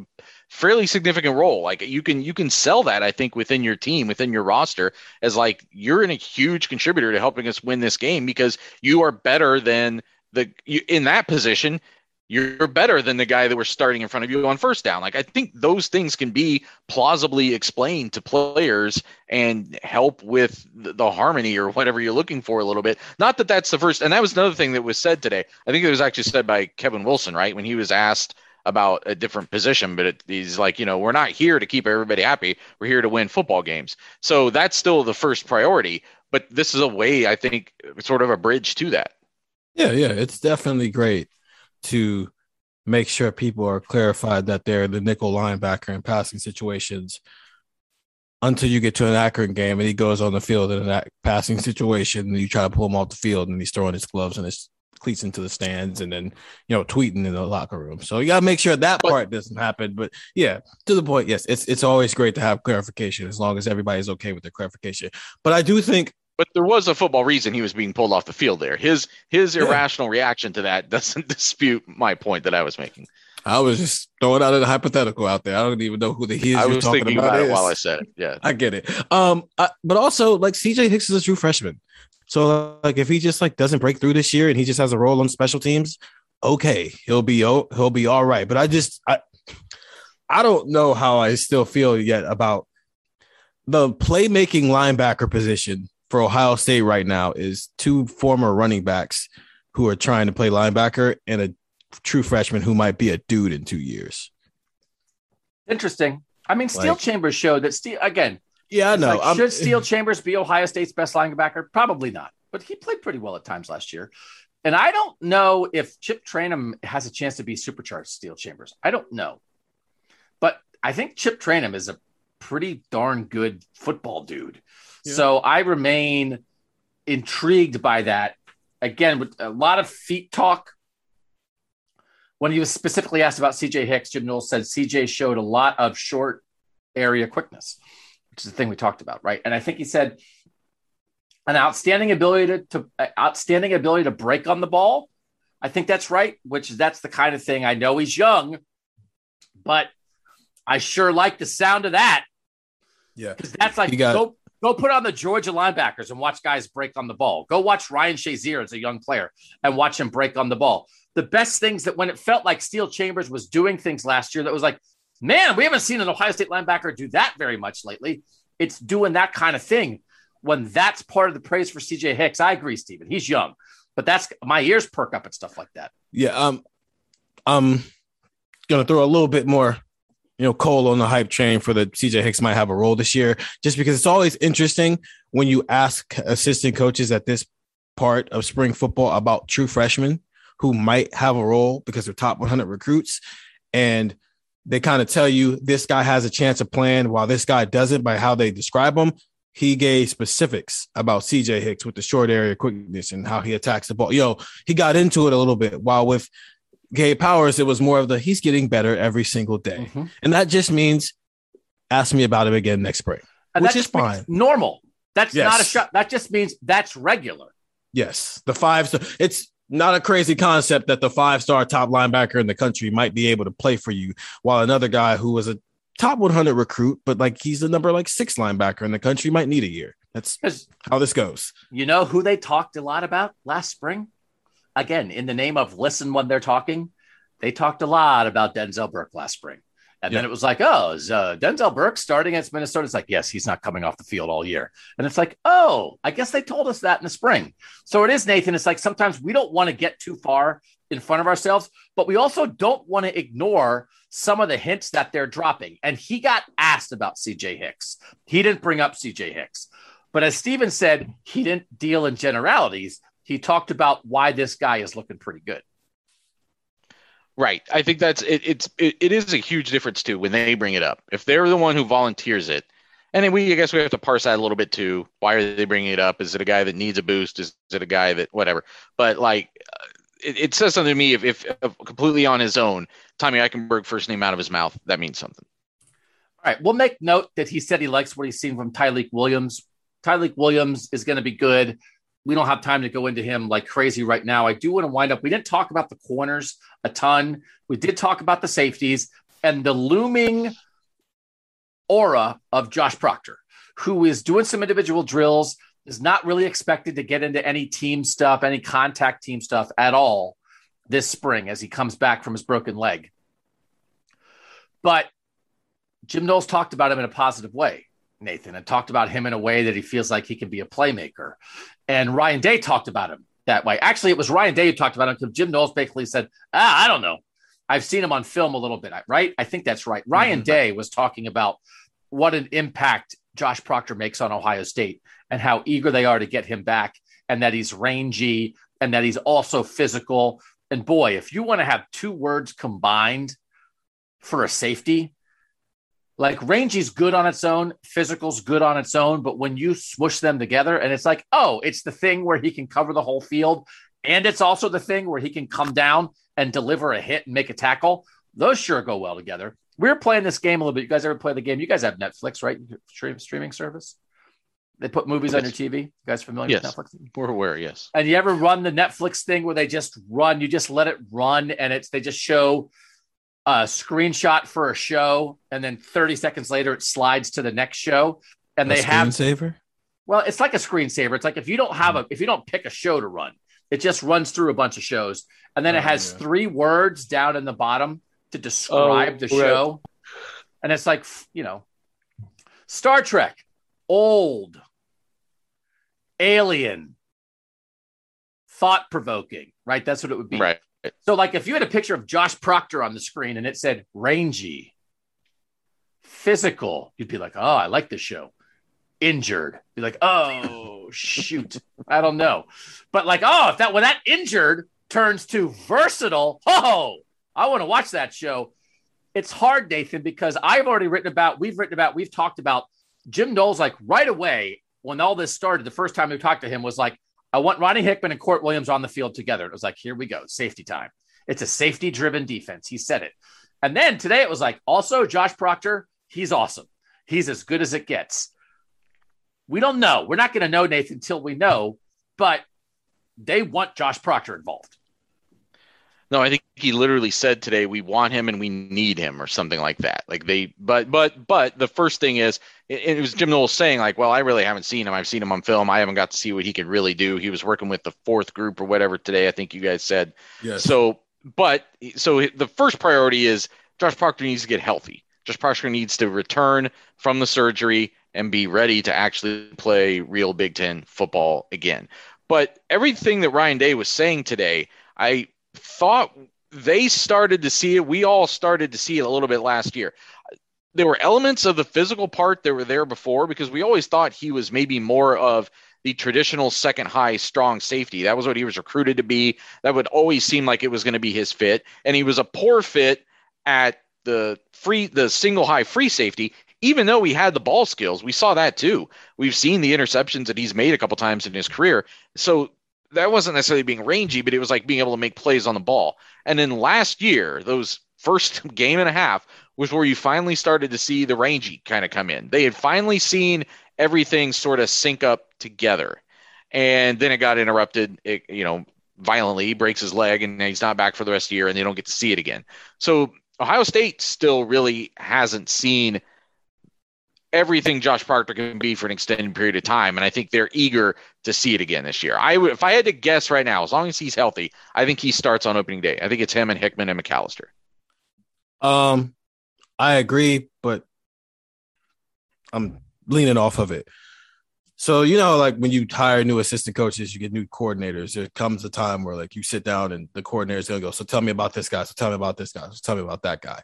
fairly significant role. Like you can you can sell that, I think, within your team, within your roster, as like you're in a huge contributor to helping us win this game because you are better than the you, in that position you're better than the guy that we're starting in front of you on first down. Like I think those things can be plausibly explained to players and help with the, harmony or whatever you're looking for a little bit. Not that that's the first, and that was another thing that was said today. I think it was actually said by Kevin Wilson, right, when he was asked about a different position, but it, he's like, you know, we're not here to keep everybody happy. We're here to win football games. So that's still the first priority. But this is a way, I think, sort of a bridge to that. Yeah, yeah, it's definitely great to make sure people are clarified that they're the nickel linebacker in passing situations until you get to an Akron game and he goes on the field in a passing situation and you try to pull him off the field and he's throwing his gloves and his cleats into the stands and then you know tweeting in the locker room. So you gotta make sure that part doesn't happen. But yeah, to the point, yes, it's it's always great to have clarification as long as everybody's okay with the clarification. But I do think but there was a football reason he was being pulled off the field there. His his yeah. irrational reaction to that doesn't dispute my point that I was making. I was just throwing out a hypothetical out there. I don't even know who the he is. I was thinking about, about it while I said it. Yeah, I get it. Um, I, but also like CJ Hicks is a true freshman, so like if he just like doesn't break through this year and he just has a role on special teams, okay, he'll be he'll be all right. But I just I I don't know how I still feel yet about the playmaking linebacker position for Ohio State right now is two former running backs who are trying to play linebacker and a true freshman who might be a dude in two years. Interesting. I mean, Steel like, Chambers showed that Steel again. Yeah, I know. Like, should Steele Chambers be Ohio State's best linebacker? Probably not, but he played pretty well at times last year. And I don't know if Chip Trayanum has a chance to be supercharged Steele Chambers. I don't know. But I think Chip Trayanum is a pretty darn good football dude. Yeah. So I remain intrigued by that. Again, with a lot of feet talk when he was specifically asked about CJ Hicks, Jim Knowles said CJ showed a lot of short area quickness, which is the thing we talked about, right? And I think he said an outstanding ability to, to uh, outstanding ability to break on the ball. I think that's right, which is that's the kind of thing I know he's young, but I sure like the sound of that. Yeah. Because that's like got- go go put on the Georgia linebackers and watch guys break on the ball. Go watch Ryan Shazier as a young player and watch him break on the ball the best things that when it felt like Steele Chambers was doing things last year that was like, man, we haven't seen an Ohio State linebacker do that very much lately. It's doing that kind of thing. When that's part of the praise for CJ Hicks, I agree, Stephen. He's young, but that's my ears perk up at stuff like that. Yeah, um, I'm gonna throw a little bit more, you know, Cole on the hype train for the CJ Hicks might have a role this year, just because it's always interesting when you ask assistant coaches at this part of spring football about true freshmen who might have a role because they're top 100 recruits. And they kind of tell you this guy has a chance of playing while this guy doesn't by how they describe him. He gave specifics about CJ Hicks with the short area quickness and how he attacks the ball. Yo, he got into it a little bit. While with Gabe Powers, it was more of the he's getting better every single day. Mm-hmm. And that just means ask me about him again next spring, and which is fine. Normal. That's yes. not a shot. That just means that's regular. Yes. The five. It's not a crazy concept that the five star top linebacker in the country might be able to play for you, while another guy who was a top 100 recruit, but like he's the number like six linebacker in the country might need a year. That's how this goes. You know who they talked a lot about last spring? Again, in the name of listen when they're talking, they talked a lot about Denzel Burke last spring. And yeah. then it was like, oh, is uh, Denzel Burke starting against Minnesota? It's like, yes, he's not coming off the field all year. And it's like, oh, I guess they told us that in the spring. So it is, Nathan. It's like sometimes we don't want to get too far in front of ourselves, but we also don't want to ignore some of the hints that they're dropping. And he got asked about CJ Hicks. He didn't bring up CJ Hicks. But as Steven said, he didn't deal in generalities. He talked about why this guy is looking pretty good. Right. I think that's it, it's it, it is a huge difference too when they bring it up. If they're the one who volunteers it, and then we I guess we have to parse that a little bit too. Why are they bringing it up? Is it a guy that needs a boost? Is it a guy that whatever? But like, uh, it, it says something to me if, if, if completely on his own, Tommy Eichenberg first name out of his mouth, that means something. All right. We'll make note that he said he likes what he's seen from Tyreek Williams. Tyreek Williams is going to be good we don't have time to go into him like crazy right now. I do want to wind up. We didn't talk about the corners a ton. We did talk about the safeties and the looming aura of Josh Proctor, who is doing some individual drills, is not really expected to get into any team stuff, any contact team stuff at all this spring as he comes back from his broken leg. But Jim Knowles talked about him in a positive way. Nathan, and talked about him in a way that he feels like he can be a playmaker. And Ryan Day talked about him that way. Actually, it was Ryan Day who talked about him because Jim Knowles basically said, ah, I don't know. I've seen him on film a little bit, right? I think that's right. Ryan mm-hmm. Day was talking about what an impact Josh Proctor makes on Ohio State and how eager they are to get him back and that he's rangy and that he's also physical. And boy, if you want to have two words combined for a safety, like rangy's good on its own, physical's good on its own, but when you smush them together and it's like, oh, it's the thing where he can cover the whole field, and it's also the thing where he can come down and deliver a hit and make a tackle. Those sure go well together. We are playing this game a little bit. You guys ever play the game? You guys have Netflix, right? Stream, streaming service. They put movies yes. on your TV. You guys familiar yes. with Netflix? We're aware, yes. And you ever run the Netflix thing where they just run, you just let it run and it's they just show a screenshot for a show, and then 30 seconds later it slides to the next show, and A they have saver. well, it's like a screensaver. It's like if you don't have hmm. a if you don't pick a show to run, it just runs through a bunch of shows, and then it Oh, has yeah. three words down in the bottom to describe Oh, the right. show, and it's like you know, Star Trek, old, alien, thought provoking. Right, that's what it would be. Right. So, like, if you had a picture of Josh Proctor on the screen and it said rangy, physical, you'd be like, oh, I like this show. Injured, be like, oh, shoot, I don't know. But like, oh, if that when that injured turns to versatile, oh, I want to watch that show. It's hard, Nathan, because I've already written about, we've written about, we've talked about Jim Knowles, like right away when all this started, the first time we talked to him was like, I want Ronnie Hickman and Kourt Williams on the field together. It was like, here we go, safety time. It's a safety driven defense. He said it. And then today it was like, also, Josh Proctor, he's awesome. He's as good as it gets. We don't know. We're not going to know, Nathan, until we know, but they want Josh Proctor involved. No, I think he literally said today we want him and we need him or something like that. Like they, but but but the first thing is, it, it was Jim Knowles saying like, well, I really haven't seen him. I've seen him on film. I haven't got to see what he could really do. He was working with the fourth group or whatever today. I think you guys said. Yes. So, but so the first priority is Josh Proctor needs to get healthy. Josh Proctor needs to return from the surgery and be ready to actually play real Big Ten football again. But everything that Ryan Day was saying today, I thought they started to see it. We all started to see it a little bit last year. There were elements of the physical part that were there before because we always thought he was maybe more of the traditional second high strong safety. That was what he was recruited to be. That would always seem like it was going to be his fit. And he was a poor fit at the free the single high free safety even though he had the ball skills we saw that too we've seen the interceptions that he's made a couple times in his career so that wasn't necessarily being rangy but it was like being able to make plays on the ball. And then last year those first game and a half was where you finally started to see the rangy kind of come in. They had finally seen everything sort of sync up together. And then it got interrupted. It, you know violently. He breaks his leg and he's not back for the rest of the year and they don't get to see it again. So Ohio State still really hasn't seen everything Josh Proctor can be for an extended period of time, and I think they're eager to see it again this year. I would, if I had to guess right now, as long as he's healthy, I think he starts on opening day. I think it's him and Hickman and McAllister. Um, I agree, but I'm leaning off of it. So you know, like when you hire new assistant coaches, you get new coordinators. There comes a time where like you sit down and the coordinator's gonna go. So tell me about this guy. So tell me about this guy. So tell me about that guy.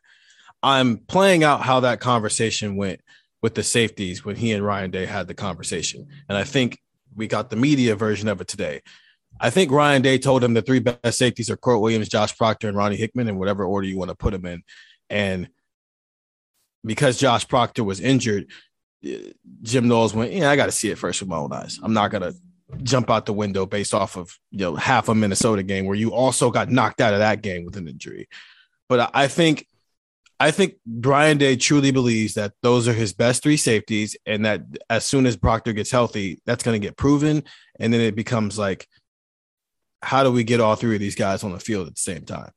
I'm playing out how that conversation went with the safeties when he and Ryan Day had the conversation, and I think we got the media version of it today. I think Ryan Day told him the three best safeties are Kourt Williams, Josh Proctor, and Ronnie Hickman, in whatever order you want to put them in. And because Josh Proctor was injured, Jim Knowles went, Yeah, I got to see it first with my own eyes. I'm not going to jump out the window based off of you know half a Minnesota game where you also got knocked out of that game with an injury. But I think I think Ryan Day truly believes that those are his best three safeties, and that as soon as Proctor gets healthy, that's going to get proven, and then it becomes like, how do we get all three of these guys on the field at the same time?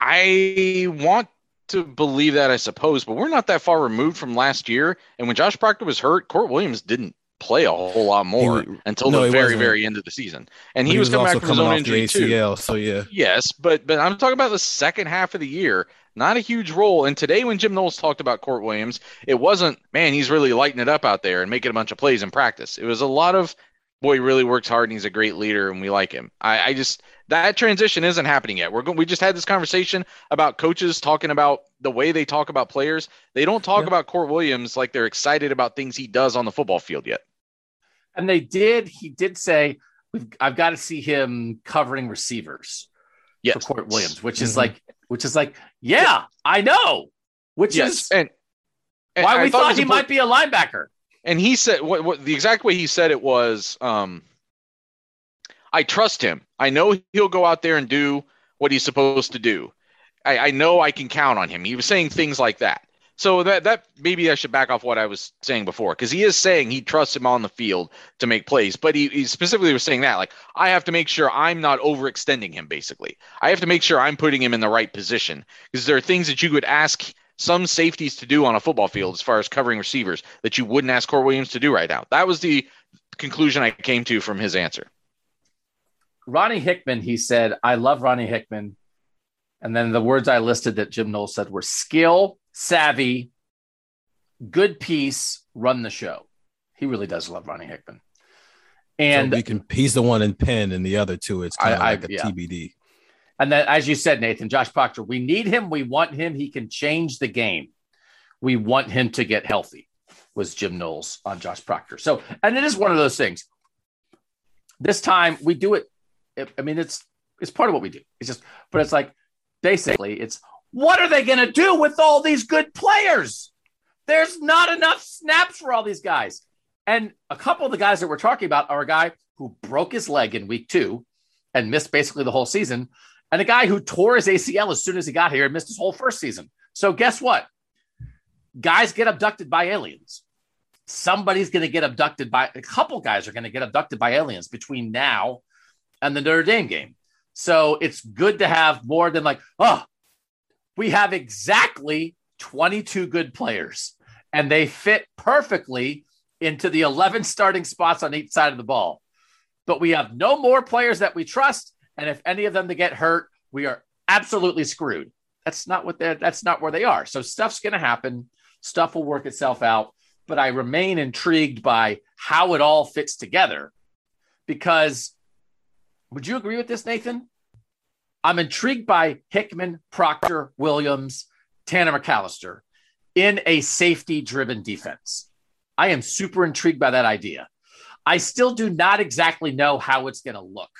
I want to believe that, I suppose, but we're not that far removed from last year. And when Josh Proctor was hurt, Kourt Williams didn't play a whole lot more He- until no, the very, wasn't. very end of the season. And But he, was, coming back from his own off injury the too. ACL, so yeah. Yes, but but I'm talking about the second half of the year, not a huge role. And today, when Jim Knowles talked about Kourt Williams, it wasn't man, he's really lighting it up out there and making a bunch of plays in practice. It was a lot of boy, he really works hard and he's a great leader and we like him. I, I just that transition isn't happening yet. We're going. We just had this conversation about coaches talking about the way they talk about players. They don't talk Yeah. about Kourt Williams like they're excited about things he does on the football field yet. And they did, he did say, We've, I've got to see him covering receivers Yes, for Kourt Williams, which is Mhm. like, which is like, yeah, I know. Which Yes, is and, and why I we thought thought he important- might be a linebacker. and he said what, what the exact way he said it was um i trust him. I know he'll go out there and do what he's supposed to do. I, I know i can count on him. He was saying things like that So that that maybe I should back off what I was saying before because he is saying he trusts him on the field to make plays, but he, he specifically was saying that like I have to make sure I'm not overextending him. Basically, I have to make sure I'm putting him in the right position because there are things that you could ask some safeties to do on a football field as far as covering receivers that you wouldn't ask Kourt Williams to do right now. That was the conclusion I came to from his answer. Ronnie Hickman, he said, I love Ronnie Hickman. And then the words I listed that Jim Knowles said were skill, savvy, good piece, run the show. He really does love Ronnie Hickman. And so can, he's the one in pen and the other two, it's kind of like a yeah. TBD. And then, as you said, Nathan, Josh Proctor, we need him. We want him. He can change the game. We want him to get healthy, was Jim Knowles on Josh Proctor. So, and it is one of those things. This time we do it. I mean, it's it's part of what we do. It's just, but it's like basically, it's what are they going to do with all these good players? There's not enough snaps for all these guys. And a couple of the guys that we're talking about are a guy who broke his leg in week two and missed basically the whole season, and a guy who tore his ACL as soon as he got here and missed his whole first season. So, guess what? Guys get abducted by aliens. Somebody's going to get abducted by a couple guys are going to get abducted by aliens between now and the Notre Dame game. So, it's good to have more than like, oh, we have exactly 22 good players, and they fit perfectly into the 11 starting spots on each side of the ball. But we have no more players that we trust, and if any of them to get hurt, we are absolutely screwed. That's not what they're. That's not where they are. So stuff's going to happen. Stuff will work itself out. But I remain intrigued by how it all fits together, because would you agree with this, Nathan? I'm intrigued by Hickman, Proctor, Williams, Tanner McAllister in a safety driven defense. I am super intrigued by that idea. I still do not exactly know how it's going to look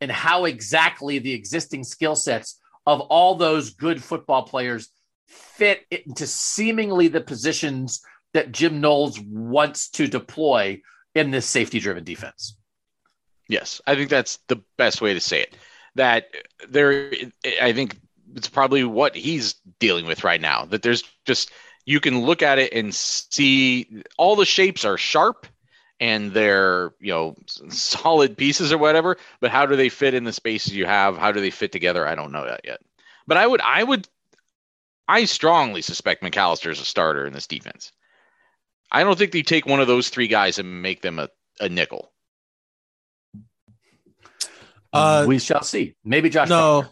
and how exactly the existing skill sets of all those good football players fit into seemingly the positions that Jim Knowles wants to deploy in this safety driven defense. Yes, I think that's the best way to say it that there, I think it's probably what he's dealing with right now. That there's just you can look at it and see all the shapes are sharp and they're you know solid pieces or whatever. But how do they fit in the spaces you have? How do they fit together? I don't know that yet. But I would I would I strongly suspect mcallister is a starter in this defense. I don't think they take one of those three guys and make them a, a nickel. Uh, we shall see. Maybe Josh. No,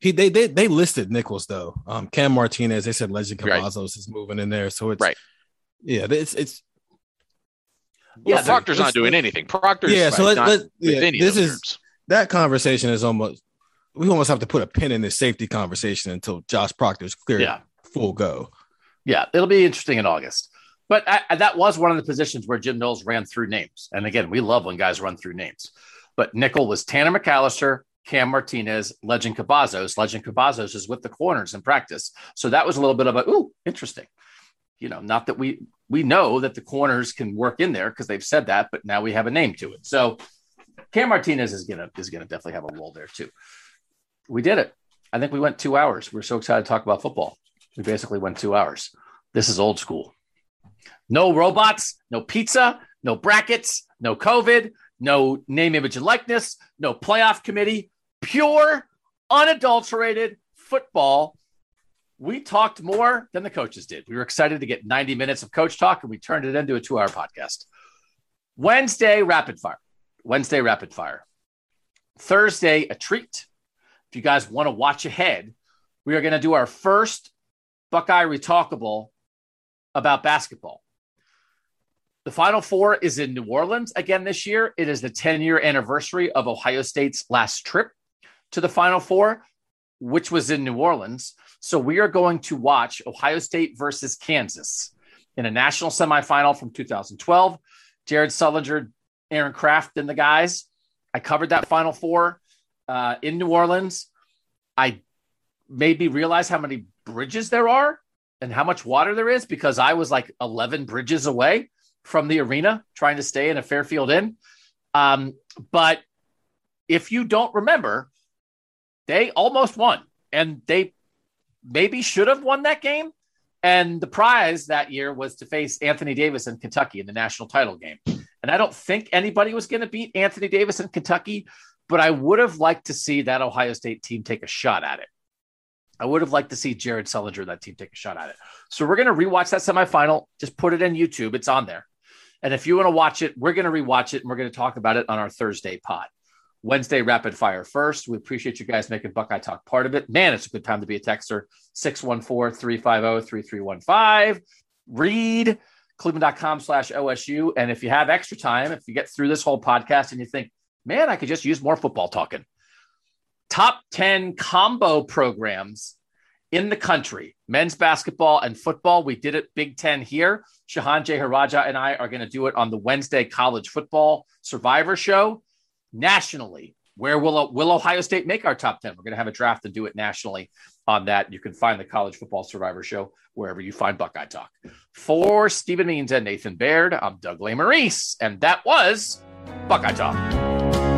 he they they they listed Nichols though. Um, Cam Martinez. They said Legend Cavazos right. is moving in there, so it's right. Yeah, it's it's. Yeah, well, Proctor's not doing anything. Proctor's yeah. So let, let yeah, this is groups. that conversation is almost. We almost have to put a pin in this safety conversation until Josh Proctor's clear yeah. full go. Yeah, it'll be interesting in August. But I, that was one of the positions where Jim Knowles ran through names. And again, we love when guys run through names. But nickel was Tanner McAllister, Cam Martinez, Legend Cavazos. Legend Cavazos is with the corners in practice. So that was a little bit of a, ooh, interesting. You know, not that we we know that the corners can work in there because they've said that, but now we have a name to it. So Cam Martinez is gonna is gonna definitely have a role there too. We did it. I think we went two hours. We we're so excited to talk about football. We basically went two hours. This is old school. No robots, no pizza, no brackets, no COVID, no name, image, and likeness, no playoff committee, pure, unadulterated football. We talked more than the coaches did. We were excited to get 90 minutes of coach talk and we turned it into a two hour podcast. Wednesday, rapid fire. Wednesday, rapid fire. Thursday, a treat. If you guys want to watch ahead, we are going to do our first Buckeye Retalkable about basketball. The Final Four is in New Orleans again this year. It is the 10 year anniversary of Ohio State's last trip to the Final Four, which was in New Orleans. So we are going to watch Ohio State versus Kansas in a national semifinal from 2012. Jared Sullinger, Aaron Craft, and the guys. I covered that Final Four uh, in New Orleans. I maybe realize how many bridges there are and how much water there is because I was like 11 bridges away from the arena trying to stay in a Fairfield Inn. Um, but if you don't remember, they almost won and they maybe should have won that game. And the prize that year was to face Anthony Davis in Kentucky in the national title game. And I don't think anybody was going to beat Anthony Davis in Kentucky, but I would have liked to see that Ohio State team take a shot at it. I would have liked to see Jared Sullinger, that team, take a shot at it. So we're going to rewatch that semifinal. Just put it in YouTube. It's on there. And if you want to watch it, we're going to rewatch it and we're going to talk about it on our Thursday pod. Wednesday, rapid fire first. We appreciate you guys making Buckeye Talk part of it. Man, it's a good time to be a texter. 614 350 3315. Read cleveland.com slash OSU. And if you have extra time, if you get through this whole podcast and you think, man, I could just use more football talking, top 10 combo programs in the country men's basketball and football. We did it Big Ten here. Shehan Jeyarajah and I are going to do it on the Wednesday College Football Survivor Show nationally. Where will, will Ohio State make our top 10? We're going to have a draft and do it nationally on that. You can find the College Football Survivor Show wherever you find Buckeye Talk. For Stephen Means and Nathan Baird, I'm Doug Lesmerises, and that was Buckeye Talk.